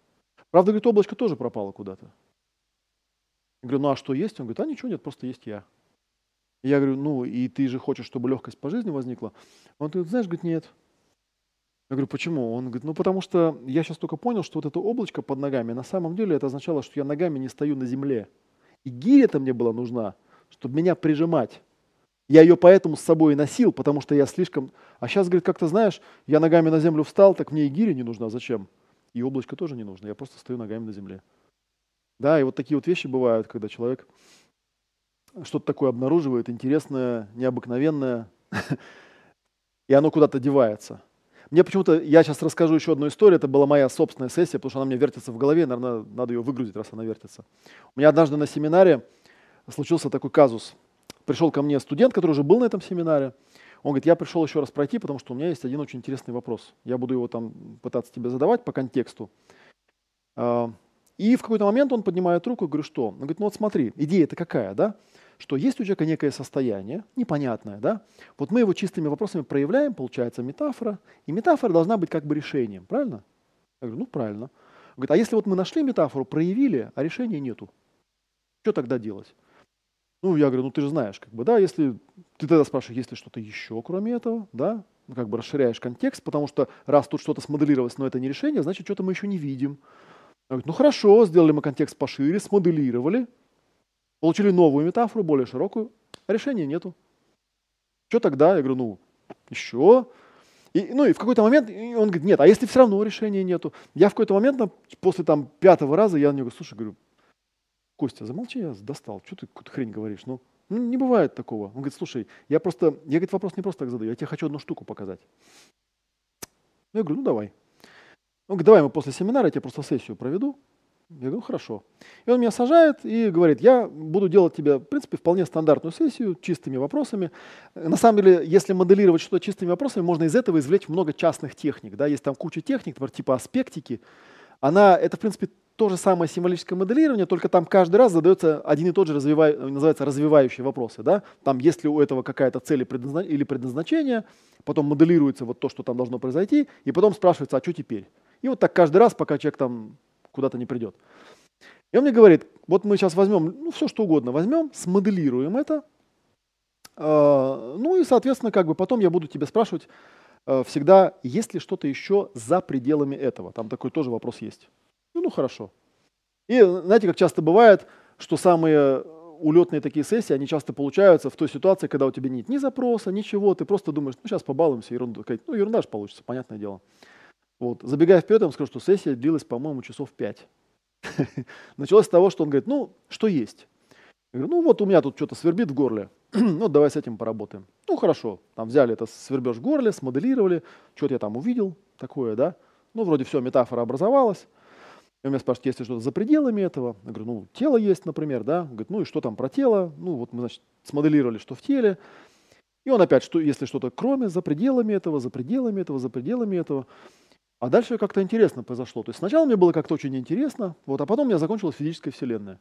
Правда, говорит, облачко тоже пропало куда-то. Я говорю, ну а что есть? Он говорит, а ничего нет, просто есть я. Я говорю, ну и ты же хочешь, чтобы легкость по жизни возникла? Он говорит, знаешь, говорит, нет. Я говорю, почему? Он говорит, ну потому что я сейчас только понял, что вот это облачко под ногами, на самом деле это означало, что я ногами не стою на земле. И гиря-то мне была нужна, чтобы меня прижимать. Я ее поэтому с собой и носил, потому что я слишком... А сейчас, говорит, как-то знаешь, я ногами на землю встал, так мне и гиря не нужна. Зачем? И облачко тоже не нужно. Я просто стою ногами на земле. Да, и вот такие вот вещи бывают, когда человек что-то такое обнаруживает, интересное, необыкновенное, и оно куда-то девается. Мне почему-то, я сейчас расскажу еще одну историю, это была моя собственная сессия, потому что она мне вертится в голове, наверное, надо ее выгрузить, раз она вертится. У меня однажды на семинаре случился такой казус. Пришел ко мне студент, который уже был на этом семинаре, он говорит, я пришел еще раз пройти, потому что у меня есть один очень интересный вопрос. Я буду его там пытаться тебе задавать по контексту. А, и в какой-то момент он поднимает руку и говорит, что? Он говорит, ну вот смотри, идея это какая, да? Что есть у человека некое состояние, непонятное, да? Вот мы его чистыми вопросами проявляем, получается метафора, и метафора должна быть как бы решением, правильно? Я говорю, ну правильно. Говорит, а если вот мы нашли метафору, проявили, а решения нету, что тогда делать? Ну, я говорю, ну ты же знаешь, как бы, да, если ты тогда спрашиваешь, есть ли что-то еще, кроме этого, да, ну, как бы расширяешь контекст, потому что раз тут что-то смоделировалось, но это не решение, значит, что-то мы еще не видим. Он говорит, ну хорошо, сделали мы контекст пошире, смоделировали, Получили новую метафору, более широкую, а решения нету. Что тогда? Я говорю, ну, еще. И, ну и в какой-то момент он говорит, нет, а если все равно решения нету? Я в какой-то момент, после там пятого раза, я на него говорю, слушай, говорю, Костя, замолчи, я достал, что ты какую-то хрень говоришь? Ну, ну, не бывает такого. Он говорит, слушай, я просто, я говорит, вопрос не просто так задаю, я тебе хочу одну штуку показать. Я говорю, ну давай. Он говорит, давай мы после семинара, я тебе просто сессию проведу, я говорю, хорошо. И он меня сажает и говорит, я буду делать тебе, в принципе, вполне стандартную сессию, чистыми вопросами. На самом деле, если моделировать что-то чистыми вопросами, можно из этого извлечь много частных техник. Да? Есть там куча техник, например, типа аспектики. Она, это, в принципе, то же самое символическое моделирование, только там каждый раз задается один и тот же развивай, называется развивающие вопросы. Да? Там, есть ли у этого какая-то цель или предназначение, потом моделируется вот то, что там должно произойти, и потом спрашивается, а что теперь? И вот так каждый раз, пока человек там куда-то не придет. И он мне говорит, вот мы сейчас возьмем, ну, все что угодно возьмем, смоделируем это, э, ну и, соответственно, как бы потом я буду тебя спрашивать э, всегда, есть ли что-то еще за пределами этого. Там такой тоже вопрос есть. Ну, ну хорошо. И знаете, как часто бывает, что самые улетные такие сессии, они часто получаются в той ситуации, когда у тебя нет ни запроса, ничего, ты просто думаешь, ну сейчас побалуемся, ерунду. Ну ерунда же получится, понятное дело. Вот. Забегая вперед, я вам скажу, что сессия длилась, по-моему, часов пять. Началось с того, что он говорит, ну, что есть? Я говорю, ну вот у меня тут что-то свербит в горле, ну давай с этим поработаем. Ну хорошо, там взяли это свербеж в горле, смоделировали, что-то я там увидел такое, да. Ну вроде все, метафора образовалась. И он меня спрашивает, есть ли что-то за пределами этого? Я говорю, ну тело есть, например, да. Он говорит, ну и что там про тело? Ну вот мы, значит, смоделировали, что в теле. И он опять, что, если что-то кроме, за пределами этого, за пределами этого, за пределами этого. А дальше как-то интересно произошло. То есть сначала мне было как-то очень интересно, вот, а потом у меня закончилась физическая вселенная.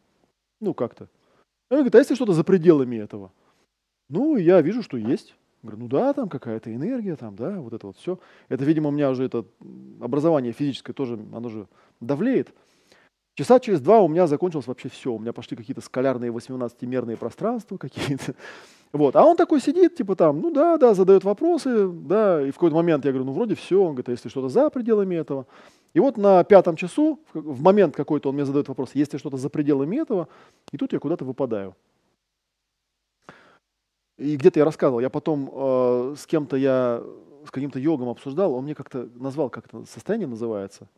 Ну, как-то. Он говорит, а если что-то за пределами этого? Ну, я вижу, что есть. Говорю, ну да, там какая-то энергия, там, да, вот это вот все. Это, видимо, у меня уже это образование физическое тоже, оно же давлеет. Часа через два у меня закончилось вообще все. У меня пошли какие-то скалярные 18-мерные пространства какие-то. Вот. А он такой сидит, типа там, ну да, да, задает вопросы, да, и в какой-то момент я говорю, ну вроде все, он говорит, а если что-то за пределами этого? И вот на пятом часу, в момент какой-то он мне задает вопрос, есть ли что-то за пределами этого, и тут я куда-то выпадаю. И где-то я рассказывал, я потом э, с кем-то я, с каким-то йогом обсуждал, он мне как-то назвал, как это состояние называется,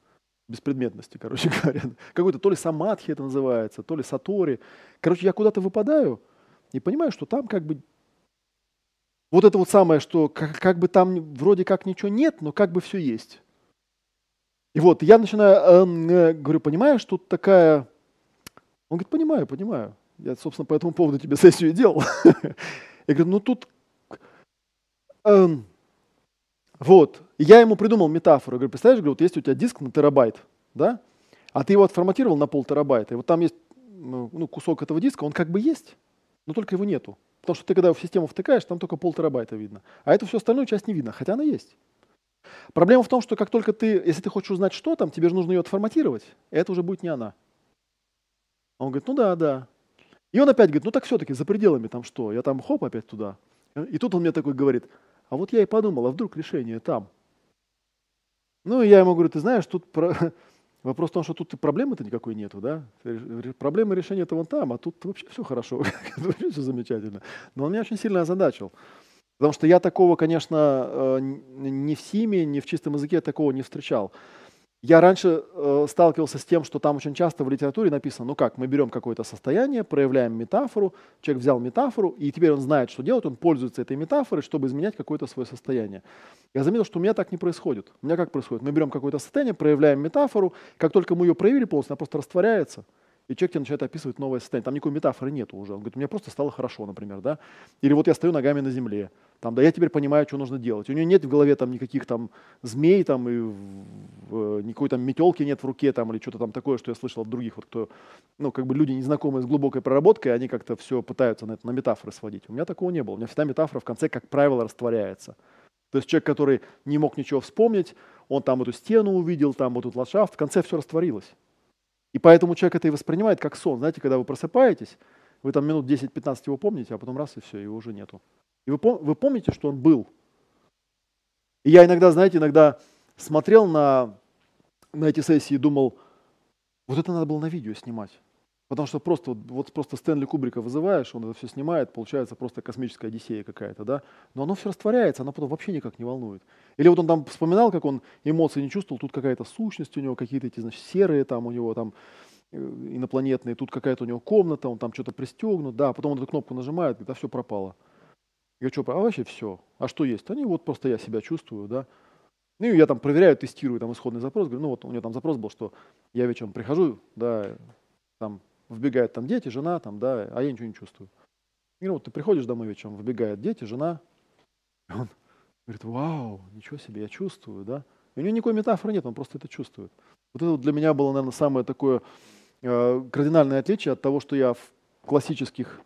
беспредметности, короче говоря. Какой-то то ли самадхи это называется, то ли сатори. Короче, я куда-то выпадаю, и понимаю, что там как бы вот это вот самое, что как, как бы там вроде как ничего нет, но как бы все есть. И вот я начинаю, э, э, говорю, понимаешь, тут такая... Он говорит, понимаю, понимаю. Я, собственно, по этому поводу тебе сессию и делал. Я говорю, ну тут... Эм, вот. И я ему придумал метафору. Я говорю, представляешь, говорю, вот есть у тебя диск на терабайт, да? А ты его отформатировал на пол терабайта. И вот там есть ну, ну, кусок этого диска, он как бы есть, но только его нету. Потому что ты, когда в систему втыкаешь, там только пол терабайта видно. А эту всю остальную часть не видно, хотя она есть. Проблема в том, что как только ты, если ты хочешь узнать, что там, тебе же нужно ее отформатировать, это уже будет не она. Он говорит, ну да, да. И он опять говорит, ну так все-таки за пределами там что? Я там хоп опять туда. И тут он мне такой говорит, а вот я и подумал, а вдруг решение там? Ну и я ему говорю, ты знаешь, тут про... вопрос в том, что тут проблемы-то никакой нету, да? Проблемы решения-то вон там, а тут вообще все хорошо, вообще все замечательно. Но он меня очень сильно озадачил. Потому что я такого, конечно, э, ни в СИМе, ни в чистом языке такого не встречал. Я раньше э, сталкивался с тем, что там очень часто в литературе написано, ну как, мы берем какое-то состояние, проявляем метафору, человек взял метафору, и теперь он знает, что делать, он пользуется этой метафорой, чтобы изменять какое-то свое состояние. Я заметил, что у меня так не происходит. У меня как происходит? Мы берем какое-то состояние, проявляем метафору, как только мы ее проявили полностью, она просто растворяется – и человек тебе начинает описывать новое состояние. Там никакой метафоры нету уже. Он говорит, мне просто стало хорошо, например, да. Или вот я стою ногами на земле, там, да, я теперь понимаю, что нужно делать. У него нет в голове там никаких там змей, там, и в, никакой там метелки нет в руке, там, или что-то там такое, что я слышал от других, вот кто, ну, как бы люди, незнакомые с глубокой проработкой, они как-то все пытаются на, это, на метафоры сводить. У меня такого не было. У меня всегда метафора в конце, как правило, растворяется. То есть человек, который не мог ничего вспомнить, он там эту стену увидел, там вот тут ландшафт, в конце все растворилось. И поэтому человек это и воспринимает как сон. Знаете, когда вы просыпаетесь, вы там минут 10-15 его помните, а потом раз и все, его уже нету. И вы, вы помните, что он был. И я иногда, знаете, иногда смотрел на, на эти сессии и думал, вот это надо было на видео снимать. Потому что просто, вот просто Стэнли Кубрика вызываешь, он это все снимает, получается просто космическая одиссея какая-то, да? Но оно все растворяется, оно потом вообще никак не волнует. Или вот он там вспоминал, как он эмоции не чувствовал, тут какая-то сущность у него, какие-то эти, значит, серые там у него там э, инопланетные, тут какая-то у него комната, он там что-то пристегнут, да, потом он эту кнопку нажимает, говорит, а все пропало. Я что, а вообще все. А что есть? Они вот просто я себя чувствую, да. Ну и я там проверяю, тестирую там исходный запрос, говорю, ну вот у него там запрос был, что я вечером прихожу, да, там вбегают там дети, жена, там, да, а я ничего не чувствую. И ну, вот ты приходишь домой вечером, выбегают дети, жена, и он говорит, вау, ничего себе, я чувствую, да. И у него никакой метафоры нет, он просто это чувствует. Вот это вот для меня было, наверное, самое такое э, кардинальное отличие от того, что я в классических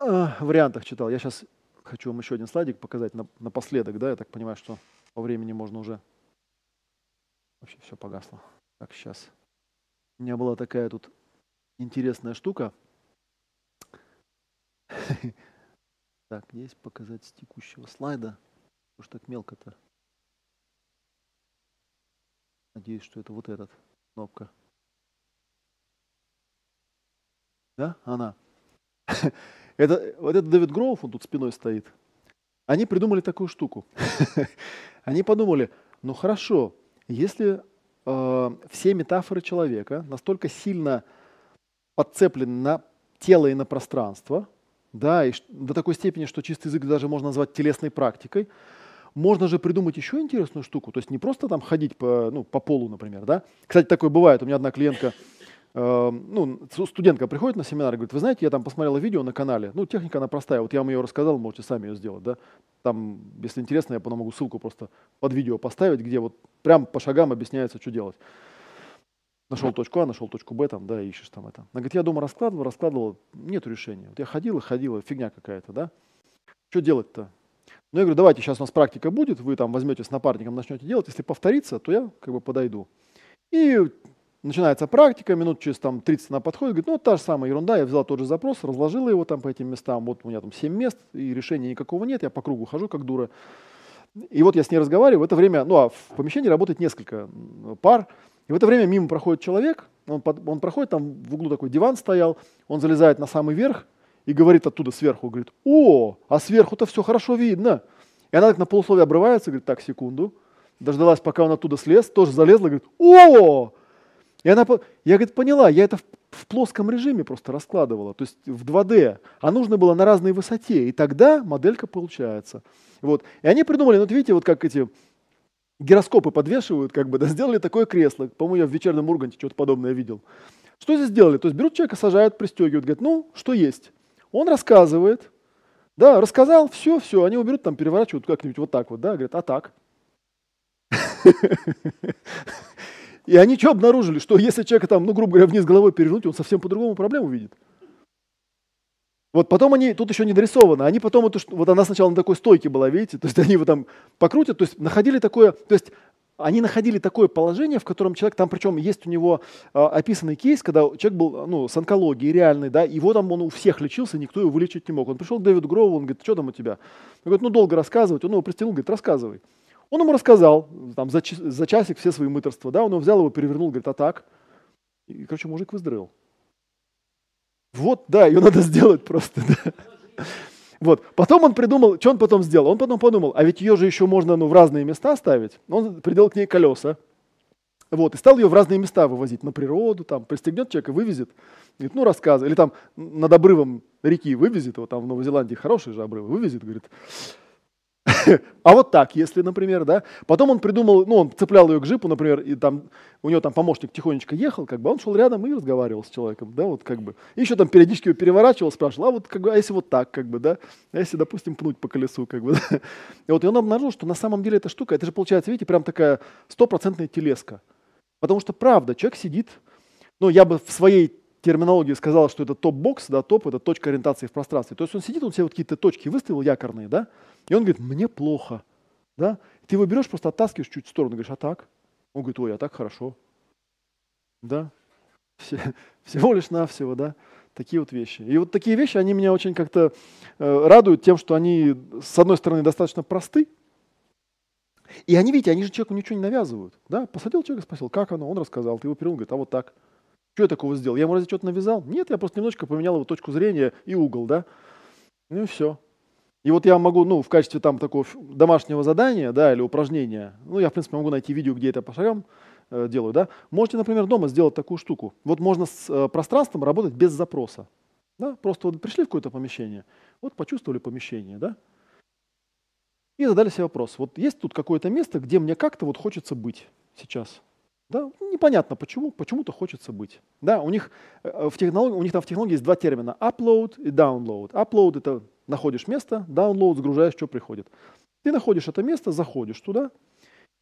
э, вариантах читал. Я сейчас хочу вам еще один слайдик показать на, напоследок, да, я так понимаю, что по времени можно уже... Вообще все погасло. Так, сейчас. У меня была такая тут интересная штука. Так, есть показать с текущего слайда. Уж так мелко-то. Надеюсь, что это вот этот кнопка. Да, она. это, вот это Дэвид Гроув, он тут спиной стоит. Они придумали такую штуку. Они подумали, ну хорошо, если э, все метафоры человека настолько сильно подцеплены на тело и на пространство, да, и до такой степени, что чистый язык даже можно назвать телесной практикой, можно же придумать еще интересную штуку, то есть не просто там ходить по, ну, по полу, например, да. Кстати, такое бывает, у меня одна клиентка, э, ну, студентка приходит на семинар и говорит, вы знаете, я там посмотрела видео на канале, ну, техника она простая, вот я вам ее рассказал, можете сами ее сделать, да. Там, если интересно, я потом могу ссылку просто под видео поставить, где вот прям по шагам объясняется, что делать. Нашел точку А, нашел точку Б, там, да, ищешь там это. Она говорит, я дома раскладывал, раскладывал, нет решения. Вот я ходил и ходил, фигня какая-то, да. Что делать-то? Ну, я говорю, давайте, сейчас у нас практика будет, вы там возьмете с напарником, начнете делать. Если повторится, то я как бы подойду. И начинается практика, минут через там 30 она подходит, говорит, ну, та же самая ерунда, я взял тот же запрос, разложила его там по этим местам, вот у меня там 7 мест, и решения никакого нет, я по кругу хожу, как дура. И вот я с ней разговариваю, в это время, ну, а в помещении работает несколько пар, и в это время мимо проходит человек, он, под, он проходит, там в углу такой диван стоял, он залезает на самый верх и говорит оттуда сверху, говорит, о, а сверху-то все хорошо видно. И она так на полусловие обрывается, говорит, так, секунду, дождалась, пока он оттуда слез, тоже залезла, говорит, о, и она, я, говорит, поняла, я это в, в плоском режиме просто раскладывала, то есть в 2D, а нужно было на разной высоте, и тогда моделька получается. Вот. И они придумали, ну, вот видите, вот как эти гироскопы подвешивают, как бы, да, сделали такое кресло. По-моему, я в вечернем Урганте что-то подобное видел. Что здесь сделали? То есть берут человека, сажают, пристегивают, говорят, ну, что есть? Он рассказывает, да, рассказал, все, все, они его берут, там, переворачивают как-нибудь вот так вот, да, говорят, а так? И они что обнаружили? Что если человека там, ну, грубо говоря, вниз головой перевернуть, он совсем по-другому проблему видит. Вот потом они, тут еще не дорисовано, они потом, эту, вот она сначала на такой стойке была, видите, то есть они его там покрутят, то есть находили такое, то есть они находили такое положение, в котором человек, там причем есть у него э, описанный кейс, когда человек был ну, с онкологией реальной, да, его там он у всех лечился, никто его вылечить не мог. Он пришел к Дэвиду Грову, он говорит, что там у тебя? Он говорит, ну долго рассказывать, он его пристегнул, говорит, рассказывай. Он ему рассказал там, за, за часик все свои мыторства, да, он его взял, его перевернул, говорит, а так? И, короче, мужик выздоровел. Вот, да, ее надо сделать просто, да. Вот. Потом он придумал, что он потом сделал? Он потом подумал, а ведь ее же еще можно ну, в разные места ставить. Он приделал к ней колеса. Вот, и стал ее в разные места вывозить, на природу, там, пристегнет человека, вывезет, говорит, ну, рассказывай. Или там над обрывом реки вывезет его, там в Новой Зеландии хорошие же обрывы, вывезет, говорит, а вот так, если, например, да. Потом он придумал, ну, он цеплял ее к джипу, например, и там у него там помощник тихонечко ехал, как бы, он шел рядом и разговаривал с человеком, да, вот как бы. И еще там периодически его переворачивал, спрашивал, а вот как бы, а если вот так, как бы, да, а если, допустим, пнуть по колесу, как бы, да. И вот и он обнаружил, что на самом деле эта штука, это же получается, видите, прям такая стопроцентная телеска. Потому что правда, человек сидит, ну, я бы в своей терминологии сказал, что это топ-бокс, да, топ – это точка ориентации в пространстве. То есть он сидит, он себе вот какие-то точки выставил якорные, да, и он говорит, мне плохо. Да? Ты его берешь, просто оттаскиваешь чуть в сторону, говоришь, а так? Он говорит, ой, а так хорошо. Да? Все, всего лишь навсего, да? Такие вот вещи. И вот такие вещи, они меня очень как-то э, радуют тем, что они, с одной стороны, достаточно просты, и они, видите, они же человеку ничего не навязывают. Да? Посадил человека, спросил, как оно, он рассказал, ты его перевел, говорит, а вот так. Что я такого сделал? Я ему разве что-то навязал? Нет, я просто немножечко поменял его точку зрения и угол, да? Ну и все. И вот я могу, ну, в качестве там такого домашнего задания, да, или упражнения, ну, я, в принципе, могу найти видео, где это по шагам э, делаю, да. Можете, например, дома сделать такую штуку. Вот можно с э, пространством работать без запроса. Да? Просто вот пришли в какое-то помещение, вот почувствовали помещение, да, и задали себе вопрос. Вот есть тут какое-то место, где мне как-то вот хочется быть сейчас. Да? Непонятно почему, почему-то хочется быть. Да? У, них, э, в технологии, у них там в технологии есть два термина – upload и download. Upload – это находишь место, download, загружаешь, что приходит. Ты находишь это место, заходишь туда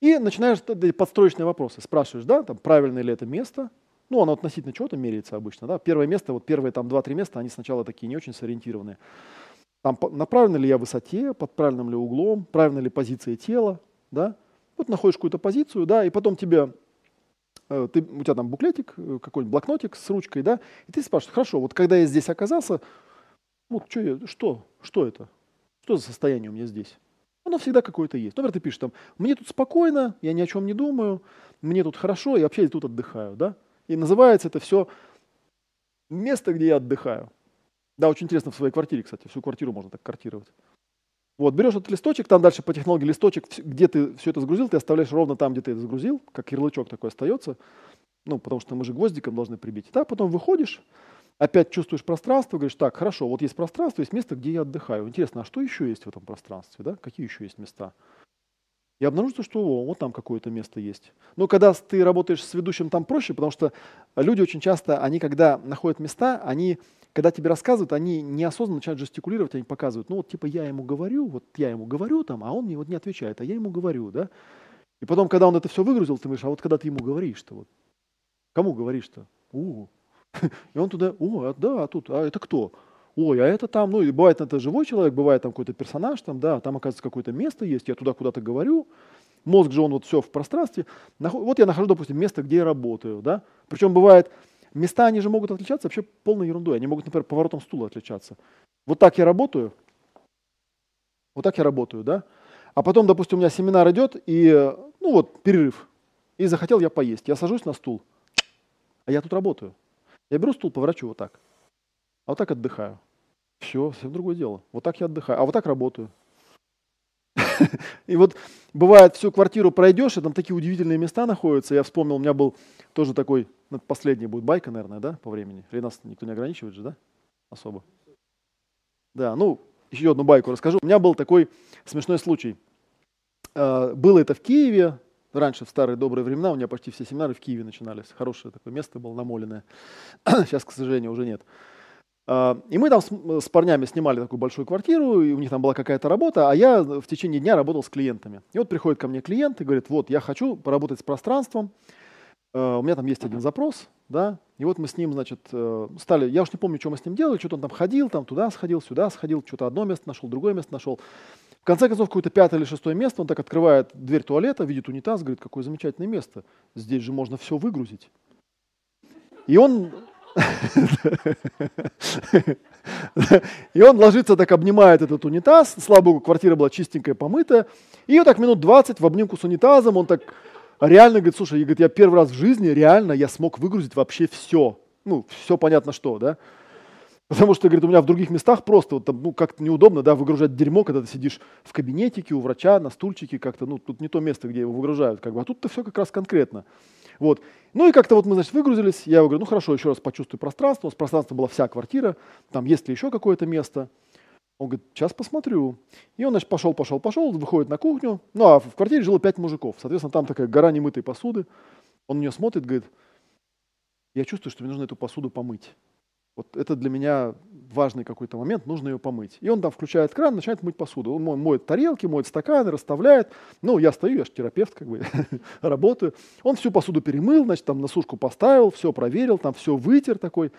и начинаешь подстроечные вопросы. Спрашиваешь, да, там, правильное ли это место, ну, оно относительно чего-то меряется обычно, да. Первое место, вот первые там 2-3 места, они сначала такие не очень сориентированные. Там, на правильной ли я высоте, под правильным ли углом, правильной ли позиция тела, да. Вот находишь какую-то позицию, да, и потом тебе ты, у тебя там буклетик, э, какой-нибудь блокнотик с ручкой, да, и ты спрашиваешь, хорошо, вот когда я здесь оказался, вот что, я, что, что это? Что за состояние у меня здесь? Оно всегда какое-то есть. Например, ты пишешь там, мне тут спокойно, я ни о чем не думаю, мне тут хорошо, я вообще тут отдыхаю, да? И называется это все место, где я отдыхаю. Да, очень интересно в своей квартире, кстати, всю квартиру можно так картировать. Вот, берешь этот листочек, там дальше по технологии листочек, где ты все это загрузил, ты оставляешь ровно там, где ты это загрузил, как ярлычок такой остается, ну, потому что мы же гвоздиком должны прибить. Да, потом выходишь, опять чувствуешь пространство, говоришь, так, хорошо, вот есть пространство, есть место, где я отдыхаю. Интересно, а что еще есть в этом пространстве, да? Какие еще есть места? И обнаружится, что о, вот там какое-то место есть. Но когда ты работаешь с ведущим, там проще, потому что люди очень часто, они когда находят места, они, когда тебе рассказывают, они неосознанно начинают жестикулировать, они показывают, ну вот типа я ему говорю, вот я ему говорю там, а он мне вот не отвечает, а я ему говорю, да. И потом, когда он это все выгрузил, ты говоришь, а вот когда ты ему говоришь-то, вот, кому говоришь-то? У, И он туда, о, а, да, а тут, а это кто? Ой, а это там, ну, и бывает это живой человек, бывает там какой-то персонаж, там, да, там, оказывается, какое-то место есть, я туда куда-то говорю, мозг же, он вот все в пространстве. Вот я нахожу, допустим, место, где я работаю, да. Причем бывает, места, они же могут отличаться вообще полной ерундой. Они могут, например, поворотом стула отличаться. Вот так я работаю, вот так я работаю, да. А потом, допустим, у меня семинар идет, и, ну вот, перерыв, и захотел я поесть. Я сажусь на стул, а я тут работаю. Я беру стул, поворачиваю вот так. А вот так отдыхаю. Все, совсем другое дело. Вот так я отдыхаю, а вот так работаю. И вот бывает, всю квартиру пройдешь, и там такие удивительные места находятся. Я вспомнил, у меня был тоже такой, ну, последний будет байка, наверное, да, по времени. Или нас никто не ограничивает же, да, особо. Да, ну, еще одну байку расскажу. У меня был такой смешной случай. Э, было это в Киеве, раньше, в старые добрые времена, у меня почти все семинары в Киеве начинались. Хорошее такое место было намоленное. Сейчас, к сожалению, уже нет. А, и мы там с, с парнями снимали такую большую квартиру, и у них там была какая-то работа, а я в течение дня работал с клиентами. И вот приходит ко мне клиент и говорит, вот, я хочу поработать с пространством, а, у меня там есть один запрос, да, и вот мы с ним, значит, э, стали, я уж не помню, что мы с ним делали, что-то он там ходил, там туда сходил, сюда сходил, что-то одно место нашел, другое место нашел. В конце концов, какое-то пятое или шестое место, он так открывает дверь туалета, видит унитаз, говорит, какое замечательное место, здесь же можно все выгрузить. И он и он ложится, так обнимает этот унитаз. Слава богу, квартира была чистенькая, помытая. И вот так минут 20 в обнимку с унитазом он так реально говорит, слушай, я, говорит, я первый раз в жизни реально я смог выгрузить вообще все. Ну, все понятно что, да. Потому что, говорит, у меня в других местах просто вот там, ну, как-то неудобно, да, выгружать дерьмо, когда ты сидишь в кабинетике у врача, на стульчике, как-то, ну, тут не то место, где его выгружают, как бы, а тут-то все как раз конкретно. Вот. Ну и как-то вот мы, значит, выгрузились, я говорю, ну хорошо, еще раз почувствую пространство. У нас пространство была вся квартира, там есть ли еще какое-то место. Он говорит, сейчас посмотрю. И он, значит, пошел, пошел, пошел, выходит на кухню. Ну, а в квартире жило пять мужиков. Соответственно, там такая гора немытой посуды. Он на нее смотрит, говорит, я чувствую, что мне нужно эту посуду помыть. Вот это для меня важный какой-то момент, нужно ее помыть. И он там включает кран, начинает мыть посуду. Он моет тарелки, моет стаканы, расставляет. Ну, я стою, я же терапевт, как бы, работаю. Он всю посуду перемыл, значит, там на сушку поставил, все проверил, там все вытер такой.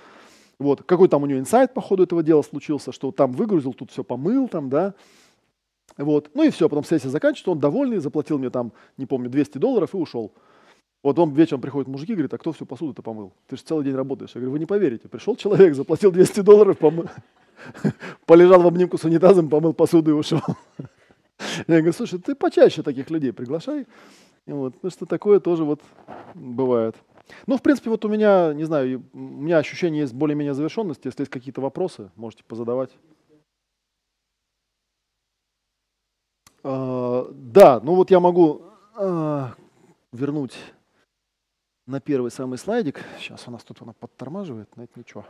Вот, какой там у него инсайт по ходу этого дела случился, что там выгрузил, тут все помыл, там, да. Вот, ну и все, потом сессия заканчивается, он довольный, заплатил мне там, не помню, 200 долларов и ушел. Вот он вечером приходит мужики, говорит, а кто всю посуду-то помыл? Ты же целый день работаешь. Я говорю, вы не поверите. Пришел человек, заплатил 200 долларов, полежал в обнимку с унитазом, помыл посуду и ушел. Я говорю, слушай, ты почаще таких людей приглашай. Вот, потому что такое тоже вот бывает. Ну, в принципе, вот у меня, не знаю, у меня ощущение есть более-менее завершенности. Если есть какие-то вопросы, можете позадавать. А, да, ну вот я могу а, вернуть на первый самый слайдик. Сейчас у нас тут она подтормаживает, но это ничего.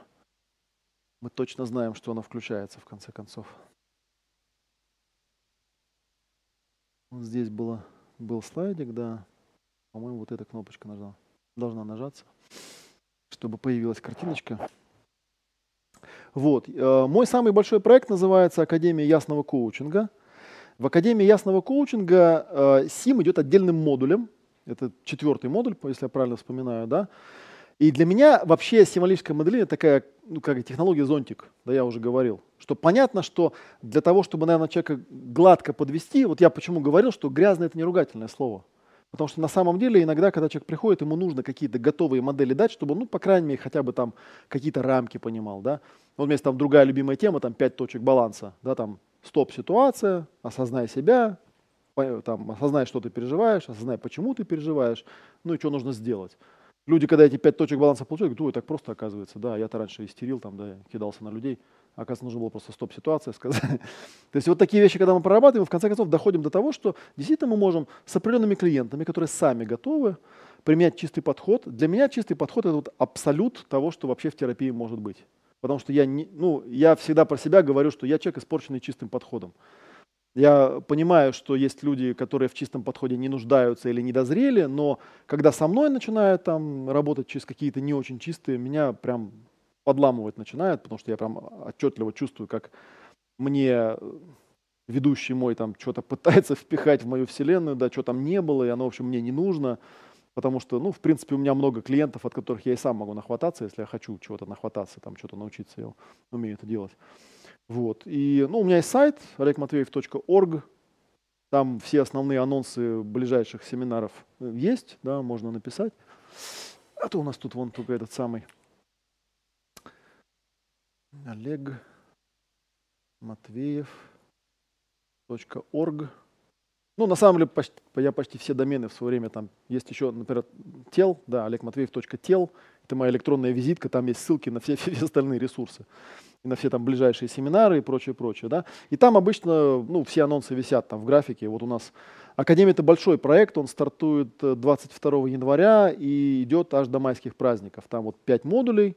Мы точно знаем, что она включается в конце концов. Вот здесь было, был слайдик, да. По-моему, вот эта кнопочка нужна, должна нажаться, чтобы появилась картиночка. Вот. Э, мой самый большой проект называется Академия ясного коучинга. В Академии ясного коучинга СИМ э, идет отдельным модулем – это четвертый модуль, если я правильно вспоминаю, да. И для меня вообще символическое моделирование такая, ну, как технология зонтик, да, я уже говорил. Что понятно, что для того, чтобы, наверное, человека гладко подвести, вот я почему говорил, что грязное это не ругательное слово. Потому что на самом деле иногда, когда человек приходит, ему нужно какие-то готовые модели дать, чтобы ну, по крайней мере, хотя бы там какие-то рамки понимал, да. Вот у меня есть там другая любимая тема, там пять точек баланса, да, там стоп-ситуация, осознай себя, там, осознай, что ты переживаешь, осознай, почему ты переживаешь, ну и что нужно сделать. Люди, когда эти пять точек баланса получают, говорят, ой, так просто оказывается, да, я-то раньше истерил, там, да, кидался на людей, оказывается, нужно было просто стоп-ситуация сказать. То есть вот такие вещи, когда мы прорабатываем, в конце концов доходим до того, что действительно мы можем с определенными клиентами, которые сами готовы, применять чистый подход. Для меня чистый подход – это вот абсолют того, что вообще в терапии может быть. Потому что я, не, ну, я всегда про себя говорю, что я человек, испорченный чистым подходом. Я понимаю, что есть люди, которые в чистом подходе не нуждаются или не дозрели, но когда со мной начинают там работать через какие-то не очень чистые, меня прям подламывать начинает, потому что я прям отчетливо чувствую, как мне ведущий мой там что-то пытается впихать в мою вселенную, да, что там не было, и оно, в общем, мне не нужно, потому что, ну, в принципе, у меня много клиентов, от которых я и сам могу нахвататься, если я хочу чего-то нахвататься, там, что-то научиться, я умею это делать. Вот. И, ну, у меня есть сайт olegmatveev.org, там все основные анонсы ближайших семинаров есть, да, можно написать. А то у нас тут вон только этот самый Олег Матвеев.орг. Ну, на самом деле, почти, я почти все домены в свое время там есть еще, например, тел, да, олегматвеев.тел, это моя электронная визитка, там есть ссылки на все, все остальные ресурсы и на все там ближайшие семинары и прочее, прочее, да. И там обычно, ну, все анонсы висят там в графике. Вот у нас Академия – это большой проект, он стартует 22 э, января и идет аж до майских праздников. Там вот пять модулей,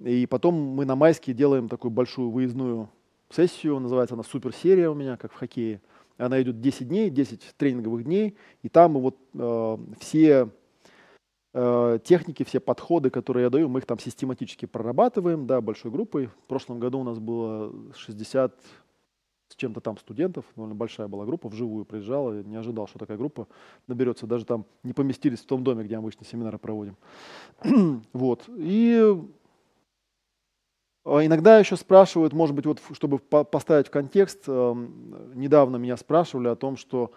и потом мы на майские делаем такую большую выездную сессию, называется она суперсерия у меня, как в хоккее. Она идет 10 дней, 10 тренинговых дней, и там мы вот э, все э, техники, все подходы, которые я даю, мы их там систематически прорабатываем, да, большой группой. В прошлом году у нас было 60 с чем-то там студентов, довольно большая была группа, вживую приезжала, не ожидал, что такая группа наберется, даже там не поместились в том доме, где обычно семинары проводим. вот, и а иногда еще спрашивают, может быть, вот, чтобы поставить в контекст, эм, недавно меня спрашивали о том, что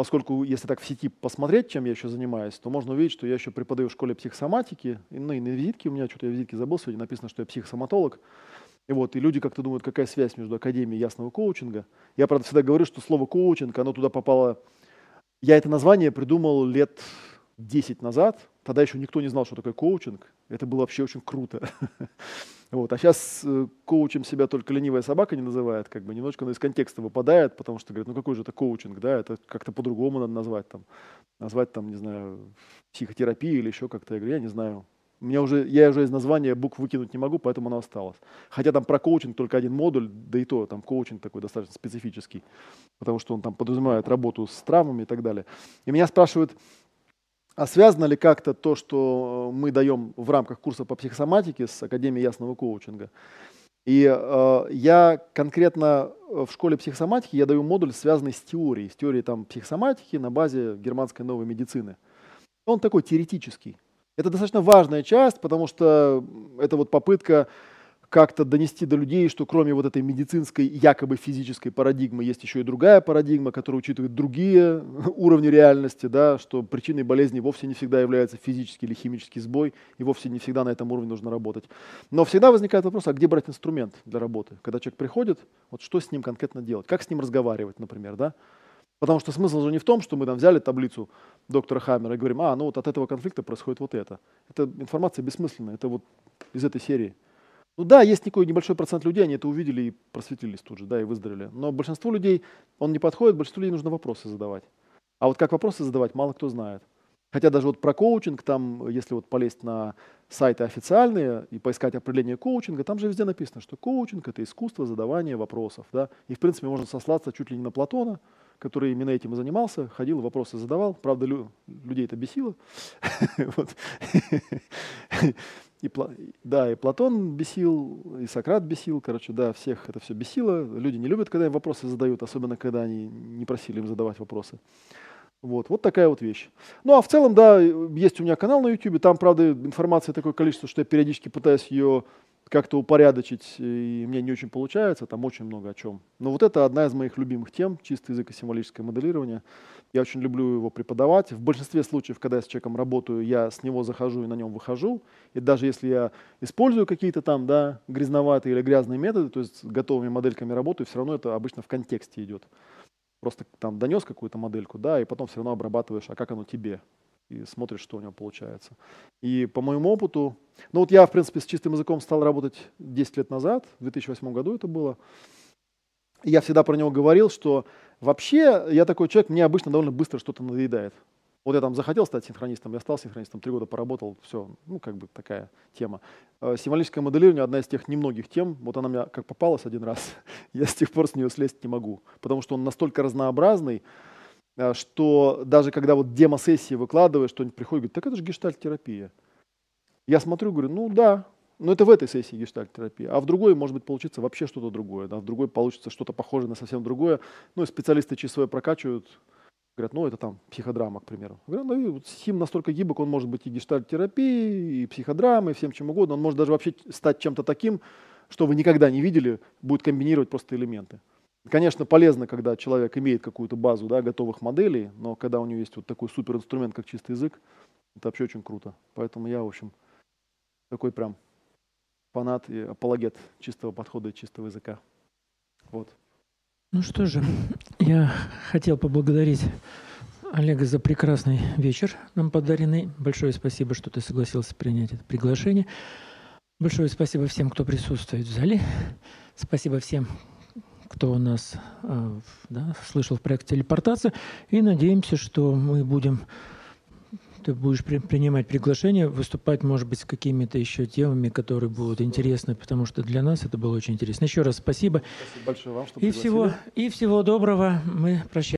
поскольку если так в сети посмотреть, чем я еще занимаюсь, то можно увидеть, что я еще преподаю в школе психосоматики, ну и на визитке у меня, что-то я визитки забыл сегодня, написано, что я психосоматолог. И вот, и люди как-то думают, какая связь между Академией ясного коучинга. Я, правда, всегда говорю, что слово коучинг, оно туда попало... Я это название придумал лет 10 назад, тогда еще никто не знал, что такое коучинг. Это было вообще очень круто. Вот. А сейчас э, коучем себя только ленивая собака не называет, как бы немножко он из контекста выпадает, потому что говорит, ну какой же это коучинг, да, это как-то по-другому надо назвать, там, назвать там, не знаю, психотерапия или еще как-то. Я говорю, я не знаю. Мне уже, я уже из названия букв выкинуть не могу, поэтому оно осталось. Хотя там про коучинг только один модуль, да и то там коучинг такой достаточно специфический, потому что он там подразумевает работу с травмами и так далее. И меня спрашивают, а связано ли как-то то, что мы даем в рамках курса по психосоматике с Академией ясного коучинга? И э, я конкретно в школе психосоматики я даю модуль, связанный с теорией, с теорией там, психосоматики на базе германской новой медицины. Он такой теоретический. Это достаточно важная часть, потому что это вот попытка как-то донести до людей, что кроме вот этой медицинской, якобы физической парадигмы, есть еще и другая парадигма, которая учитывает другие уровни реальности, да, что причиной болезни вовсе не всегда является физический или химический сбой, и вовсе не всегда на этом уровне нужно работать. Но всегда возникает вопрос, а где брать инструмент для работы? Когда человек приходит, вот что с ним конкретно делать? Как с ним разговаривать, например, да? Потому что смысл же не в том, что мы там взяли таблицу доктора Хаммера и говорим, а, ну вот от этого конфликта происходит вот это. Это информация бессмысленная, это вот из этой серии. Ну да, есть такой небольшой процент людей, они это увидели и просветились тут же, да, и выздоровели. Но большинству людей он не подходит, большинству людей нужно вопросы задавать. А вот как вопросы задавать, мало кто знает. Хотя даже вот про коучинг, там, если вот полезть на сайты официальные и поискать определение коучинга, там же везде написано, что коучинг – это искусство задавания вопросов. Да? И, в принципе, можно сослаться чуть ли не на Платона, который именно этим и занимался, ходил, вопросы задавал. Правда, лю людей это бесило. И, да, и Платон бесил, и Сократ бесил, короче, да, всех это все бесило. Люди не любят, когда им вопросы задают, особенно когда они не просили им задавать вопросы. Вот, вот такая вот вещь. Ну, а в целом, да, есть у меня канал на YouTube, там, правда, информации такое количество, что я периодически пытаюсь ее как-то упорядочить, и мне не очень получается, там очень много о чем. Но вот это одна из моих любимых тем, чистый язык и символическое моделирование. Я очень люблю его преподавать. В большинстве случаев, когда я с человеком работаю, я с него захожу и на нем выхожу. И даже если я использую какие-то там да, грязноватые или грязные методы, то есть с готовыми модельками работаю, все равно это обычно в контексте идет. Просто там донес какую-то модельку, да, и потом все равно обрабатываешь, а как оно тебе, и смотришь, что у него получается. И по моему опыту, ну вот я, в принципе, с чистым языком стал работать 10 лет назад, в 2008 году это было. И я всегда про него говорил, что вообще я такой человек, мне обычно довольно быстро что-то надоедает. Вот я там захотел стать синхронистом, я стал синхронистом, три года поработал, все, ну как бы такая тема. Э, символическое моделирование одна из тех немногих тем, вот она мне как попалась один раз, я с тех пор с нее слезть не могу, потому что он настолько разнообразный, что даже когда вот демо-сессии выкладываешь, что-нибудь приходит, говорит, так это же гештальт-терапия. Я смотрю, говорю, ну да, но это в этой сессии гештальт-терапия. А в другой может быть получится вообще что-то другое. Да? В другой получится что-то похожее на совсем другое. Ну и специалисты часовые прокачивают Говорят, ну это там психодрама, к примеру. Говорят, ну Сим настолько гибок, он может быть и гештальт-терапией, и психодрамой, и всем чем угодно. Он может даже вообще стать чем-то таким, что вы никогда не видели, будет комбинировать просто элементы. Конечно, полезно, когда человек имеет какую-то базу да, готовых моделей, но когда у него есть вот такой супер инструмент, как чистый язык, это вообще очень круто. Поэтому я, в общем, такой прям фанат и апологет чистого подхода и чистого языка. Вот. Ну что же, я хотел поблагодарить Олега за прекрасный вечер нам подаренный. Большое спасибо, что ты согласился принять это приглашение. Большое спасибо всем, кто присутствует в зале. Спасибо всем, кто у нас э, да, слышал в проекте телепортация. И надеемся, что мы будем ты будешь при- принимать приглашение, выступать, может быть, с какими-то еще темами, которые будут интересны, потому что для нас это было очень интересно. Еще раз спасибо. Спасибо большое вам, что И всего, пригласили. и всего доброго. Мы прощаемся.